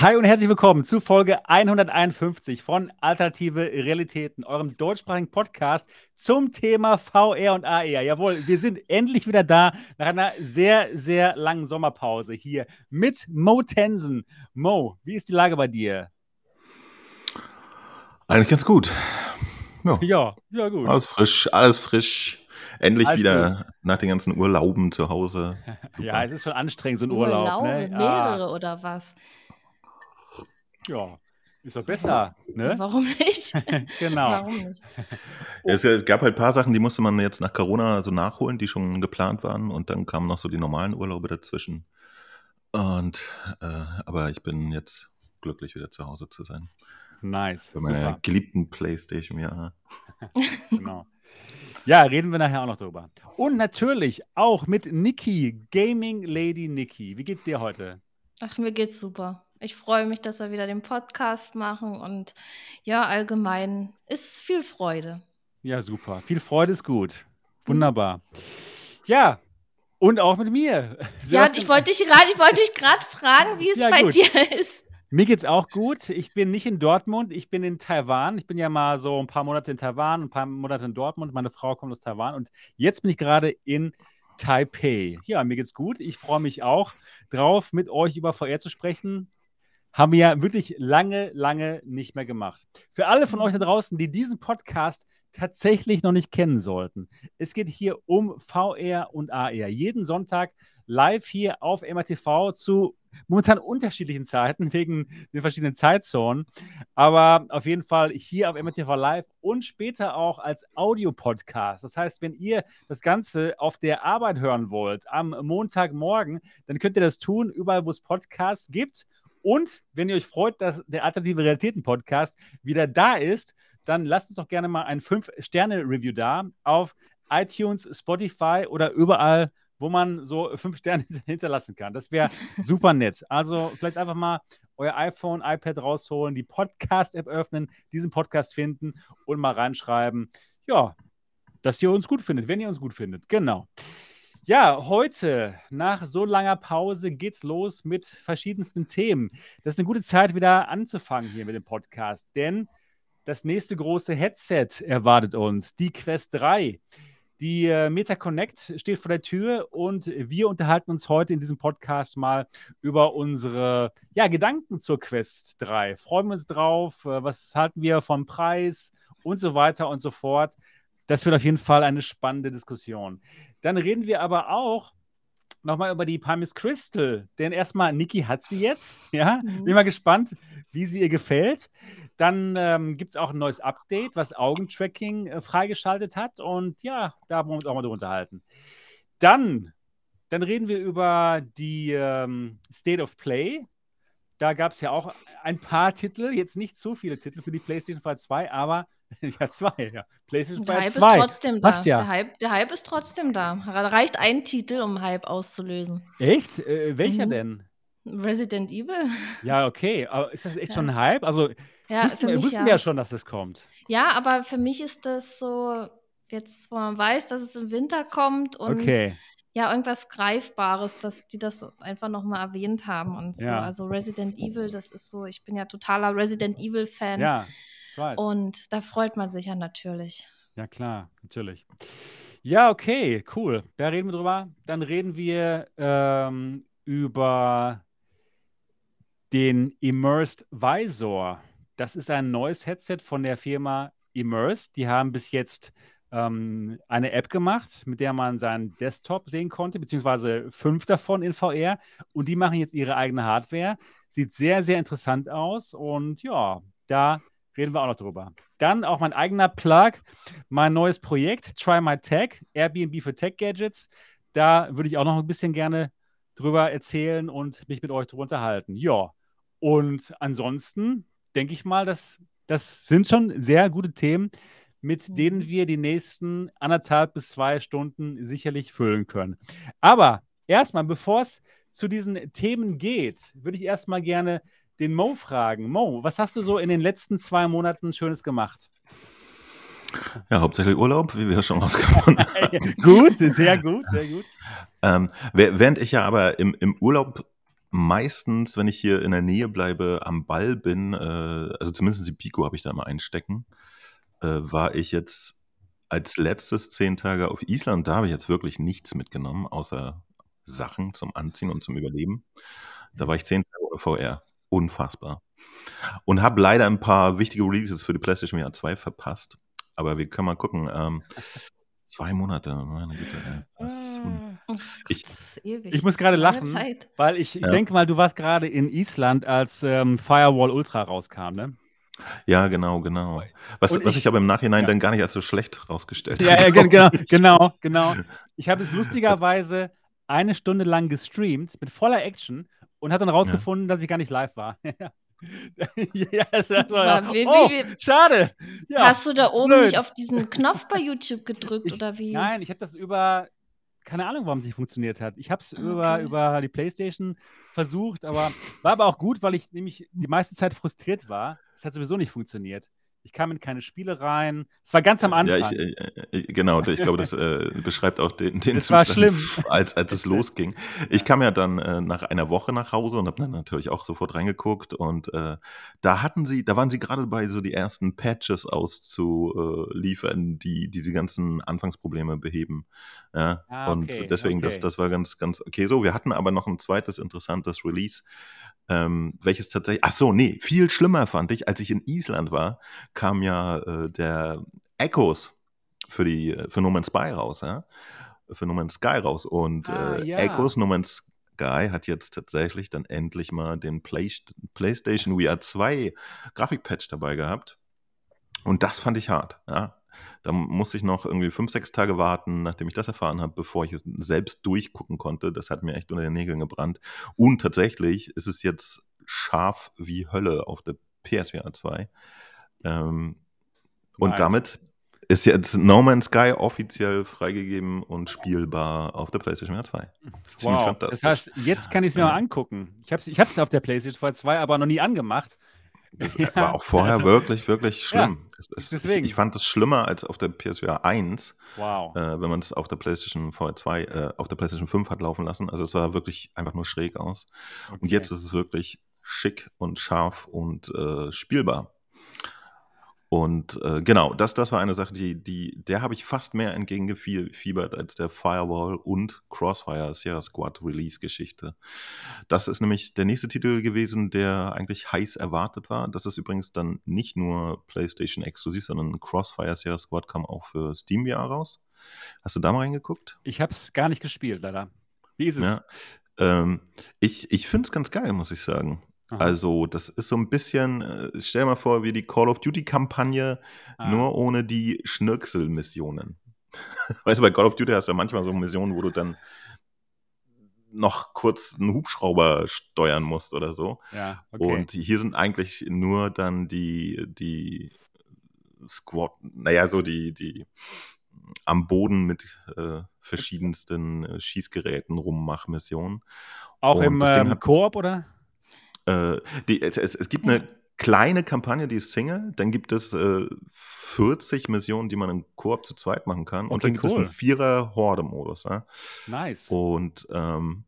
Hi und herzlich willkommen zu Folge 151 von Alternative Realitäten, eurem deutschsprachigen Podcast zum Thema VR und AR. Jawohl, wir sind endlich wieder da nach einer sehr, sehr langen Sommerpause hier mit Mo Tensen. Mo, wie ist die Lage bei dir? Eigentlich ganz gut. Ja, ja, ja gut. Alles frisch, alles frisch. Endlich alles wieder gut. nach den ganzen Urlauben zu Hause. Super. Ja, es ist schon anstrengend, so ein Urlaub. Urlaube, ne? mehrere ah. oder was? Ja, ist doch besser, ne? Warum nicht? genau. Warum nicht? Es, es, gab halt ein paar Sachen, die musste man jetzt nach Corona so nachholen, die schon geplant waren. Und dann kamen noch so die normalen Urlaube dazwischen. Und, äh, aber ich bin jetzt glücklich, wieder zu Hause zu sein. Nice. Bei meiner super. geliebten Playstation, ja. genau. Ja, reden wir nachher auch noch drüber. Und natürlich auch mit Niki, Gaming Lady Niki. Wie geht's dir heute? Ach, mir geht's super. Ich freue mich, dass wir wieder den Podcast machen und ja, allgemein ist viel Freude. Ja, super. Viel Freude ist gut. Wunderbar. Ja, und auch mit mir. Ja, ich wollte dich gerade, ich wollte dich gerade fragen, wie es ja, bei gut. dir ist. Mir geht's auch gut. Ich bin nicht in Dortmund, ich bin in Taiwan. Ich bin ja mal so ein paar Monate in Taiwan, ein paar Monate in Dortmund. Meine Frau kommt aus Taiwan und jetzt bin ich gerade in Taipei. Ja, mir geht's gut. Ich freue mich auch drauf, mit euch über VR zu sprechen haben wir ja wirklich lange, lange nicht mehr gemacht. Für alle von euch da draußen, die diesen Podcast tatsächlich noch nicht kennen sollten, es geht hier um VR und AR. Jeden Sonntag live hier auf MRTV zu momentan unterschiedlichen Zeiten wegen den verschiedenen Zeitzonen. Aber auf jeden Fall hier auf MRTV Live und später auch als Audio-Podcast. Das heißt, wenn ihr das Ganze auf der Arbeit hören wollt am Montagmorgen, dann könnt ihr das tun, überall, wo es Podcasts gibt und wenn ihr euch freut, dass der Alternative Realitäten Podcast wieder da ist, dann lasst uns doch gerne mal ein 5-Sterne-Review da auf iTunes, Spotify oder überall, wo man so 5 Sterne hinterlassen kann. Das wäre super nett. Also vielleicht einfach mal euer iPhone, iPad rausholen, die Podcast-App öffnen, diesen Podcast finden und mal reinschreiben, ja, dass ihr uns gut findet, wenn ihr uns gut findet. Genau. Ja, heute, nach so langer Pause, geht's los mit verschiedensten Themen. Das ist eine gute Zeit, wieder anzufangen hier mit dem Podcast, denn das nächste große Headset erwartet uns, die Quest 3. Die äh, Meta Connect steht vor der Tür und wir unterhalten uns heute in diesem Podcast mal über unsere ja, Gedanken zur Quest 3. Freuen wir uns drauf? Äh, was halten wir vom Preis und so weiter und so fort? Das wird auf jeden Fall eine spannende Diskussion. Dann reden wir aber auch nochmal über die Palmis Crystal. Denn erstmal, Niki hat sie jetzt. Ja, mhm. bin mal gespannt, wie sie ihr gefällt. Dann ähm, gibt es auch ein neues Update, was Augentracking äh, freigeschaltet hat. Und ja, da wollen wir uns auch mal drüber unterhalten. Dann, dann reden wir über die ähm, State of Play. Da gab es ja auch ein paar Titel, jetzt nicht so viele Titel für die PlayStation 2, aber Ja, zwei, ja. PlayStation 2. Der Hype zwei. ist trotzdem da. Ja. Der, Hype, der Hype ist trotzdem da. Reicht ein Titel, um Hype auszulösen. Echt? Äh, welcher mhm. denn? Resident Evil. Ja, okay. Aber ist das echt ja. schon ein Hype? Also, ja, wussten, mich, wussten wir ja schon, dass das kommt. Ja, aber für mich ist das so, jetzt, wo man weiß, dass es im Winter kommt und okay. Ja, irgendwas Greifbares, dass die das einfach nochmal erwähnt haben und so. Also Resident Evil, das ist so, ich bin ja totaler Resident Evil-Fan. Ja. Und da freut man sich ja natürlich. Ja, klar, natürlich. Ja, okay, cool. Da reden wir drüber. Dann reden wir ähm, über den Immersed Visor. Das ist ein neues Headset von der Firma Immersed. Die haben bis jetzt ähm, eine App gemacht, mit der man seinen Desktop sehen konnte, beziehungsweise fünf davon in VR. Und die machen jetzt ihre eigene Hardware. Sieht sehr, sehr interessant aus. Und ja, da Reden wir auch noch drüber. Dann auch mein eigener Plug, mein neues Projekt, Try My Tech, Airbnb für Tech Gadgets. Da würde ich auch noch ein bisschen gerne drüber erzählen und mich mit euch drüber unterhalten. Ja, und ansonsten denke ich mal, dass das sind schon sehr gute Themen, mit mhm. denen wir die nächsten anderthalb bis zwei Stunden sicherlich füllen können. Aber erstmal, bevor es zu diesen Themen geht, würde ich erstmal gerne den Mo fragen. Mo, was hast du so in den letzten zwei Monaten Schönes gemacht? Ja, hauptsächlich Urlaub, wie wir schon rausgefunden haben. gut, sehr gut, sehr gut. Ähm, während ich ja aber im, im Urlaub meistens, wenn ich hier in der Nähe bleibe, am Ball bin, äh, also zumindest die Pico habe ich da immer einstecken, äh, war ich jetzt als letztes zehn Tage auf Island. Da habe ich jetzt wirklich nichts mitgenommen, außer Sachen zum Anziehen und zum Überleben. Da war ich zehn Tage ohne VR. Unfassbar. Und habe leider ein paar wichtige Releases für die PlayStation VR 2 verpasst. Aber wir können mal gucken. Ähm, zwei Monate, meine Güte. Das, hm. Oh ich, ich muss gerade lachen, weil ich, ich ja. denke mal, du warst gerade in Island, als ähm, Firewall Ultra rauskam, ne? Ja, genau, genau. Was, was ich, ich, aber im Nachhinein ja. dann gar nicht als so schlecht rausgestellt ja, habe. Ja, genau, genau, genau. Ich habe es lustigerweise eine Stunde lang gestreamt mit voller Action und hat dann rausgefunden, ja. dass ich gar nicht live war. ja, das war, ja. Wie, oh, wie, schade. Ja, hast du da oben blöd. nicht auf diesen Knopf bei YouTube gedrückt ich, oder wie? Nein, ich habe das über, keine Ahnung, warum es nicht funktioniert hat. Ich habe es okay. über, über die Playstation versucht, aber war aber auch gut, weil ich nämlich die meiste Zeit frustriert war. Es hat sowieso nicht funktioniert. Ich kam in keine Spiele rein. Es war ganz am Anfang. Ja, ich, äh, äh genau, ich glaube, das äh, beschreibt auch den, den das Zustand, war schlimm. Als, als es losging. Ich kam ja dann äh, nach einer Woche nach Hause und habe dann natürlich auch sofort reingeguckt und äh, da hatten sie, da waren sie gerade dabei, so die ersten Patches auszuliefern, die diese ganzen Anfangsprobleme beheben. Ja? Ah, okay, und deswegen, okay. das, das war ganz, ganz okay so. Wir hatten aber noch ein zweites interessantes Release ähm, welches tatsächlich, ach so, nee, viel schlimmer fand ich, als ich in Island war, kam ja äh, der Echoes für die, äh, für No Man's Sky raus, ja? Für No Man's Sky raus und ah, äh, ja. Echoes No Man's Sky hat jetzt tatsächlich dann endlich mal den Play PlayStation VR 2 Grafikpatch dabei gehabt. Und das fand ich hart. Ja? Da musste ich noch irgendwie fünf, sechs Tage warten, nachdem ich das erfahren habe, bevor ich es selbst durchgucken konnte. Das hat mir echt unter den Nägeln gebrannt. Und tatsächlich ist es jetzt scharf wie Hölle auf der PSVR 2. Ähm, und damit ist jetzt No Man's Sky offiziell freigegeben und spielbar auf der PlayStation VR 2. Das ist wow. Das heißt, jetzt kann ich es mir ja. mal angucken. Ich habe es ich auf der PlayStation VR 2 aber noch nie angemacht. Das ja, war auch vorher also, wirklich, wirklich schlimm. Ja, es, es, deswegen. Ich, ich, fand es schlimmer als auf der PSVR 1, wow. äh, wenn man es auf der PlayStation VR 2, äh, auf der PlayStation 5 hat laufen lassen. Also es sah wirklich einfach nur schräg aus. Okay. Und jetzt ist es wirklich schick und scharf und äh, spielbar. Und äh, genau, das, das war eine Sache, die, die, der habe ich fast mehr entgegengefiebert als der Firewall und Crossfire Sierra Squad Release-Geschichte. Das ist nämlich der nächste Titel gewesen, der eigentlich heiß erwartet war. Das ist übrigens dann nicht nur PlayStation exklusiv, sondern Crossfire Sierra Squad kam auch für Steam VR raus. Hast du da mal reingeguckt? Ich habe es gar nicht gespielt, leider. Wie ist es? Ja, ähm, ich ich finde es ganz geil, muss ich sagen. Aha. Also, das ist so ein bisschen, äh, stell dir mal vor, wie die Call of Duty-Kampagne, ah. nur ohne die Schnörkel-Missionen. weißt du, bei Call of Duty hast du ja manchmal so Missionen, wo du dann noch kurz einen Hubschrauber steuern musst oder so. Ja, okay. Und hier sind eigentlich nur dann die, die Squad, naja, so die, die am Boden mit äh, verschiedensten äh, Schießgeräten rummachmissionen. Auch Und im ähm, Koop, oder? Äh, die, es, es, gibt eine kleine Kampagne, die ist Single, dann gibt es äh, 40 Missionen, die man im Koop zu zweit machen kann okay, und dann gibt cool. es einen Vierer-Horde-Modus. Ja? Nice. Und ähm,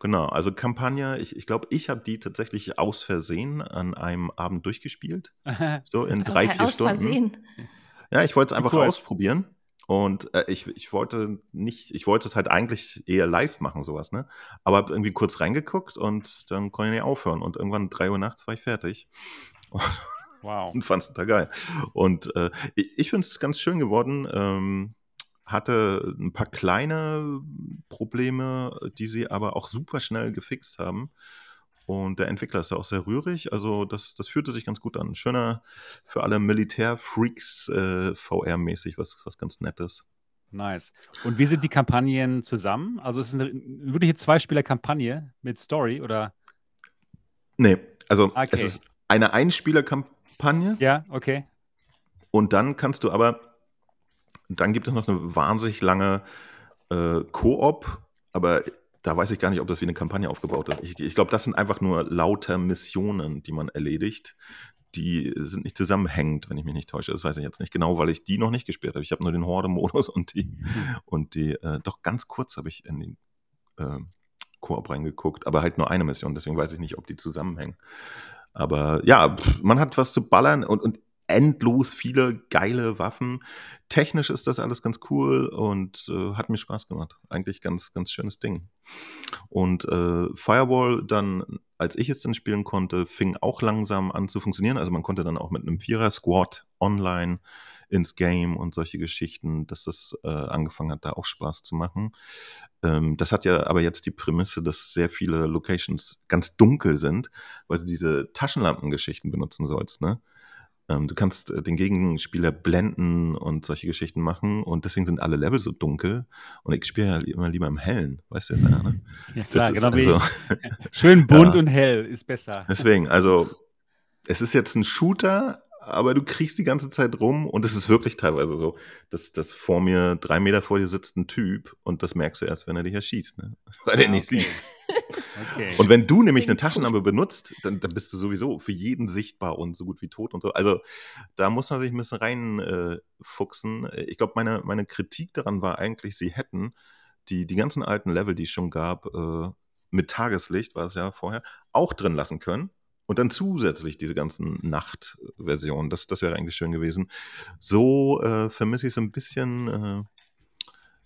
genau, also Kampagne, ich glaube, ich, glaub, ich habe die tatsächlich aus Versehen an einem Abend durchgespielt. so in drei, vier Stunden. Versehen. Ja, ich wollte es einfach cool. ausprobieren. Und äh, ich, ich wollte nicht, ich wollte es halt eigentlich eher live machen, sowas, ne? Aber hab irgendwie kurz reingeguckt und dann konnte ich nicht aufhören. Und irgendwann drei Uhr nachts war ich fertig. wow. und fand es total geil. Und äh, ich, ich finde es ganz schön geworden. Ähm, hatte ein paar kleine Probleme, die sie aber auch super schnell gefixt haben. Und der Entwickler ist ja auch sehr rührig. Also das, das fühlte sich ganz gut an. Schöner für alle Militärfreaks äh, VR-mäßig, was, was ganz Nettes. Nice. Und wie sind die Kampagnen zusammen? Also ist es eine wirkliche Zweispieler-Kampagne mit Story oder? Nee, also okay. es ist eine Einspieler-Kampagne. Ja, okay. Und dann kannst du aber, dann gibt es noch eine wahnsinnig lange äh, Koop, aber da weiß ich gar nicht, ob das wie eine Kampagne aufgebaut ist. Ich, ich glaube, das sind einfach nur lauter Missionen, die man erledigt. Die sind nicht zusammenhängend, wenn ich mich nicht täusche. Das weiß ich jetzt nicht genau, weil ich die noch nicht gespielt habe. Ich habe nur den Horde-Modus und die, mhm. und die, äh, doch ganz kurz habe ich in den äh, Koop reingeguckt, aber halt nur eine Mission, deswegen weiß ich nicht, ob die zusammenhängen. Aber ja, man hat was zu ballern und, und endlos viele geile Waffen. Technisch ist das alles ganz cool und äh, hat mir Spaß gemacht. Eigentlich ganz, ganz schönes Ding. Und äh, Firewall dann, als ich es dann spielen konnte, fing auch langsam an zu funktionieren. Also man konnte dann auch mit einem Vierer-Squad online ins Game und solche Geschichten, dass das äh, angefangen hat, da auch Spaß zu machen. Ähm, das hat ja aber jetzt die Prämisse, dass sehr viele Locations ganz dunkel sind, weil du diese Taschenlampengeschichten benutzen sollst, ne? Ähm, du kannst äh, den Gegenspieler blenden und solche Geschichten machen und deswegen sind alle Level so dunkel und ich spiele ja immer lieber im Hellen, weißt du jetzt, ja, ne? Ja, klar, genau also, Schön bunt ja. und hell ist besser. Deswegen, also es ist jetzt ein Shooter, aber du kriegst die ganze Zeit rum und es ist wirklich teilweise so, dass, dass vor mir, drei Meter vor dir sitzt ein Typ und das merkst du erst, wenn er dich erschießt, ne? weil er ah, nicht okay. siehst. Okay. Und wenn du nämlich eine Taschenlampe benutzt, dann, dann, bist du sowieso für jeden sichtbar und so gut wie tot und so. Also da muss man sich ein bisschen reinfuchsen. Äh, ich glaube, meine, meine Kritik daran war eigentlich, sie hätten die, die ganzen alten Level, die es schon gab, äh, mit Tageslicht, war es ja vorher, auch drin lassen können und dann zusätzlich diese ganzen Nachtversionen. Das, das wäre eigentlich schön gewesen. So äh, vermisse ich so ein bisschen äh,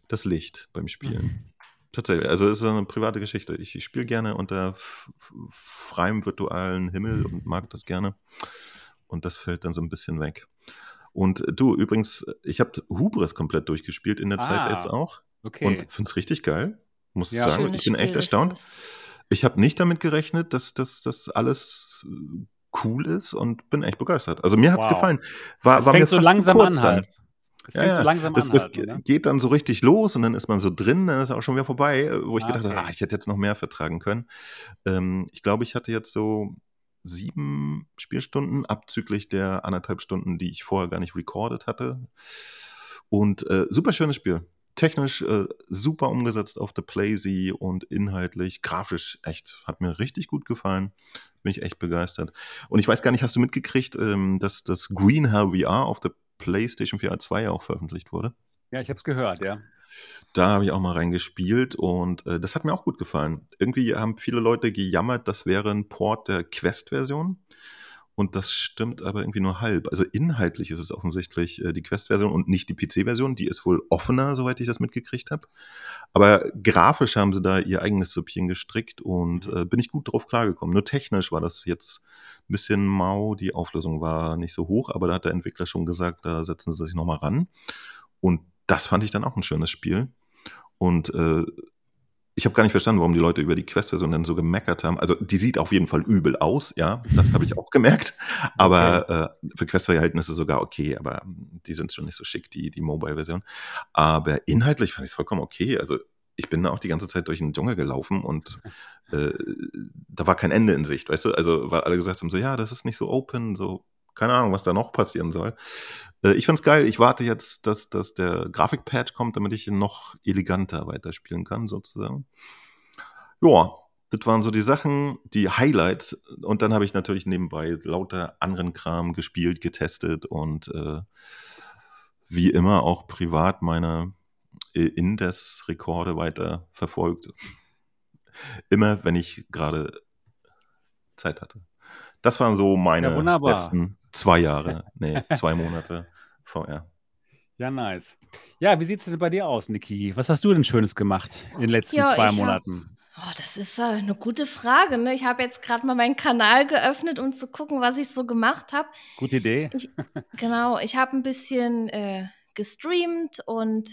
das Licht beim Spielen. Mhm. Tatsächlich. Also es ist eine private Geschichte. Ich, ich spiele gerne unter freiem virtuellen Himmel und mag das gerne. Und das fällt dann so ein bisschen weg. Und du, übrigens, ich habe Hubris komplett durchgespielt in der ah, Zeit jetzt auch. Okay. Und finde es richtig geil. Muss ja, sagen. Ich bin echt erstaunt. Ich habe nicht damit gerechnet, dass das alles cool ist und bin echt begeistert. Also mir hat es wow. gefallen. War, das war fängt mir so langsam an halt. Das ja, so langsam das, das halt, ne? geht dann so richtig los und dann ist man so drin, dann ist auch schon wieder vorbei, äh, wo ich ah, gedacht habe, ah, ich hätte jetzt noch mehr vertragen können. Ähm, ich glaube, ich hatte jetzt so sieben Spielstunden, abzüglich der anderthalb Stunden, die ich vorher gar nicht recorded hatte. Und äh, super schönes Spiel technisch äh, super umgesetzt auf The Playsee und inhaltlich, grafisch echt, hat mir richtig gut gefallen. Bin ich echt begeistert. Und ich weiß gar nicht, hast du mitgekriegt, ähm, dass das Green Hell VR auf der PlayStation 4 2 auch veröffentlicht wurde? Ja, ich habe es gehört, ja. Da habe ich auch mal reingespielt und äh, das hat mir auch gut gefallen. Irgendwie haben viele Leute gejammert, das wäre ein Port der Quest-Version. Und das stimmt aber irgendwie nur halb. Also inhaltlich ist es offensichtlich äh, die Quest-Version und nicht die PC-Version. Die ist wohl offener, soweit ich das mitgekriegt habe. Aber grafisch haben sie da ihr eigenes Süppchen gestrickt und mhm. äh, bin ich gut drauf klargekommen. Nur technisch war das jetzt ein bisschen mau. Die Auflösung war nicht so hoch, aber da hat der Entwickler schon gesagt, da setzen sie sich nochmal ran. Und das fand ich dann auch ein schönes Spiel. Und äh, ich habe gar nicht verstanden, warum die Leute über die Quest-Version dann so gemeckert haben. Also die sieht auf jeden Fall übel aus, ja, das habe ich auch gemerkt. Aber okay. äh, für Quest-Verhältnisse sogar okay, aber die sind schon nicht so schick, die, die Mobile-Version. Aber inhaltlich fand ich es vollkommen okay. Also ich bin da auch die ganze Zeit durch den Dschungel gelaufen und äh, da war kein Ende in Sicht, weißt du? Also, weil alle gesagt haben, so, ja, das ist nicht so open, so, keine Ahnung, was da noch passieren soll. Äh, ich fand's geil. Ich warte jetzt, dass, dass der Grafikpatch kommt, damit ich noch eleganter weiterspielen kann, sozusagen. Ja, das waren so die Sachen, die Highlights. Und dann habe ich natürlich nebenbei lauter anderen Kram gespielt, getestet und äh, wie immer auch privat meine äh, Indes-Rekorde weiter verfolgt. Immer, wenn ich gerade Zeit hatte. Das waren so meine ja, letzten zwei Jahre, nee, zwei Monate vorher. Ja, nice. Ja, wie sieht es denn bei dir aus, Niki? Was hast du denn Schönes gemacht in den letzten ja, zwei Monaten? Hab, oh, das ist äh, eine gute Frage. Ne? Ich habe jetzt gerade mal meinen Kanal geöffnet, um zu gucken, was ich so gemacht habe. Gute Idee. Ich, genau, ich habe ein bisschen äh, gestreamt und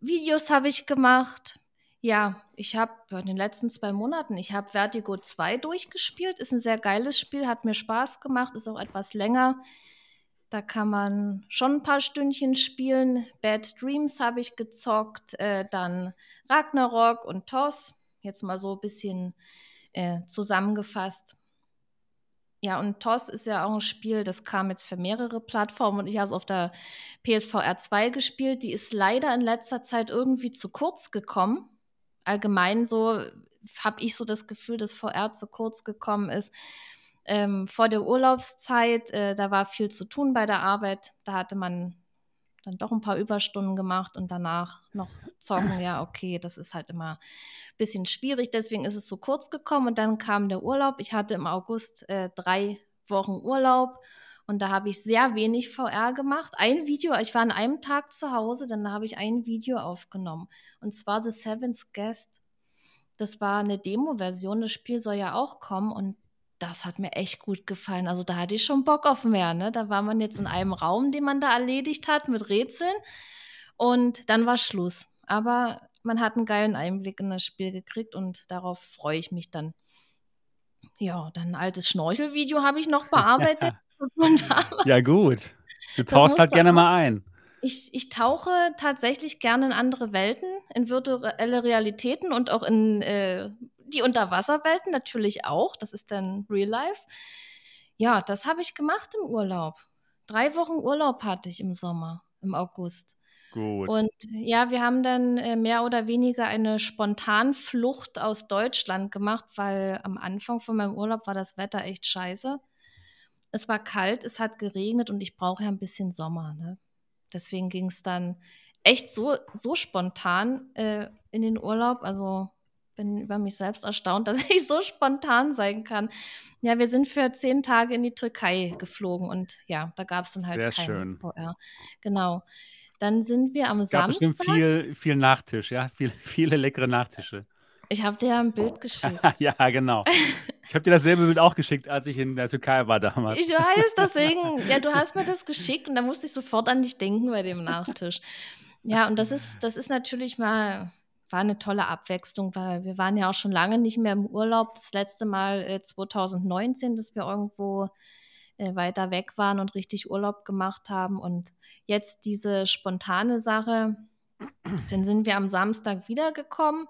Videos habe ich gemacht. Ja, ich habe in den letzten zwei Monaten, ich habe Vertigo 2 durchgespielt. Ist ein sehr geiles Spiel, hat mir Spaß gemacht, ist auch etwas länger. Da kann man schon ein paar Stündchen spielen. Bad Dreams habe ich gezockt, äh, dann Ragnarok und TOS. Jetzt mal so ein bisschen äh, zusammengefasst. Ja, und TOS ist ja auch ein Spiel, das kam jetzt für mehrere Plattformen und ich habe es auf der PSVR 2 gespielt. Die ist leider in letzter Zeit irgendwie zu kurz gekommen allgemein so habe ich so das Gefühl, dass VR zu kurz gekommen ist. Ähm, vor der Urlaubszeit, äh, da war viel zu tun bei der Arbeit. Da hatte man dann doch ein paar Überstunden gemacht und danach noch zocken. Ja, okay, das ist halt immer ein bisschen schwierig. Deswegen ist es so kurz gekommen und dann kam der Urlaub. Ich hatte im August äh, drei Wochen Urlaub und da habe ich sehr wenig VR gemacht. Ein Video, ich war an einem Tag zu Hause, dann habe ich ein Video aufgenommen und zwar The Seventh Guest. Das war eine Demo-Version, das Spiel soll ja auch kommen und das hat mir echt gut gefallen. Also da hatte ich schon Bock auf mehr. Ne? Da war man jetzt in einem Raum, den man da erledigt hat mit Rätseln. Und dann war Schluss. Aber man hat einen geilen Einblick in das Spiel gekriegt und darauf freue ich mich dann. Ja, dann ein altes Schnorchelvideo habe ich noch bearbeitet. ja, gut. Du tauchst halt gerne mal ein. Ich, ich tauche tatsächlich gerne in andere Welten, in virtuelle Realitäten und auch in äh, die Unterwasserwelten natürlich auch. Das ist dann Real Life. Ja, das habe ich gemacht im Urlaub. Drei Wochen Urlaub hatte ich im Sommer, im August. Gut. Und ja, wir haben dann äh, mehr oder weniger eine Spontanflucht aus Deutschland gemacht, weil am Anfang von meinem Urlaub war das Wetter echt scheiße. Es war kalt, es hat geregnet und ich brauche ja ein bisschen Sommer. Ne? Deswegen ging es dann echt so, so spontan äh, in den Urlaub. Also bin über mich selbst erstaunt, dass ich so spontan sein kann. Ja, wir sind für zehn Tage in die Türkei geflogen und ja, da gab es dann halt Sehr schön. VR. Genau. Dann sind wir am es gab Samstag. bestimmt viel, viel Nachtisch, ja, viel, viele leckere Nachtische. Ich habe dir ja ein Bild geschickt. ja, genau. Ich habe dir dasselbe Bild auch geschickt, als ich in der Türkei war damals. Ich weiß, deswegen, ja, du hast mir das geschickt und da musste ich sofort an dich denken bei dem Nachtisch. Ja, und das ist, das ist natürlich mal war eine tolle Abwechslung, weil wir waren ja auch schon lange nicht mehr im Urlaub. Das letzte Mal äh, 2019, dass wir irgendwo äh, weiter weg waren und richtig Urlaub gemacht haben. Und jetzt diese spontane Sache, dann sind wir am Samstag wiedergekommen.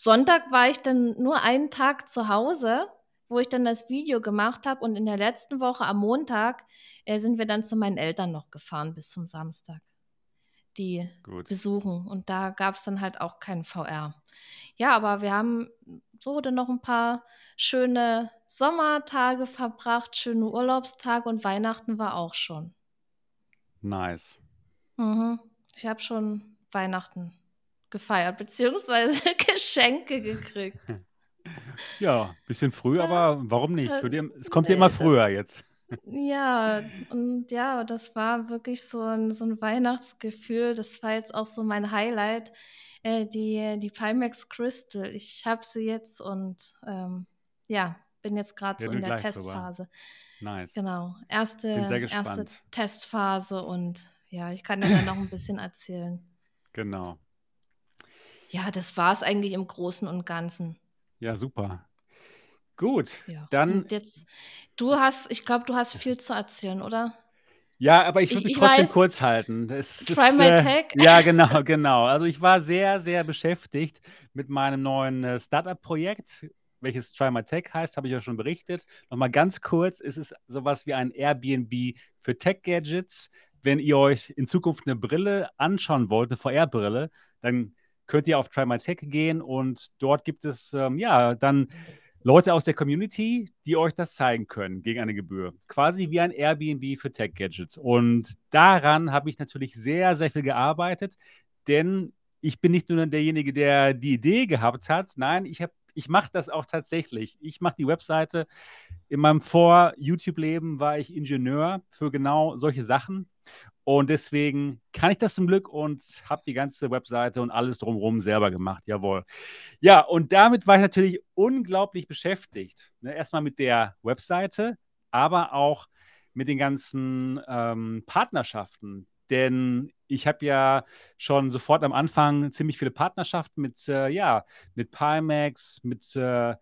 Sonntag war ich dann nur einen Tag zu Hause, wo ich dann das Video gemacht habe. Und in der letzten Woche am Montag äh, sind wir dann zu meinen Eltern noch gefahren bis zum Samstag die Gut. besuchen. Und da gab es dann halt auch keinen VR. Ja, aber wir haben so dann noch ein paar schöne Sommertage verbracht, schöne Urlaubstage und Weihnachten war auch schon. Nice. Mhm. Ich habe schon Weihnachten gefeiert, beziehungsweise Geschenke gekriegt. Ja, bisschen früh, aber warum nicht? Äh, es kommt ja immer früher jetzt. Ja, und ja, das war wirklich so ein, so ein Weihnachtsgefühl. Das war jetzt auch so mein Highlight, äh, die, die Pimax Crystal. Ich habe sie jetzt und ähm, ja, bin jetzt gerade so in der Testphase. Nice. Genau, erste, erste Testphase und ja, ich kann dir dann noch ein bisschen erzählen. Genau. Ja, das war es eigentlich im Großen und Ganzen. Ja, super. Gut, Ja. dann. Und jetzt, du hast, ich glaube, du hast viel zu erzählen, oder? Ja, aber ich würde mich ich trotzdem weiß, kurz halten. Es try ist, my äh, tech. ja, genau, genau. Also ich war sehr, sehr beschäftigt mit meinem neuen äh, Startup-Projekt, welches Try My Tech heißt, habe ich ja schon berichtet. Nochmal ganz kurz, es ist sowas wie ein Airbnb für Tech-Gadgets. Wenn ihr euch in Zukunft eine Brille anschauen wollt, eine VR-Brille, dann könnt ihr auf Try My Tech gehen und dort gibt es ähm, ja dann Leute aus der Community, die euch das zeigen können gegen eine Gebühr. Quasi wie ein Airbnb für Tech-Gadgets. Und daran habe ich natürlich sehr, sehr viel gearbeitet, denn ich bin nicht nur derjenige, der die Idee gehabt hat. Nein, ich, ich mache das auch tatsächlich. Ich mache die Webseite. In meinem Vor-YouTube-Leben war ich Ingenieur für genau solche Sachen. Und deswegen kann ich das zum Glück und habe die ganze Webseite und alles drumherum selber gemacht. Jawohl. Ja, und damit war ich natürlich unglaublich beschäftigt. Ne? Erstmal mit der Webseite, aber auch mit den ganzen ähm, Partnerschaften. Denn ich habe ja schon sofort am Anfang ziemlich viele Partnerschaften mit, äh, ja, mit Pimax, mit äh,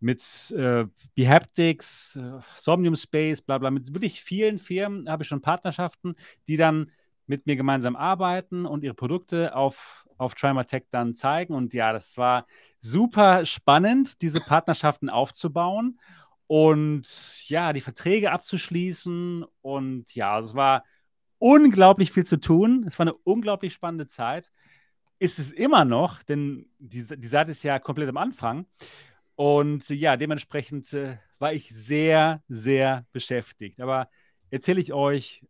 mit äh, Behaptics, äh, Somnium Space, bla bla, mit wirklich vielen Firmen habe ich schon Partnerschaften, die dann mit mir gemeinsam arbeiten und ihre Produkte auf, auf Trimatech dann zeigen. Und ja, das war super spannend, diese Partnerschaften aufzubauen und ja, die Verträge abzuschließen. Und ja, es war unglaublich viel zu tun. Es war eine unglaublich spannende Zeit. Ist es immer noch, denn die, die Seite ist ja komplett am Anfang. Und ja, dementsprechend äh, war ich sehr, sehr beschäftigt. Aber erzähle ich euch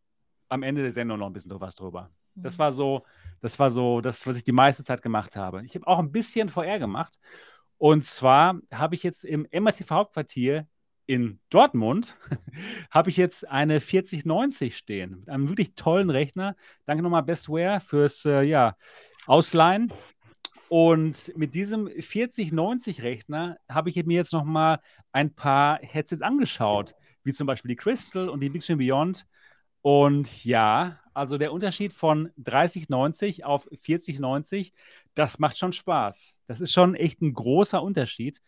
am Ende der Sendung noch ein bisschen was drüber. Das Mhm. war so, das war so das, was ich die meiste Zeit gemacht habe. Ich habe auch ein bisschen VR gemacht. Und zwar habe ich jetzt im MRTV Hauptquartier in Dortmund habe ich jetzt eine 4090 stehen mit einem wirklich tollen Rechner. Danke nochmal Bestware fürs äh, ja, Ausleihen. Und mit diesem 4090-Rechner habe ich mir jetzt noch mal ein paar Headsets angeschaut, wie zum Beispiel die Crystal und die Big Screen Beyond. Und ja, also der Unterschied von 3090 auf 4090, das macht schon Spaß. Das ist schon echt ein großer Unterschied.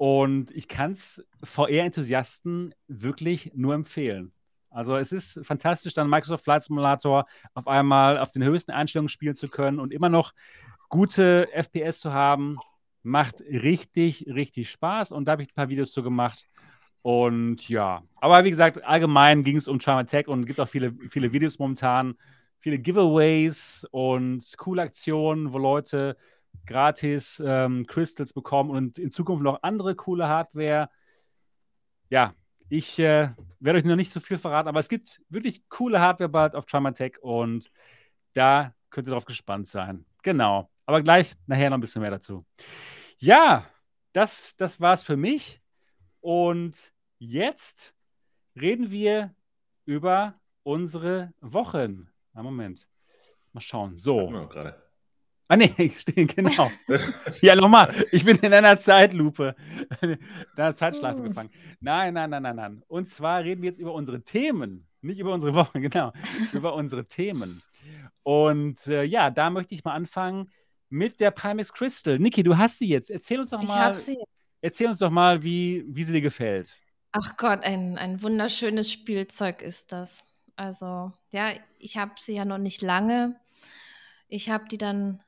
Und ich kann es VR-Enthusiasten wirklich nur empfehlen. Also es ist fantastisch, dann Microsoft Flight Simulator auf einmal auf den höchsten Einstellungen spielen zu können und immer noch gute FPS zu haben. Macht richtig, richtig Spaß. Und da habe ich ein paar Videos zu gemacht. Und ja, aber wie gesagt, allgemein ging es um Trauma Tech und gibt auch viele, viele Videos momentan, viele Giveaways und coole Aktionen, wo Leute gratis ähm, Crystals bekommen und in Zukunft noch andere coole Hardware. Ja, ich äh, werde euch noch nicht so viel verraten, aber es gibt wirklich coole Hardware bald auf Trimatech und da könnt ihr drauf gespannt sein. Genau. Aber gleich nachher noch ein bisschen mehr dazu. Ja, das, das war's für mich. Und jetzt reden wir über unsere Wochen. Einen Moment. Mal schauen. So. Ah, nee, ich stehe, genau. ja, nochmal. Ich bin in einer Zeitlupe, in einer Zeitschleife gefangen. Nein, nein, nein, nein, nein. Und zwar reden wir jetzt über unsere Themen. Nicht über unsere Wochen, genau. über unsere Themen. Und äh, ja, da möchte ich mal anfangen mit der Pimax Crystal. Niki, du hast sie jetzt. Erzähl uns doch Ich mal, habe sie. erzähl uns doch mal, wie, wie sie dir gefällt. Ach Gott, ein, ein wunderschönes Spielzeug ist das. Also, ja, ich habe sie ja noch nicht lange. Ich habe die dann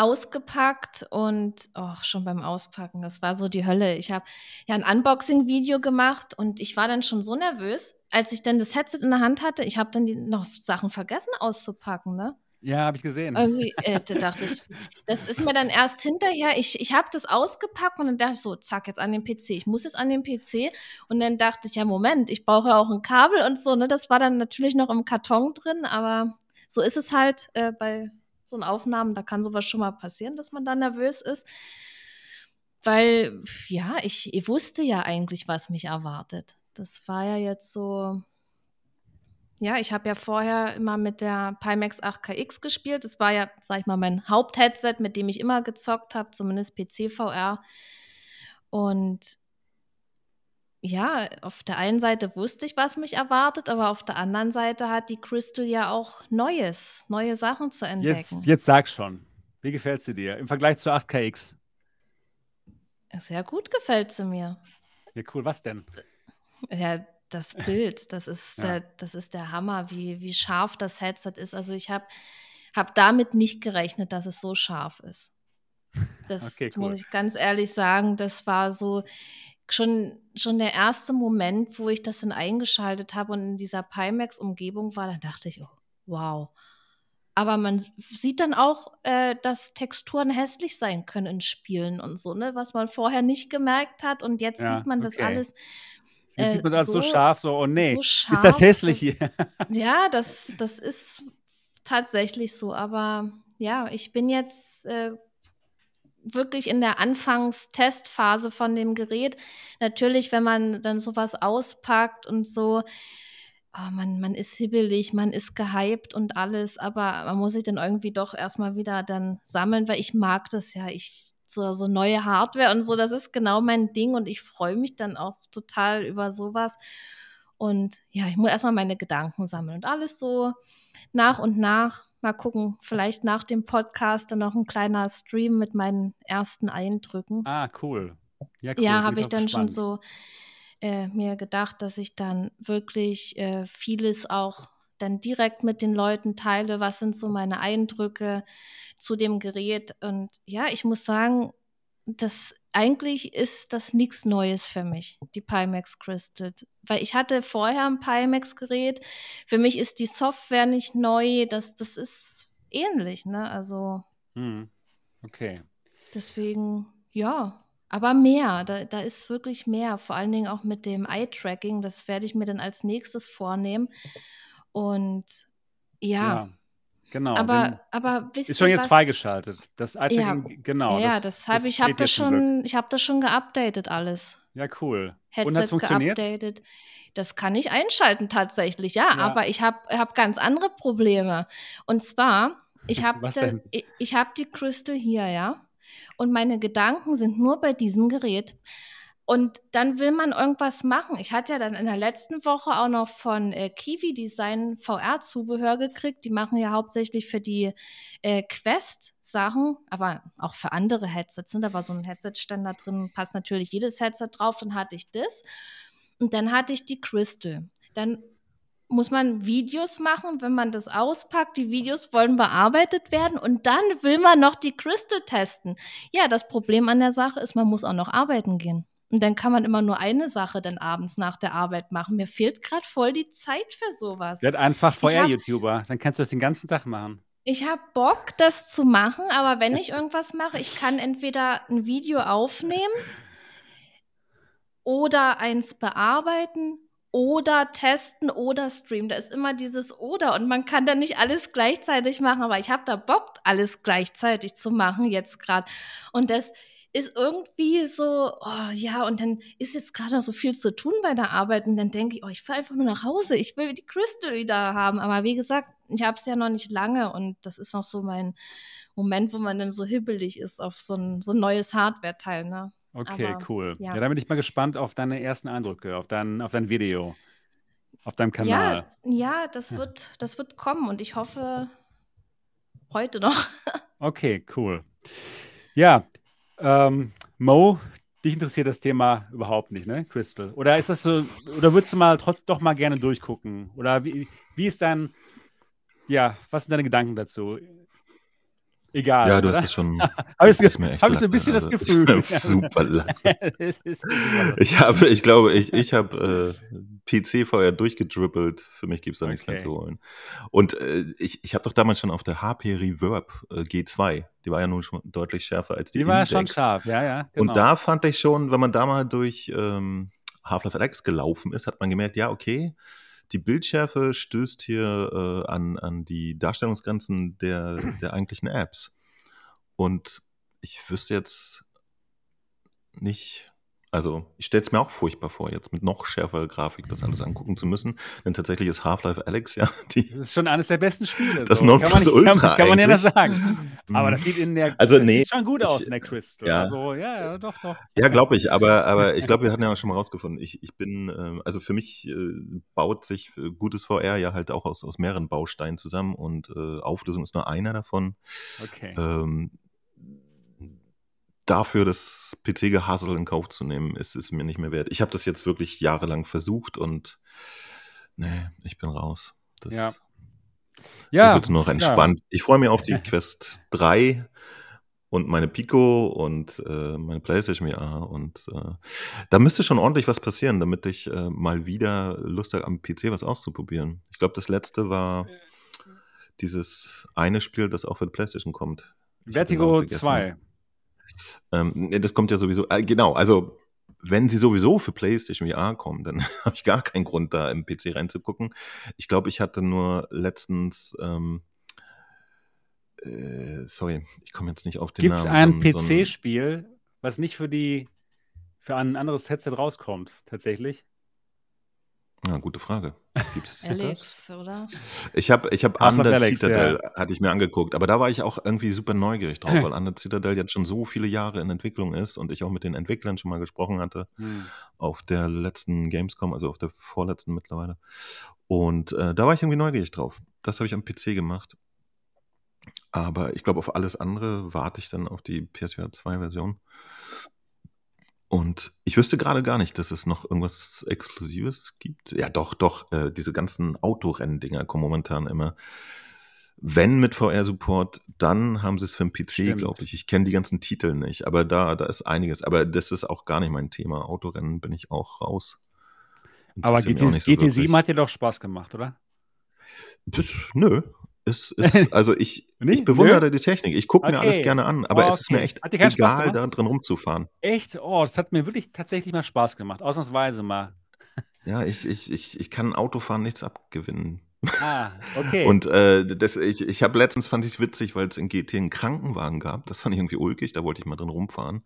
ausgepackt und oh, schon beim Auspacken, das war so die Hölle. Ich habe ja ein Unboxing-Video gemacht und ich war dann schon so nervös, als ich dann das Headset in der Hand hatte. Ich habe dann die noch Sachen vergessen auszupacken, ne? Ja, habe ich gesehen. Irgendwie, äh, da dachte ich, das ist mir dann erst hinterher, ich, ich habe das ausgepackt und dann dachte ich so, zack, jetzt an den PC. Ich muss jetzt an den PC. Und dann dachte ich, ja, Moment, ich brauche ja auch ein Kabel und so, ne? Das war dann natürlich noch im Karton drin, aber so ist es halt äh, bei so einen Aufnahmen, da kann sowas schon mal passieren, dass man da nervös ist. Weil, ja, ich, ich wusste ja eigentlich, was mich erwartet. Das war ja jetzt so, ja, ich habe ja vorher immer mit der Pimax 8KX gespielt. Das war ja, sag ich mal, mein Hauptheadset, mit dem ich immer gezockt habe, zumindest PC-VR. Und ja, auf der einen Seite wusste ich, was mich erwartet, aber auf der anderen Seite hat die Crystal ja auch Neues, neue Sachen zu entdecken. Jetzt, jetzt sag schon. Wie gefällt sie dir im Vergleich zu 8KX? Sehr gut gefällt sie mir. Ja, cool. Was denn? Ja, das Bild, das ist, Ja. der, das ist der Hammer, wie, wie scharf das Headset ist. Also ich habe hab damit nicht gerechnet, dass es so scharf ist. Das Okay, cool. muss ich ganz ehrlich sagen, das war so schon, schon der erste Moment, wo ich das dann eingeschaltet habe und in dieser Pimax-Umgebung war, da dachte ich, oh, wow. Aber man sieht dann auch, äh, dass Texturen hässlich sein können in Spielen und so, ne? Was man vorher nicht gemerkt hat und jetzt Ja, sieht man das okay. alles Jetzt äh, sieht man das so, so- scharf, so, oh nee, so scharf. ist das hässlich hier? Ja, das, das ist tatsächlich so. Aber ja, ich bin jetzt äh, wirklich in der Anfangstestphase von dem Gerät. Natürlich, wenn man dann sowas auspackt und so, oh, man, man ist hibbelig, man ist gehypt und alles, aber man muss sich dann irgendwie doch erstmal wieder dann sammeln, weil ich mag das ja. Ich so, so neue Hardware und so, das ist genau mein Ding und ich freue mich dann auch total über sowas. Und ja, ich muss erstmal meine Gedanken sammeln und alles so nach und nach. Mal gucken, vielleicht nach dem Podcast dann noch ein kleiner Stream mit meinen ersten Eindrücken. Ah, cool. Ja, cool. Ja, habe ich dann schon gespannt. so äh, mir gedacht, dass ich dann wirklich äh, vieles auch dann direkt mit den Leuten teile. Was sind so meine Eindrücke zu dem Gerät? Und ja, ich muss sagen, das eigentlich ist das nichts Neues für mich, die Pimax Crystal. Weil ich hatte vorher ein Pimax-Gerät. Für mich ist die Software nicht neu. Das, das ist ähnlich, ne? Also Hm. Okay. Deswegen, ja, aber mehr. Da, da ist wirklich mehr. Vor allen Dingen auch mit dem Eye-Tracking. Das werde ich mir dann als nächstes vornehmen. Und ja, Ja, genau. aber, aber wisst ist schon ihr jetzt was? freigeschaltet. Das Ja, Eye-Tracking, genau, ja, das, das habe ich habe das schon, ich habe das schon geupdatet alles. Ja, cool. Und Headset es funktioniert? geupdatet. Das kann ich einschalten tatsächlich, ja, Ja. aber ich habe hab ganz andere Probleme. Und zwar, ich habe ich, ich hab die Crystal hier, ja, und meine Gedanken sind nur bei diesem Gerät. Und dann will man irgendwas machen. Ich hatte ja dann in der letzten Woche auch noch von äh, Kiwi Design VR-Zubehör gekriegt. Die machen ja hauptsächlich für die äh, Quest-Sachen, aber auch für andere Headsets. Ne? Da war so ein Headset-Ständer drin, passt natürlich jedes Headset drauf. Dann hatte ich das. Und dann hatte ich die Crystal. Dann muss man Videos machen, wenn man das auspackt. Die Videos wollen bearbeitet werden und dann will man noch die Crystal testen. Ja, das Problem an der Sache ist, man muss auch noch arbeiten gehen. Und dann kann man immer nur eine Sache dann abends nach der Arbeit machen. Mir fehlt gerade voll die Zeit für sowas. Werd einfach VR-YouTuber. Dann kannst du das den ganzen Tag machen. Ich habe Bock, das zu machen, aber wenn ich irgendwas mache, ich kann entweder ein Video aufnehmen oder eins bearbeiten oder testen oder streamen. Da ist immer dieses oder und man kann dann nicht alles gleichzeitig machen, aber ich habe da Bock, alles gleichzeitig zu machen jetzt gerade. Und das ist irgendwie so, oh ja, und dann ist jetzt gerade noch so viel zu tun bei der Arbeit und dann denke ich, oh, ich fahre einfach nur nach Hause, ich will die Crystal wieder haben. Aber wie gesagt, ich habe es ja noch nicht lange und das ist noch so mein Moment, wo man dann so hibbelig ist auf so ein, so ein neues Hardware-Teil. Ne? Okay, Aber, cool. Ja. ja. da bin ich mal gespannt auf deine ersten Eindrücke, auf dein, auf dein Video, auf deinem Kanal. Ja, ja, das wird, das wird kommen und ich hoffe heute noch. Okay, cool. Ja, ähm, Mo, dich interessiert das Thema überhaupt nicht, ne, Crystal? Oder ist das so, oder würdest du mal trotz doch mal gerne durchgucken? Oder wie, wie ist dein, ja, was sind deine Gedanken dazu? Egal. Ja, du oder? hast es schon. Habe ich, echt hab ich so ein bisschen das also, Gefühl. ist mir super Latte. Ich habe, ich glaube, ich, ich habe äh, PC vorher durchgedribbelt. Für mich gibt es da nichts mehr Okay. zu holen. Und äh, ich, ich habe doch damals schon auf der HP Reverb äh, G2, die war ja nun schon deutlich schärfer als die, Die war schon Index. scharf, ja, ja. Genau. Und da fand ich schon, wenn man da mal durch ähm, Half-Life Alex gelaufen ist, hat man gemerkt, ja, okay, die Bildschärfe stößt hier äh, an, an die Darstellungsgrenzen der, der eigentlichen Apps. Und ich wüsste jetzt nicht, also ich stelle es mir auch furchtbar vor, jetzt mit noch schärferer Grafik das alles angucken zu müssen. Denn tatsächlich ist Half-Life Alex ja die. Das ist schon eines der besten Spiele. Das so. Nonplusultra Kann, kann man ja eigentlich. sagen. Aber das sieht in der, Also, das nee, sieht schon gut aus ich- in der Crystal. ja. Also, ja, ja, doch, doch. Ja, glaube ich, aber, aber ich glaube, wir hatten ja auch schon mal rausgefunden, ich, ich bin, ähm, also für mich äh, baut sich äh, gutes VR ja halt auch aus, aus mehreren Bausteinen zusammen und äh, Auflösung ist nur einer davon. Okay. Ähm, dafür das PC-Gehassel in Kauf zu nehmen, ist es mir nicht mehr wert. Ich habe das jetzt wirklich jahrelang versucht und nee, ich bin raus. Das, Ja. ja, Ja, wird nur noch entspannt. Ich freue mich auf die Quest 3 und meine Pico und äh, meine PlayStation VR und äh, da müsste schon ordentlich was passieren, damit ich äh, mal wieder Lust habe, am PC was auszuprobieren. Ich glaube, das letzte war dieses eine Spiel, das auch für die PlayStation kommt. Ich Vertigo vergessen. 2. Ähm, das kommt ja sowieso, äh, genau, also wenn sie sowieso für PlayStation VR kommen, dann habe ich gar keinen Grund, da im PC reinzugucken. Ich glaube, ich hatte nur letztens, ähm, äh, sorry, ich komme jetzt nicht auf den Gibt es Namen. ein so so PC-Spiel, was nicht für die für ein anderes Headset rauskommt, tatsächlich? Ja, gute Frage. Gibt's das? Alex, oder? Ich habe ich hab Under Alyx, Citadel, hatte ich mir angeguckt, aber da war ich auch irgendwie super neugierig drauf, weil Under Citadel jetzt schon so viele Jahre in Entwicklung ist und ich auch mit den Entwicklern schon mal gesprochen hatte. Hm. auf der letzten Gamescom, also auf der vorletzten mittlerweile. Und äh, da war ich irgendwie neugierig drauf. Das habe ich am PC gemacht. Aber ich glaube, auf alles andere warte ich dann auf die PSVR 2-Version. Und ich wüsste gerade gar nicht, dass es noch irgendwas Exklusives gibt. Ja, doch, doch. Äh, diese ganzen Autorennen-Dinger kommen momentan immer. Wenn mit VR-Support, dann haben sie es für den PC, glaube ich. Ich kenne die ganzen Titel nicht, aber da, da ist einiges. Aber das ist auch gar nicht mein Thema. Autorennen bin ich auch raus. Aber GT, so GT7 wirklich. hat dir doch Spaß gemacht, oder? Das, nö. Es ist, also ich, Nee? ich bewundere die Technik. Ich gucke mir Okay. alles gerne an, aber Oh, es ist mir okay. echt egal, da drin rumzufahren. Echt? Oh, das hat mir wirklich tatsächlich mal Spaß gemacht. Ausnahmsweise mal. Ja, ich, ich, ich, ich kann Autofahren nichts abgewinnen. Ah, okay. Und äh, das, ich, ich habe letztens, fand ich es witzig, weil es in GT einen Krankenwagen gab. Das fand ich irgendwie ulkig, da wollte ich mal drin rumfahren.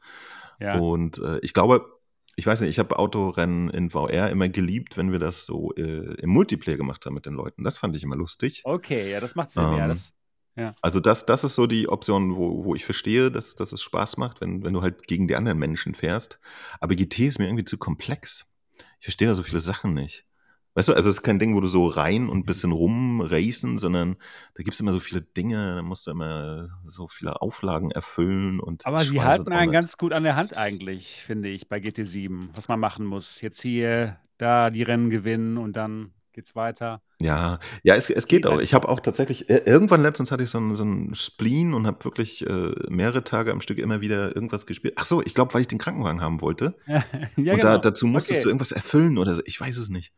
ja. Und äh, ich glaube, ich weiß nicht, ich habe Autorennen in VR immer geliebt, wenn wir das so äh, im Multiplayer gemacht haben mit den Leuten. Das fand ich immer lustig. Okay, ja, das macht Sinn. ja, Ähm, das, Also das, das ist so die Option, wo, wo ich verstehe, dass, dass es Spaß macht, wenn, wenn du halt gegen die anderen Menschen fährst. Aber GT ist mir irgendwie zu komplex. Ich verstehe da so viele Sachen nicht. Weißt du, also es ist kein Ding, wo du so rein und ein bisschen rumracen, sondern da gibt es immer so viele Dinge, da musst du immer so viele Auflagen erfüllen und aber sie Schweiß halten einen ganz gut an der Hand eigentlich, finde ich, bei GT7, was man machen muss. Jetzt hier, da die Rennen gewinnen und dann geht's weiter. Ja, ja, es, es geht auch. Ich habe auch tatsächlich, ir- irgendwann letztens hatte ich so einen, so einen Spleen und habe wirklich äh, mehrere Tage am Stück immer wieder irgendwas gespielt. Ach so, ich glaube, weil ich den Krankenwagen haben wollte. ja, und genau. da, dazu musstest Okay. du irgendwas erfüllen oder so. Ich weiß es nicht.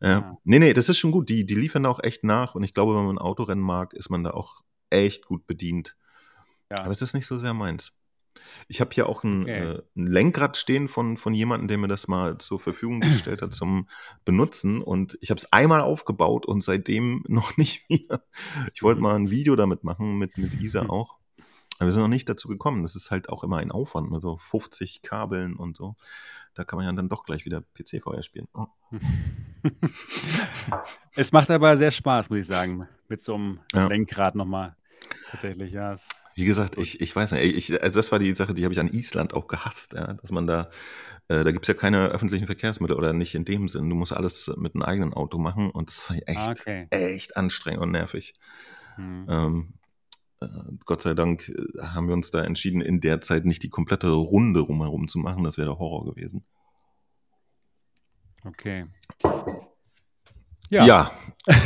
Ja. Ja. Nee, nee, das ist schon gut. Die, die liefern da auch echt nach. Und ich glaube, wenn man ein Autorennen mag, ist man da auch echt gut bedient. Ja. Aber es ist nicht so sehr meins. Ich habe hier auch ein, Okay. äh, ein Lenkrad stehen von, von jemandem, der mir das mal zur Verfügung gestellt hat zum Benutzen. Und ich habe es einmal aufgebaut und seitdem noch nicht wieder. Ich wollte Mhm. mal ein Video damit machen, mit, mit Isa auch. Aber wir sind noch nicht dazu gekommen. Das ist halt auch immer ein Aufwand mit so 50 Kabeln und so. Da kann man ja dann doch gleich wieder PC-VR spielen. Oh. Es macht aber sehr Spaß, muss ich sagen, mit so einem Ja. Lenkrad nochmal. Tatsächlich, ja. es- Wie gesagt, ich, ich weiß nicht, ich, also das war die Sache, die habe ich an Island auch gehasst, ja, dass man da, äh, da gibt es ja keine öffentlichen Verkehrsmittel oder nicht in dem Sinn. Du musst alles mit einem eigenen Auto machen und das war echt, Ah, okay. echt anstrengend und nervig. Hm. Ähm, äh, Gott sei Dank äh, haben wir uns da entschieden, in der Zeit nicht die komplette Runde rumherum zu machen. Das wäre Horror gewesen. Okay. Ja,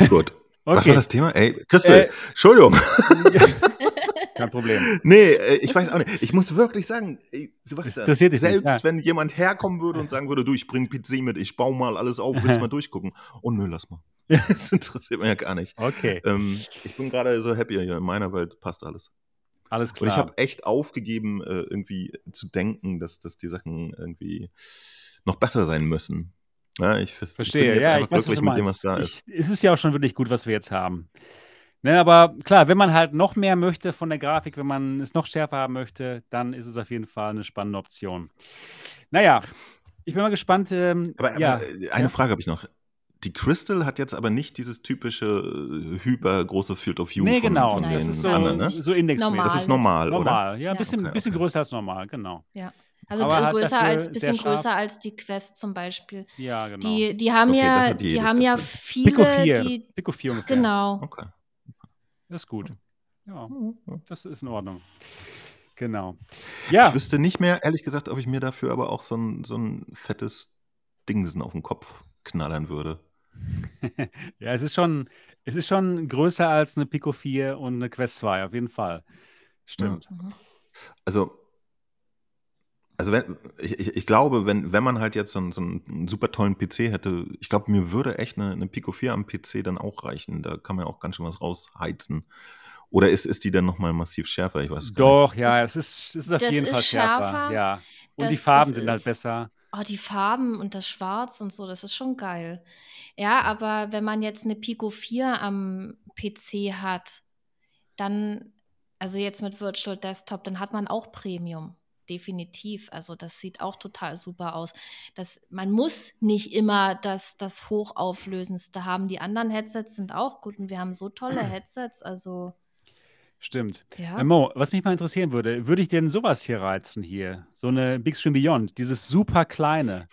gut. Was Okay. war das Thema? Ey, Christel, Äh, Entschuldigung. Kein Problem. Nee, äh, ich weiß auch nicht. Ich muss wirklich sagen, Sebastian, interessiert dich nicht, selbst ja. wenn jemand herkommen würde und sagen würde, du, ich bring PC mit, ich baue mal alles auf, willst mal durchgucken? Oh nö, lass mal. Das interessiert mich ja gar nicht. Okay, Ähm, ich bin gerade so happy hier. In meiner Welt passt alles. alles Und ich klar. habe echt aufgegeben, äh, irgendwie zu denken, dass, dass die Sachen irgendwie noch besser sein müssen. Ja, ich, ich Verstehe, jetzt ja, ich weiß, was du mit dem, was meinst. da ist. Ich, es ist ja auch schon wirklich gut, was wir jetzt haben. Ne, aber klar, wenn man halt noch mehr möchte von der Grafik, wenn man es noch schärfer haben möchte, dann ist es auf jeden Fall eine spannende Option. Naja, ich bin mal gespannt. Ähm, Aber, ja, aber äh, eine ja. Frage habe ich noch. Die Crystal hat jetzt aber nicht dieses typische äh, hypergroße Field of View nee, von, genau. von Nein, das ist so, anderen, ne? so indexmäßig. Normal. Das ist normal, oder? Normal, ja, ein Ja. bisschen, Okay, bisschen okay. größer als normal, genau. Also Aber äh, halt größer als bisschen größer als die Quest zum Beispiel. Ja, genau. Die, die haben Okay, ja, die jedes haben ja viele, Pico 4, die Pico 4 ungefähr. genau. Okay. Das ist gut. Ja, das ist in Ordnung. Genau. Ja, Ich wüsste nicht mehr, ehrlich gesagt, ob ich mir dafür aber auch so ein, so ein fettes Dingsen auf den Kopf knallern würde. ja, es ist schon, es ist schon größer als eine Pico 4 und eine Quest 2, auf jeden Fall. Stimmt. Mhm. Also, also wenn, ich, ich, ich glaube, wenn, wenn man halt jetzt so einen, so einen super tollen PC hätte, ich glaube, mir würde echt eine, eine Pico 4 am PC dann auch reichen. Da kann man auch ganz schön was rausheizen. Oder ist, ist die dann nochmal massiv schärfer? Ich weiß Doch, ja, es ist, es ist auf Das jeden ist Fall schärfer. schärfer. Ja. Und Das- die Farben sind halt besser. Oh, die Farben und das Schwarz und so, das ist schon geil. Ja, aber wenn man jetzt eine Pico 4 am PC hat, dann, also jetzt mit Virtual Desktop, dann hat man auch Premium. Definitiv. Also das sieht auch total super aus. Das, man muss nicht immer das, das Hochauflösendste haben. Die anderen Headsets sind auch gut und wir haben so tolle Headsets. Also Stimmt. ja. Äh, Mo, was mich mal interessieren würde, würde ich denn sowas hier reizen hier? So eine Big Screen Beyond, dieses super kleine,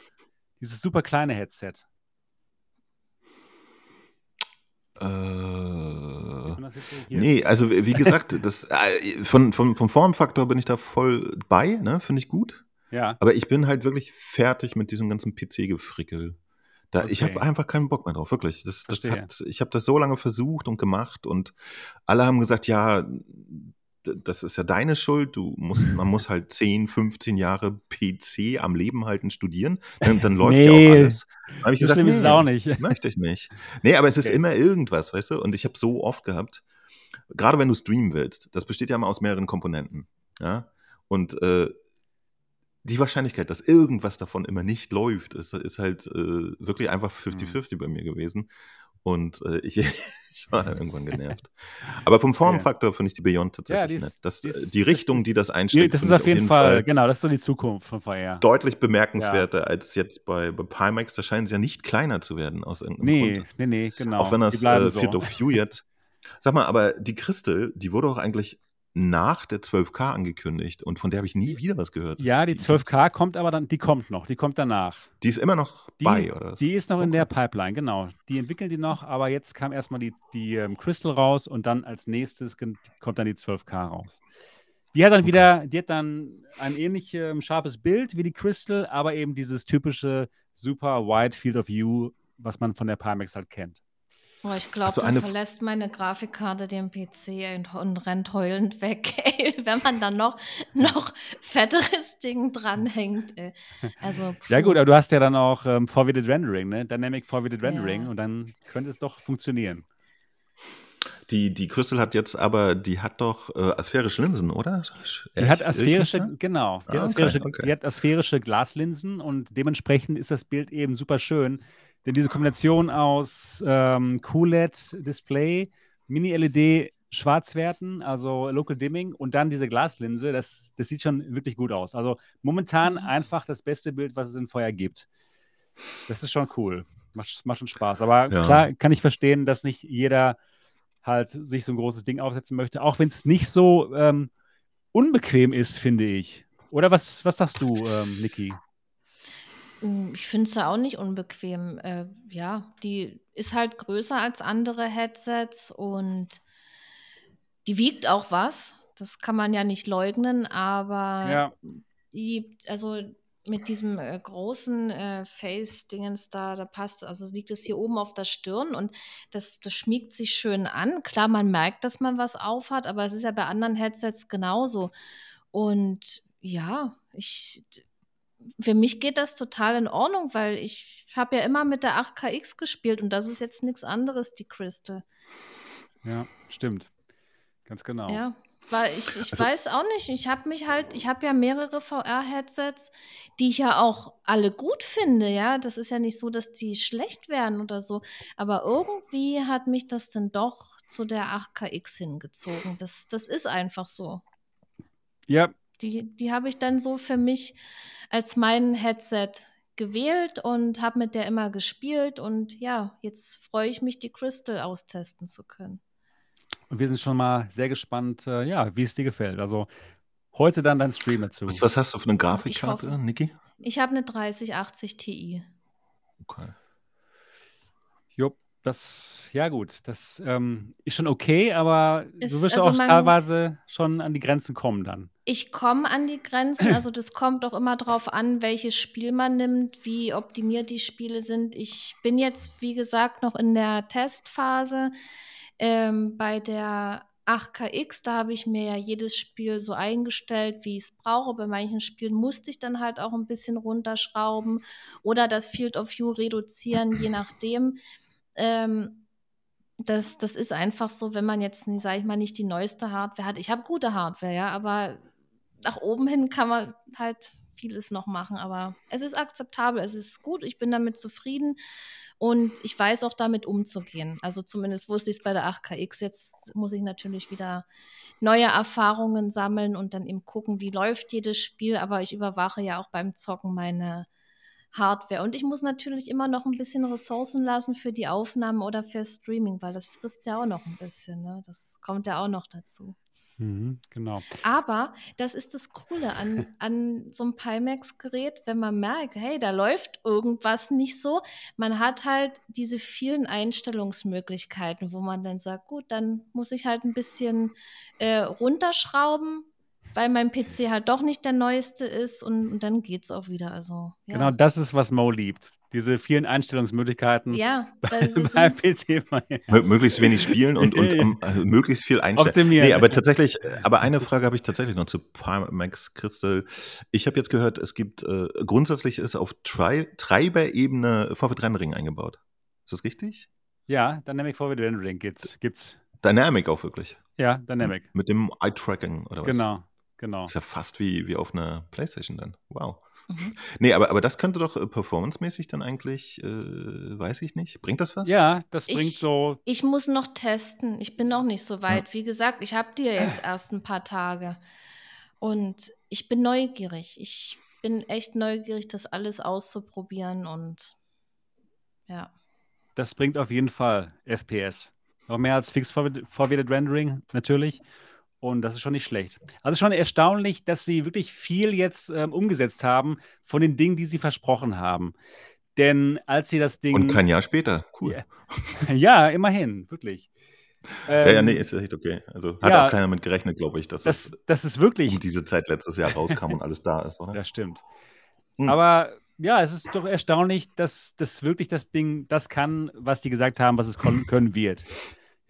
dieses super kleine Headset. Äh, hier? nee, also wie gesagt, das, äh, von, von, vom Formfaktor bin ich da voll bei, ne? finde ich gut. Ja, Aber ich bin halt wirklich fertig mit diesem ganzen PC-Gefrickel. Da, Ich Okay. habe einfach keinen Bock mehr drauf, wirklich. Das, das hat, ich habe das so lange versucht und gemacht und alle haben gesagt, ja, das ist ja deine Schuld. Du musst, man muss halt 10, 15 Jahre PC am Leben halten, studieren. Dann, dann läuft ja Nee, auch alles. Habe ich so gesagt, schlimm ist es nee, auch nicht. Möchte ich nicht. Nee, aber es ist Okay. immer irgendwas, weißt du? Und ich habe so oft gehabt, gerade wenn du streamen willst, das besteht ja immer aus mehreren Komponenten. Ja? Und äh, die Wahrscheinlichkeit, dass irgendwas davon immer nicht läuft, ist, ist halt äh, wirklich einfach 50-50 bei mir gewesen. Und äh, ich, ich war dann irgendwann genervt. Aber vom Formfaktor finde ich die Beyond tatsächlich die nett. ist- Das, die äh, ist- die Richtung, die das Nee, einschlägt, das ist auf jeden Fall, genau, das ist so die Zukunft von VR. deutlich bemerkenswerter als jetzt bei, bei Pimax. Da scheinen sie ja nicht kleiner zu werden aus irgendeinem Nee, Grund. nee, nee, genau. Auch wenn Die das äh, so. Field of View jetzt. Sag mal, aber die Crystal, die wurde auch eigentlich nach der 12K angekündigt und von der habe ich nie wieder was gehört. Ja, die 12K kommt aber dann, die kommt noch, die kommt danach. Die ist immer noch Die, bei, oder? die ist noch in Okay. der Pipeline, genau. Die entwickeln die noch, aber jetzt kam erstmal die, die ähm, Crystal raus und dann als nächstes kommt dann die 12K raus. Die hat dann Okay. wieder, die hat dann ein ähnlich ähm, scharfes Bild wie die Crystal, aber eben dieses typische super wide Field of View, was man von der Pimax halt kennt. Oh, ich glaube, Also eine- verlässt meine Grafikkarte den PC und, und rennt heulend weg, ey, wenn man dann noch, noch fetteres Ding dranhängt. Ey. Also, Ja gut, aber du hast ja dann auch ähm, Forwarded Rendering, ne? Dynamic Forwarded Rendering Ja. und dann könnte es doch funktionieren. Die, die Crystal hat jetzt aber, die hat doch äh, asphärische Linsen, oder? Die hat asphärische, genau, die, Ah, hat okay, asphärische, okay. die hat asphärische Glaslinsen und dementsprechend ist das Bild eben super schön. Denn diese Kombination aus ähm, QLED-Display, Mini-LED, Schwarzwerten, also Local Dimming und dann diese Glaslinse, das, das sieht schon wirklich gut aus. Also momentan Mhm. einfach das beste Bild, was es in Feuer gibt. Das ist schon cool. Macht, macht schon Spaß. Aber Ja. klar kann ich verstehen, dass nicht jeder halt sich so ein großes Ding aufsetzen möchte, auch wenn es nicht so ähm, unbequem ist, finde ich. Oder was, was sagst du, ähm, Niki? Mm, Ich finde es ja auch nicht unbequem. Äh, ja, die ist halt größer als andere Headsets und die wiegt auch was. Das kann man ja nicht leugnen, aber Ja. die, also mit diesem äh, großen äh, Face-Dingens da, da passt, also liegt es hier oben auf der Stirn und das, das schmiegt sich schön an. Klar, man merkt, dass man was aufhat, aber es ist ja bei anderen Headsets genauso. Und ja, ich, für mich geht das total in Ordnung, weil ich habe ja immer mit der 8KX gespielt und das ist jetzt nichts anderes, die Crystal. Ja, stimmt. Ganz genau. Ja, weil ich, ich Also- weiß auch nicht, ich habe mich halt, ich habe ja mehrere VR-Headsets, die ich ja auch alle gut finde, ja. Das ist ja nicht so, dass die schlecht werden oder so, aber irgendwie hat mich das dann doch zu der 8KX hingezogen. Das, das ist einfach so. Ja, Die, die habe ich dann so für mich als mein Headset gewählt und habe mit der immer gespielt und ja, jetzt freue ich mich, die Crystal austesten zu können. und wir sind schon mal sehr gespannt, äh, ja, wie es dir gefällt. Also heute dann dein Stream dazu. Was, was hast du für eine Grafikkarte. Niki? Ich habe eine 3080 Ti. Okay. Das, ja gut, das ähm, ist schon okay, aber Ist- du wirst also auch man- teilweise schon an die Grenzen kommen dann. Ich komme an die Grenzen, also das kommt auch immer drauf an, welches Spiel man nimmt, wie optimiert die Spiele sind. Ich bin jetzt, wie gesagt, noch in der Testphase. Ähm, bei der 8KX, da habe ich mir ja jedes Spiel so eingestellt, wie ich es brauche. Bei manchen Spielen musste ich dann halt auch ein bisschen runterschrauben oder das Field of View reduzieren, je nachdem. Ähm, das, das ist einfach so, wenn man jetzt, sage ich mal, nicht die neueste Hardware hat. Ich habe gute Hardware, ja, aber nach oben hin kann man halt vieles noch machen. Aber es ist akzeptabel, es ist gut, ich bin damit zufrieden und ich weiß auch damit umzugehen. Also zumindest wusste ich es bei der 8KX. Jetzt muss ich natürlich wieder neue Erfahrungen sammeln und dann eben gucken, wie läuft jedes Spiel. Aber ich überwache ja auch beim Zocken meine Hardware. Und ich muss natürlich immer noch ein bisschen Ressourcen lassen für die Aufnahmen oder für Streaming, weil das frisst ja auch noch ein bisschen. Ne? Das kommt ja auch noch dazu. Mhm, genau. Aber das ist das Coole an, an so einem Pimax-Gerät, wenn man merkt, hey, da läuft irgendwas nicht so. Man hat halt diese vielen Einstellungsmöglichkeiten, wo man dann sagt, gut, dann muss ich halt ein bisschen äh, runterschrauben, weil mein PC halt doch nicht der neueste ist und, und dann geht's auch wieder. Also, ja. Genau das ist, was Mo liebt. Diese vielen Einstellungsmöglichkeiten Ja, ist beim PC. Mö- Möglichst wenig spielen und, und ähm, also möglichst viel einstellen. Optimieren. Nee, aber tatsächlich, aber eine Frage habe ich tatsächlich noch zu Pimax Crystal. Ich habe jetzt gehört, es gibt, äh, grundsätzlich ist auf Tri Treiberebene Forward Rendering eingebaut. Ist das richtig? Ja, Dynamic Forward Rendering gibt's. gibt's. Dynamic auch wirklich. Ja, Dynamic. Mit dem Eye-Tracking oder was? Genau, genau. Ist ja fast wie, wie auf einer Playstation dann. Wow. Mhm. Nee, aber, aber das könnte doch äh, performancemäßig dann eigentlich, äh, weiß ich nicht. Bringt das was? Ja, das bringt Ich, so. ich muss noch testen. Ich bin noch nicht so Ja. weit. Wie gesagt, ich habe die ja jetzt erst ein paar Tage. Und ich bin neugierig. Ich bin echt neugierig, das alles auszuprobieren. Und ja. Das bringt auf jeden Fall FPS. Noch mehr als Fixed Forward- Forwarded Rendering, natürlich. Und das ist schon nicht schlecht. Also schon erstaunlich, dass sie wirklich viel jetzt ähm, umgesetzt haben von den Dingen, die sie versprochen haben. Denn als sie das Ding. Und kein Jahr später. Cool. Ja, ja, immerhin, wirklich. Ja, ja, Ähm, nee, ist echt okay. Also hat ja, auch keiner mit gerechnet, glaube ich, dass das, es das ist wirklich. um diese Zeit letztes Jahr rauskam und alles da ist, oder? Das stimmt. Hm. Aber ja, es ist doch erstaunlich, dass das wirklich das Ding das kann, was die gesagt haben, was es können wird.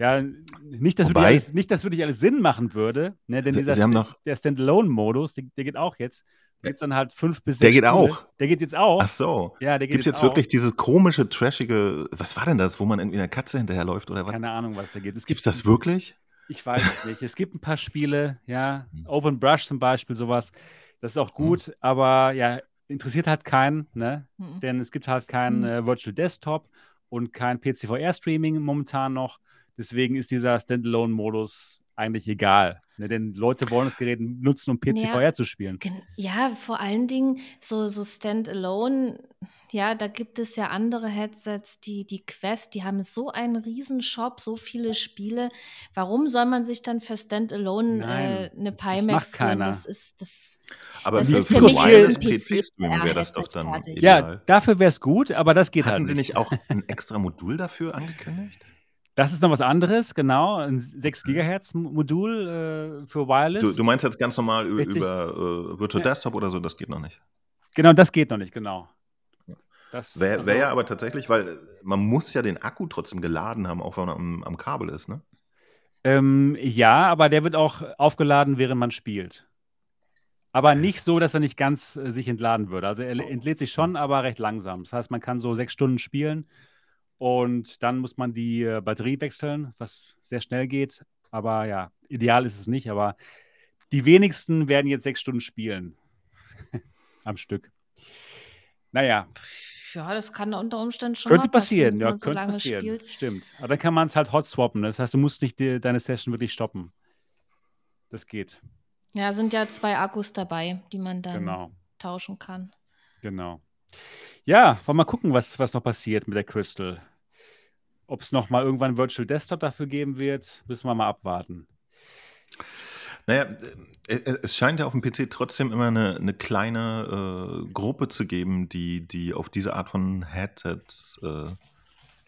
Ja, nicht, dass wirklich Wobei- alles, nicht, dass wirklich alles Sinn machen würde, ne? denn Sie- dieser Sie noch- der Standalone-Modus, der, der geht auch jetzt. Da gibt es dann halt fünf bis Der sechs geht Spiele. auch? Der geht jetzt auch. Ach so. Ja, der geht Gibt es jetzt, jetzt auch. wirklich dieses komische, trashige, was war denn das, wo man irgendwie einer Katze hinterherläuft oder was? Keine Ahnung, was da geht. Es Gibt es das wirklich? Ich weiß es nicht. Es gibt ein paar Spiele, ja, Hm. Open Brush zum Beispiel, sowas. Das ist auch gut, aber ja, interessiert halt keinen, ne? Mhm. Denn es gibt halt keinen Mhm. äh, Virtual Desktop und kein PCVR-Streaming momentan noch. Deswegen ist dieser Standalone-Modus eigentlich egal. Ne? Denn Leute wollen das Gerät nutzen, um PCVR zu spielen. Ja, vor allen Dingen so, so Standalone, ja, da gibt es ja andere Headsets, die, die Quest, die haben so einen riesen Shop, so viele Spiele. Warum soll man sich dann für Standalone Nein, äh, eine das Pimax macht holen? keiner. Das ist, das, Aber Das für, ist für mich ist es Wireless ein PC wäre das doch dann. Ja, dafür wäre es gut, aber das geht Hatten halt Sie nicht. nicht auch ein extra Modul dafür angekündigt? Das ist noch was anderes, genau. Ein 6 GHz Modul äh, für Wireless. Du, du meinst jetzt ganz normal über, über äh, Virtual Ja. Desktop oder so, das geht noch nicht. genau, das geht noch nicht, genau. Das, Wäre also- wär ja aber tatsächlich, weil man muss ja den Akku trotzdem geladen haben, auch wenn man am, am Kabel ist, ne? Ähm, ja, aber der wird auch aufgeladen, während man spielt. Aber nicht so, dass er nicht ganz äh, sich entladen würde. Also er entlädt sich schon, aber recht langsam. Das heißt, man kann so sechs Stunden spielen und dann muss man die äh, Batterie wechseln, was sehr schnell geht. Aber ja, ideal ist es nicht. Aber die wenigsten werden jetzt sechs Stunden spielen am Stück. Naja, ja, das kann unter Umständen schon könnte passieren, passieren, ja, so könnte passieren. spielt. Stimmt. Aber dann kann man es halt hot swappen. ne? Das heißt, du musst nicht die, deine Session wirklich stoppen. Das geht. Ja, sind ja zwei Akkus dabei, die man dann Genau. tauschen kann. Genau. Ja, wollen wir mal gucken, was, was noch passiert mit der Crystal. Ob es noch mal irgendwann Virtual Desktop dafür geben wird, müssen wir mal abwarten. Naja, äh, äh, es scheint ja auf dem PC trotzdem immer eine, eine kleine äh, Gruppe zu geben, die, die auf diese Art von Headsets, äh,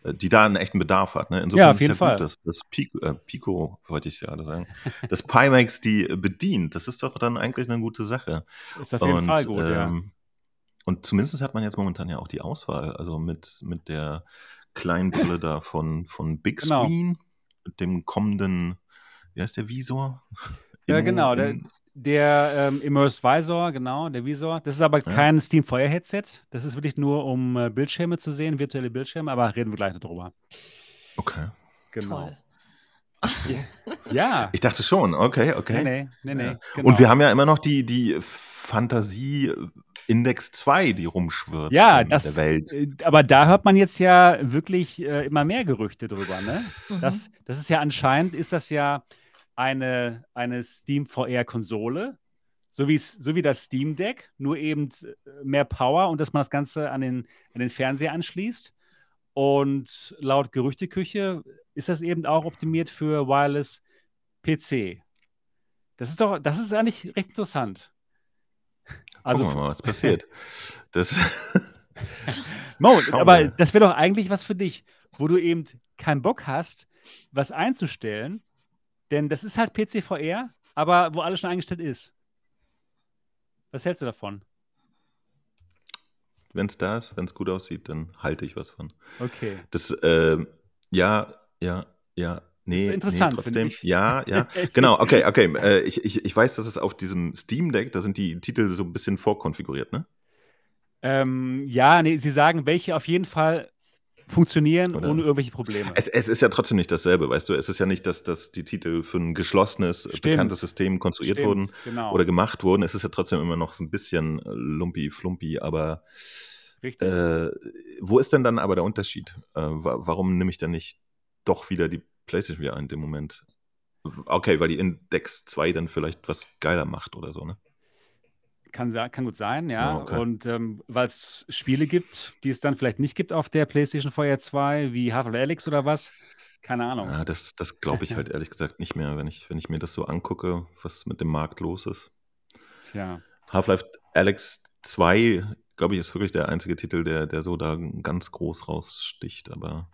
äh, die da einen echten Bedarf hat. Ne? Insofern Ja, auf ist jeden ja Fall. gut, dass das Pico, äh, Pico, wollte ich gerade sagen, das Pimax die bedient. Das ist doch dann eigentlich eine gute Sache. Ist auf jeden und, Fall gut, ja. ähm, Und zumindest hat man jetzt momentan ja auch die Auswahl, also mit, mit der kleinen Brille da von, von Big Genau. Screen, mit dem kommenden, wie heißt der Visor? Ja, Immo- genau. Der, Im- der ähm, Immersed Visor, genau, der Visor. Das ist aber Ja. kein Steam VR Headset. Das ist wirklich nur, um äh, Bildschirme zu sehen, virtuelle Bildschirme, aber reden wir gleich noch drüber. Okay. Genau. Toll. Ja. Ich dachte schon, okay, okay. Nee, nee, nee, nee. Ja. Genau. Und wir haben ja immer noch die, die Fantasie Index 2, die rumschwirrt ja, in das, der Welt. äh, aber da hört man jetzt ja wirklich äh, immer mehr Gerüchte drüber, ne? Mhm. Das, das ist ja anscheinend, ist das ja eine, eine Steam VR-Konsole, so, so wie das Steam Deck, nur eben äh, mehr Power und dass man das Ganze an den, an den Fernseher anschließt. Und laut Gerüchteküche ist das eben auch optimiert für Wireless PC. Das ist doch, das ist eigentlich recht interessant. Also, Gucken wir mal, was passiert. Das, Mo, aber das wäre doch eigentlich was für dich, wo du eben keinen Bock hast, was einzustellen, denn das ist halt PC-VR, aber wo alles schon eingestellt ist. Was hältst du davon? wenn es da ist, wenn es gut aussieht, dann halte ich was von. Okay. Das, ähm, ja, ja, ja. Nee, interessant, nee, trotzdem. Ja, ja. Genau, okay, okay. Äh, ich, ich, ich weiß, dass es auf diesem Steam Deck, da sind die Titel so ein bisschen vorkonfiguriert, ne? Ähm, ja, nee, sie sagen, welche auf jeden Fall funktionieren Oder? ohne irgendwelche Probleme. Es, es ist ja trotzdem nicht dasselbe, weißt du? Es ist ja nicht, dass, dass die Titel für ein geschlossenes, Stimmt. bekanntes System konstruiert Stimmt, wurden genau. oder gemacht wurden. Es ist ja trotzdem immer noch so ein bisschen äh, lumpi, flumpi, aber Richtig. äh, wo ist denn dann aber der Unterschied? Äh, wa warum nehme ich dann nicht doch wieder die PlayStation wieder in dem Moment? Okay, weil die Index 2 dann vielleicht was geiler macht oder so, ne? Kann, kann gut sein, ja. Okay. Und ähm, weil es Spiele gibt, die es dann vielleicht nicht gibt auf der PlayStation VR 2, wie Half-Life Alyx oder was. Keine Ahnung. Ja, das das glaube ich halt ehrlich gesagt nicht mehr, wenn ich, wenn ich mir das so angucke, was mit dem Markt los ist. Tja. Half-Life Alyx 2, glaube ich, ist wirklich der einzige Titel, der, der so da ganz groß raussticht, aber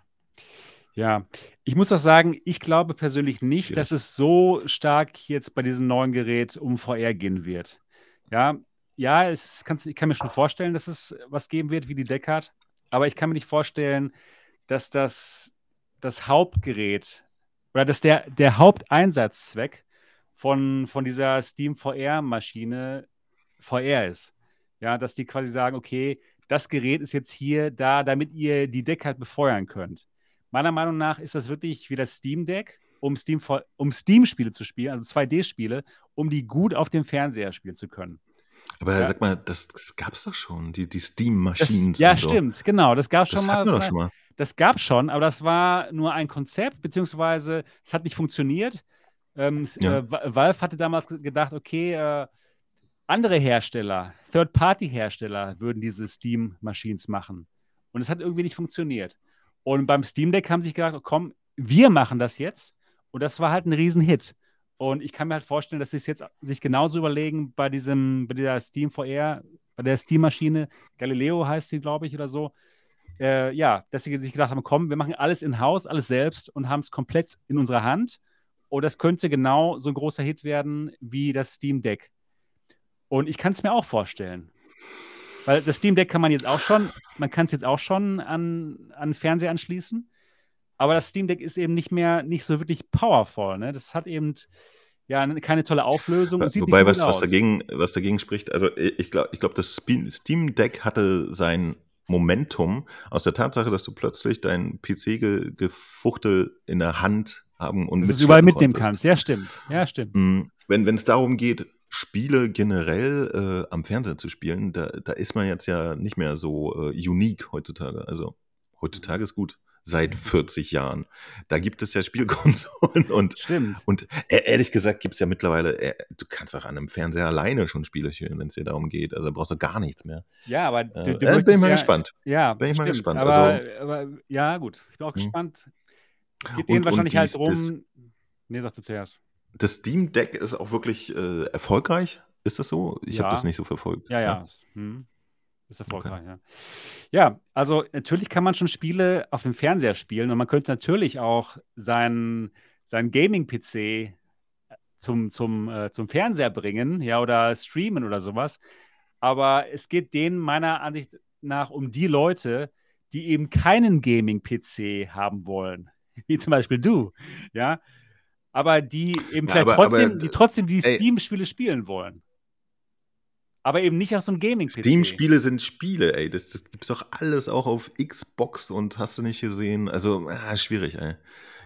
Ja, ich muss auch sagen, ich glaube persönlich nicht, Schwierig. dass es so stark jetzt bei diesem neuen Gerät um VR gehen wird. Ja, ja, es kann, ich kann mir schon vorstellen, dass es was geben wird wie die Deckard, aber ich kann mir nicht vorstellen, dass das das Hauptgerät oder dass der, der Haupteinsatzzweck von, von dieser Steam VR-Maschine VR ist. Ja, dass die quasi sagen, okay, das Gerät ist jetzt hier da, damit ihr die Deckard befeuern könnt. Meiner Meinung nach ist das wirklich wie das Steam Deck, um Steam, um Steam-Spiele zu spielen, also 2D-Spiele, um die gut auf dem Fernseher spielen zu können. Aber Ja. sag mal, das, das gab es doch schon, die, die Steam-Maschinen. ja, so. stimmt, genau. Das gab es Das schon hatten mal. wir doch schon mal. Das gab schon, aber das war nur ein Konzept, beziehungsweise es hat nicht funktioniert. Ähm, Ja. äh, Va- Valve hatte damals ge- gedacht, okay, äh, andere Hersteller, Third-Party-Hersteller würden diese Steam-Machines machen. Und es hat irgendwie nicht funktioniert. Und beim Steam Deck haben sie sich gedacht, oh, komm, wir machen das jetzt. Und das war halt ein Riesenhit. Und ich kann mir halt vorstellen, dass sie es jetzt sich genauso überlegen bei diesem, bei dieser Steam VR, bei der Steam-Maschine, Galileo heißt sie, glaube ich, oder so. Äh, ja, dass sie sich gedacht haben, komm, wir machen alles in-house, alles selbst und haben es komplett in unserer Hand. Und das könnte genau so ein großer Hit werden wie das Steam Deck. Und ich kann es mir auch vorstellen. Weil das Steam Deck kann man jetzt auch schon, man kann es jetzt auch schon an, an Fernseher anschließen. Aber das Steam Deck ist eben nicht mehr, nicht so wirklich powerful. Ne? Das hat eben ja keine tolle Auflösung. sieht Wobei, was, was, dagegen, was dagegen spricht, also ich glaube, ich glaub, das Steam Deck hatte sein Momentum aus der Tatsache, dass du plötzlich dein PC-Gefuchtel in der Hand haben und Dass du überall mitnehmen konntest. kannst. Ja, stimmt. Ja, stimmt. Mm, Wenn wenn es darum geht, Spiele generell äh, am Fernseher zu spielen, da, da ist man jetzt ja nicht mehr so äh, unique heutzutage. Also heutzutage ist gut. Seit 40 Jahren. Da gibt es ja Spielkonsolen und, Stimmt. und e- ehrlich gesagt gibt es ja mittlerweile, äh, du kannst auch an einem Fernseher alleine schon Spiele spielen, wenn es dir darum geht. Also brauchst du gar nichts mehr. Ja, aber Äh, du, du äh, bin ich mal ja, gespannt. Ja, Bin ich mal stimmt. gespannt. Aber, Also- aber ja, gut. Ich bin auch Hm. gespannt. Es geht Und- denen und wahrscheinlich halt dies- drum. das- Nee, sag du zuerst. Das Steam Deck ist auch wirklich äh, erfolgreich. Ist das so? Ich Ja. habe das nicht so verfolgt. Ja, ja. Hm. Ist erfolgreich, ja. Ja, also natürlich kann man schon Spiele auf dem Fernseher spielen und man könnte natürlich auch seinen sein Gaming-PC zum, zum, äh, zum Fernseher bringen, ja, oder streamen oder sowas. Aber es geht denen meiner Ansicht nach um die Leute, die eben keinen Gaming-PC haben wollen. Wie zum Beispiel du, ja. Aber die eben Ja, vielleicht aber- trotzdem, aber, die trotzdem die. Steam-Spiele spielen wollen. Aber eben nicht auf so einem Gaming-PC. Steam-Spiele sind Spiele, ey. Das, das gibt's doch alles auch auf Xbox und hast du nicht gesehen. Also, ah, schwierig, ey.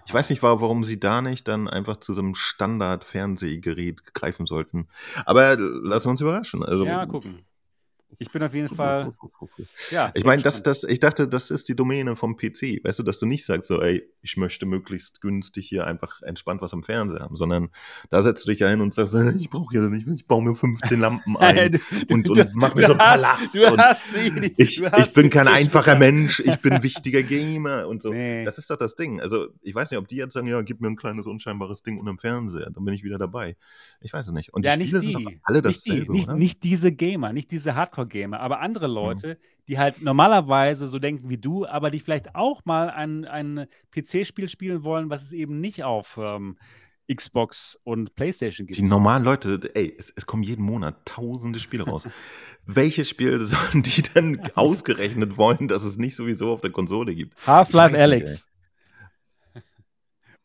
Ich weiß nicht, wa- warum sie da nicht dann einfach zu so einem Standard-Fernsehgerät greifen sollten. Aber lassen wir uns überraschen. Also, Ja, gucken. Ich bin auf jeden Fall. Ja, Ich meine, das, das, ich dachte, das ist die Domäne vom PC. Weißt du, dass du nicht sagst, so, ey, ich möchte möglichst günstig hier einfach entspannt was am Fernseher haben, sondern da setzt du dich hin und sagst, ich brauche hier nicht, ich baue mir 15 Lampen ein. Du- und- du- und mach mir so einen Palast Du und hast sie. Ich, ich bin kein einfacher. Mensch, ich bin ein wichtiger Gamer und so. Nee. Das ist doch das Ding. Also, ich weiß nicht, ob die jetzt sagen, ja, gib mir ein kleines unscheinbares Ding unterm Fernseher, dann bin ich wieder dabei. Ich weiß es nicht. Und Ja, die nicht Spiele die. sind doch alle nicht, die dasselbe, nicht, oder? nicht diese Gamer, nicht diese Hardcore-Gamer, aber andere Leute, die halt normalerweise so denken wie du, aber die vielleicht auch mal ein, ein PC-Spiel spielen wollen, was es eben nicht auf ähm, Xbox und PlayStation gibt. Die normalen Leute, ey, es, es kommen jeden Monat tausende Spiele raus. Welches Spiel sollen die denn ausgerechnet wollen, dass es nicht sowieso auf der Konsole gibt? Half-Life Alex.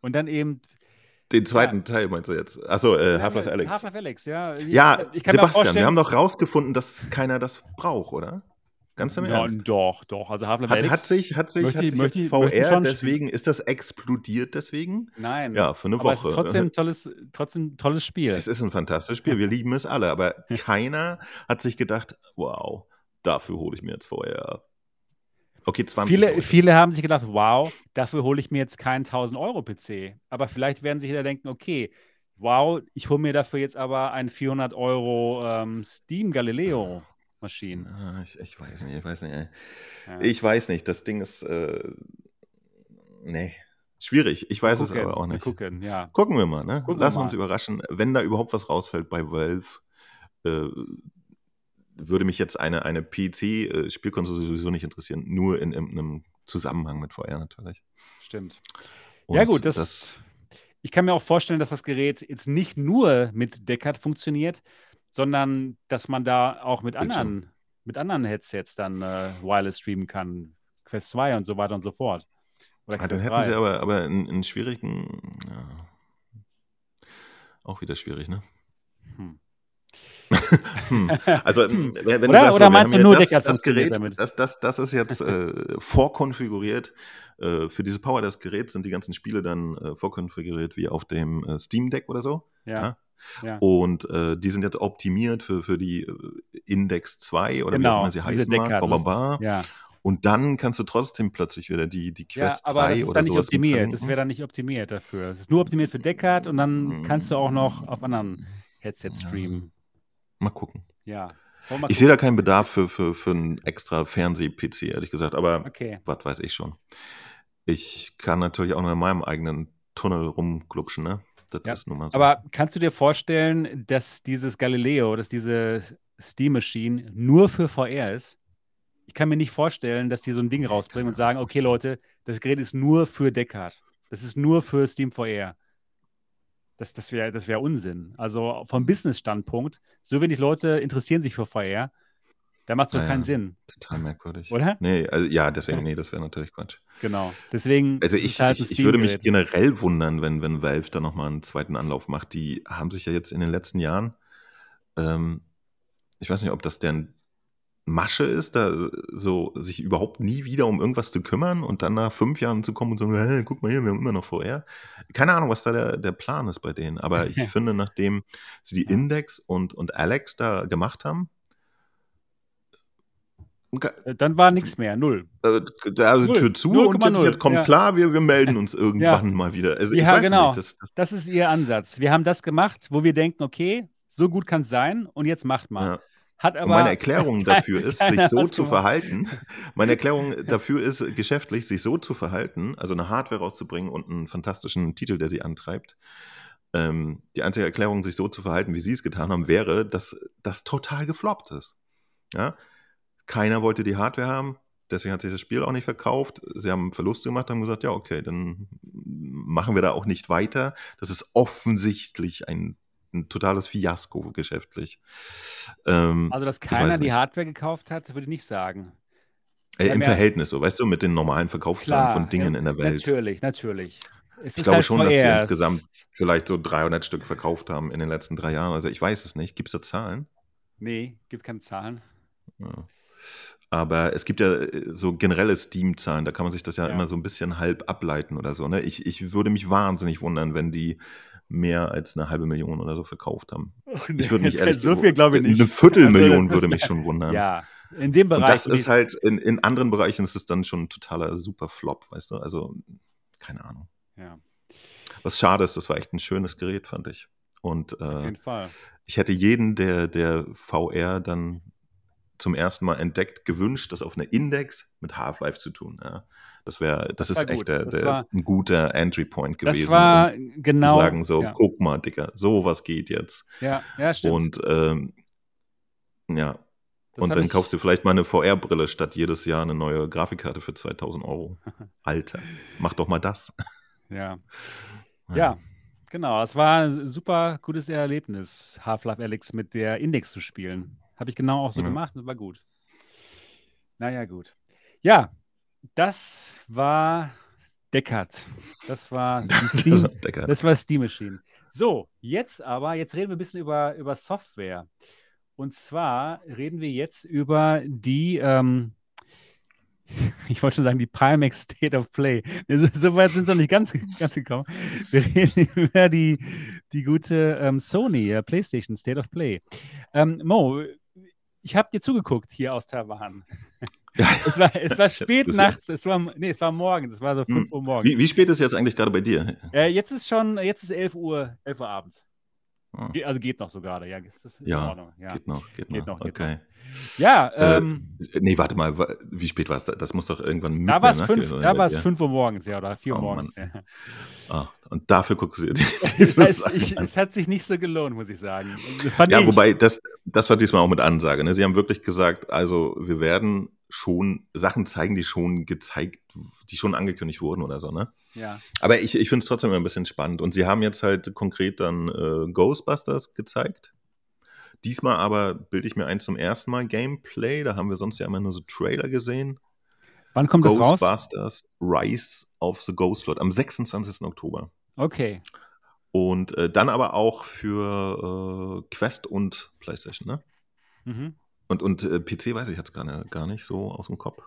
Und dann eben Den zweiten Teil meinst du jetzt? Achso, äh, Half-Life Alex. Half-Life Alex, ja. Ja, Sebastian, wir haben doch rausgefunden, dass keiner das braucht, oder? Ganz im Ja, Ernst. doch, doch. Also Half-Life Hat, hat sich, hat sich, möchte hat ich, sich möchte VR deswegen, ist das explodiert deswegen? Nein, Ja, für eine aber es ist Woche. trotzdem ein tolles, trotzdem tolles Spiel. Es ist ein fantastisches Spiel. Wir lieben es alle, aber keiner hat sich gedacht, wow, dafür hole ich mir jetzt VR. Okay, 20 Viele, Leute. viele haben sich gedacht, wow, dafür hole ich mir jetzt keinen 1000-Euro-PC. Aber vielleicht werden sich wieder denken, okay, wow, ich hole mir dafür jetzt aber ein 400 Euro ähm, Steam Galileo Maschinen. Ah, Ich, ich weiß nicht, ich weiß nicht. Ja. Ich weiß nicht, das Ding ist, äh, nee, schwierig. Ich weiß Wir es gucken, aber auch nicht. gucken, ja. Gucken wir mal, ne? Gucken wir Lassen wir uns mal. überraschen. Wenn da überhaupt was rausfällt bei Valve, äh, würde mich jetzt eine, eine PC-Spielkonsole sowieso nicht interessieren. Nur in, in einem Zusammenhang mit VR natürlich. Stimmt. Und ja, gut, das, ich kann mir auch vorstellen, dass das Gerät jetzt nicht nur mit Deckard funktioniert, sondern dass man da auch mit Bildschirm. anderen, mit anderen Headsets dann äh, Wireless streamen kann. Quest 2 und so weiter und so fort. Oder Ah, dann hätten sie 3. aber, aber einen, einen schwierigen, ja, auch wieder schwierig, ne? Hm. Hm. Also, wenn, wenn du Oder- sagst, oder meinst du ja nur das, Deckard das Gerät, damit? das, das, das ist jetzt äh, vorkonfiguriert. Äh, für diese Power des Geräts sind die ganzen Spiele dann äh, vorkonfiguriert wie auf dem äh, Steam Deck oder so. Ja. ja. Und äh, die sind jetzt optimiert für, für die äh, Index 2 oder wie auch Genau, immer sie heißen mag. Deckard. Bababa. Ja. Und dann kannst du trotzdem plötzlich wieder die, die ja, Quest aber 3 das ist oder dann nicht optimiert. Das wäre dann nicht optimiert dafür. Es ist nur optimiert für Deckard und dann kannst du auch noch auf anderen Headsets Ja. streamen. Mal gucken. Ja. Mal Ich sehe da gucken. keinen Bedarf für, für, für einen extra Fernseh-PC, ehrlich gesagt. Aber Okay. was weiß ich schon. Ich kann natürlich auch nur in meinem eigenen Tunnel rumglupschen, ne? Das Ja, ist nun mal so. Aber kannst du dir vorstellen, dass dieses Galileo, dass diese Steam Machine nur für VR ist? Ich kann mir nicht vorstellen, dass die so ein Ding rausbringen und sagen, okay Leute, das Gerät ist nur für Deckard. Das ist nur für Steam VR. Das, das wäre das wär Unsinn. Also vom Business-Standpunkt, so wenig Leute interessieren sich für VR, da macht es doch Ah, keinen ja. Sinn. Total merkwürdig. Oder? Nee, also, ja, deswegen, nee, das wäre natürlich Quatsch. Genau. Deswegen Also ich, halt ich, ich würde mich generell wundern, wenn, wenn Valve da nochmal einen zweiten Anlauf macht. Die haben sich ja jetzt in den letzten Jahren, ähm, ich weiß nicht, ob das deren Masche ist, da so sich überhaupt nie wieder um irgendwas zu kümmern und dann nach fünf Jahren zu kommen und sagen, hey, guck mal hier, wir haben immer noch VR. Keine Ahnung, was da der, der Plan ist bei denen. Aber ich finde, nachdem sie die Ja. Index und, und Alex da gemacht haben, Äh, Dann war nichts mehr, null. äh, da- also Null. Tür zu und jetzt, 0,0, jetzt kommt ja. klar, wir, wir melden uns irgendwann mal wieder. Also Ja, genau. nicht, das, das, Das ist ihr Ansatz. Wir haben das gemacht, wo wir denken, okay, so gut kann es sein und jetzt macht mal. ja. Hat aber Und meine Erklärung dafür ist, sich so zu gemacht. verhalten. Meine Erklärung dafür ist, geschäftlich sich so zu verhalten, also eine Hardware rauszubringen und einen fantastischen Titel, der sie antreibt. Ähm, die einzige Erklärung, sich so zu verhalten, wie sie es getan haben, wäre, dass das total gefloppt ist. Ja? Keiner wollte die Hardware haben, deswegen hat sich das Spiel auch nicht verkauft. Sie haben Verluste gemacht, haben gesagt, ja, okay, dann machen wir da auch nicht weiter. Das ist offensichtlich ein, ein totales Fiasko geschäftlich. Ähm, Also, dass keiner die. Hardware gekauft hat, würde ich nicht sagen. Äh, Im Verhältnis so, weißt du, mit den normalen Verkaufszahlen von Dingen ja, in der Welt. Natürlich, natürlich. Es Ich glaube halt schon, dass sie insgesamt vielleicht so 300 Stück verkauft haben in den letzten drei Jahren. Also ich weiß es nicht. Gibt es da Zahlen? Nee, gibt keine Zahlen. Ja. Aber es gibt ja äh, so generelle Steam-Zahlen, da kann man sich das ja, Ja. immer so ein bisschen halb ableiten oder so. Ne? Ich, ich würde mich wahnsinnig wundern, wenn die mehr als eine halbe Million oder so verkauft haben. Ich würde mich Jetzt ehrlich halt so viel glaube ich nicht. Eine Viertelmillion Also, würde mich schon wundern. Ja, in dem Und Bereich. das ist halt, in, in anderen Bereichen ist es dann schon ein totaler super Flop, weißt du? Also, keine Ahnung. Ja, Was schade ist, das war echt ein schönes Gerät, fand ich. Und auf äh, jeden Fall. ich hätte jeden, der, der VR dann zum ersten Mal entdeckt, gewünscht, das auf einer Index mit Half-Life zu tun. Ja. Das wäre, das, Das ist echt der, Das der, war- ein guter Entry-Point gewesen. Das war um genau. zu sagen, so, ja, guck mal, Dicker, sowas geht jetzt. ja, ja, stimmt. Und ähm, ja, Das und dann kaufst du vielleicht mal eine VR-Brille statt jedes Jahr eine neue Grafikkarte für 2000 Euro. Alter, mach doch mal das. Ja. Ja, genau. Es war ein super gutes Erlebnis, Half-Life Alyx mit der Index zu spielen. Habe ich genau auch so Ja. gemacht und war gut. Naja, gut. Ja, das war Deckard. Das war Das Steam, war das war Steam Machine. So, jetzt aber, jetzt reden wir ein bisschen über, über Software. Und zwar reden wir jetzt über die, ähm, ich wollte schon sagen, die Pimax State of Play. So, so weit sind wir noch nicht ganz, ganz gekommen. Wir reden über die, die gute ähm, Sony äh, PlayStation State of Play. Ähm, Mo, ich habe dir zugeguckt hier aus Taiwan. Es, war, es war spät nachts, es war, nee, es war morgens, es war so 5 hm. Uhr morgens. Wie, wie spät ist jetzt eigentlich gerade bei dir? Äh, jetzt ist schon, jetzt ist 11 Uhr, 11 Uhr abends. Ah. Also geht noch so gerade, ja. Ist, ist ja, ja, geht noch, geht, geht noch. noch. okay. Noch. Ja, ähm, äh, nee, warte mal, wie spät war es? Das muss doch irgendwann Da war es 5 Uhr morgens, ja, oder 4 Uhr oh, morgens. Ja. Ah, und dafür guckst du dir dieses es, ich, es hat sich nicht so gelohnt, muss ich sagen. Fand ja, ich. wobei, das, das war diesmal auch mit Ansage. Ne? Sie haben wirklich gesagt, also wir werden schon Sachen zeigen, die schon gezeigt, die schon angekündigt wurden oder so, ne? Ja. Aber ich, ich finde es trotzdem immer ein bisschen spannend. Und sie haben jetzt halt konkret dann äh, Ghostbusters gezeigt. Diesmal aber bilde ich mir ein zum ersten Mal Gameplay. Da haben wir sonst ja immer nur so Trailer gesehen. Wann kommt das raus? Ghostbusters Rise of the Ghost Lord am 26. Oktober. Okay. Und äh, dann aber auch für äh, Quest und PlayStation, ne? Mhm. Und, und äh, PC weiß ich jetzt gar, nicht, gar nicht so aus dem Kopf.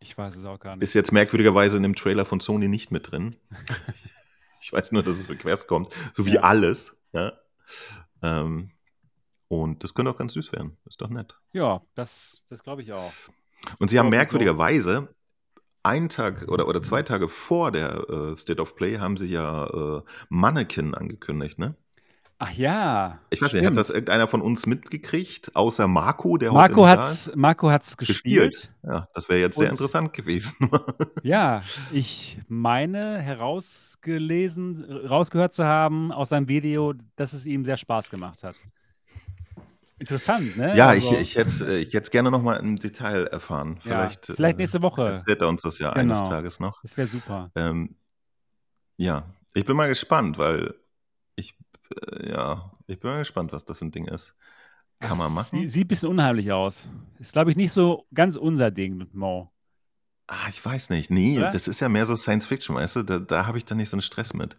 Ich weiß es auch gar nicht. Ist jetzt merkwürdigerweise in dem Trailer von Sony nicht mit drin. ich weiß nur, dass es für Quest kommt, so wie ja. alles. Ja? Ähm, und das könnte auch ganz süß werden. Ist doch nett. Ja, das, das glaube ich auch. Und sie haben merkwürdigerweise einen Tag oder, oder zwei Tage vor der äh, State of Play haben sie ja äh, Mannequin angekündigt, ne? Ach ja. Ich weiß stimmt. nicht, hat das irgendeiner von uns mitgekriegt, außer Marco, der Marco heute hat's, Marco hat's gespielt. gespielt. Ja, das wäre jetzt Und, sehr interessant gewesen. ja, ich meine herausgelesen, rausgehört zu haben aus seinem Video, dass es ihm sehr Spaß gemacht hat. Interessant, ne? Ja, also, ich, ich hätte äh, ich es gerne nochmal im Detail erfahren. Vielleicht, ja, vielleicht nächste Woche. Erzählt er uns das ja genau. eines Tages noch. Das wäre super. Ähm, ja, ich bin mal gespannt, weil ich, äh, ja, ich bin mal gespannt, was das für ein Ding ist. Kann das man machen. Sieht ein bisschen unheimlich aus. Ist, glaube ich, nicht so ganz unser Ding mit Mo. Ah, ich weiß nicht. Nee, Oder? das ist ja mehr so Science Fiction, weißt du? Da, da habe ich dann nicht so einen Stress mit.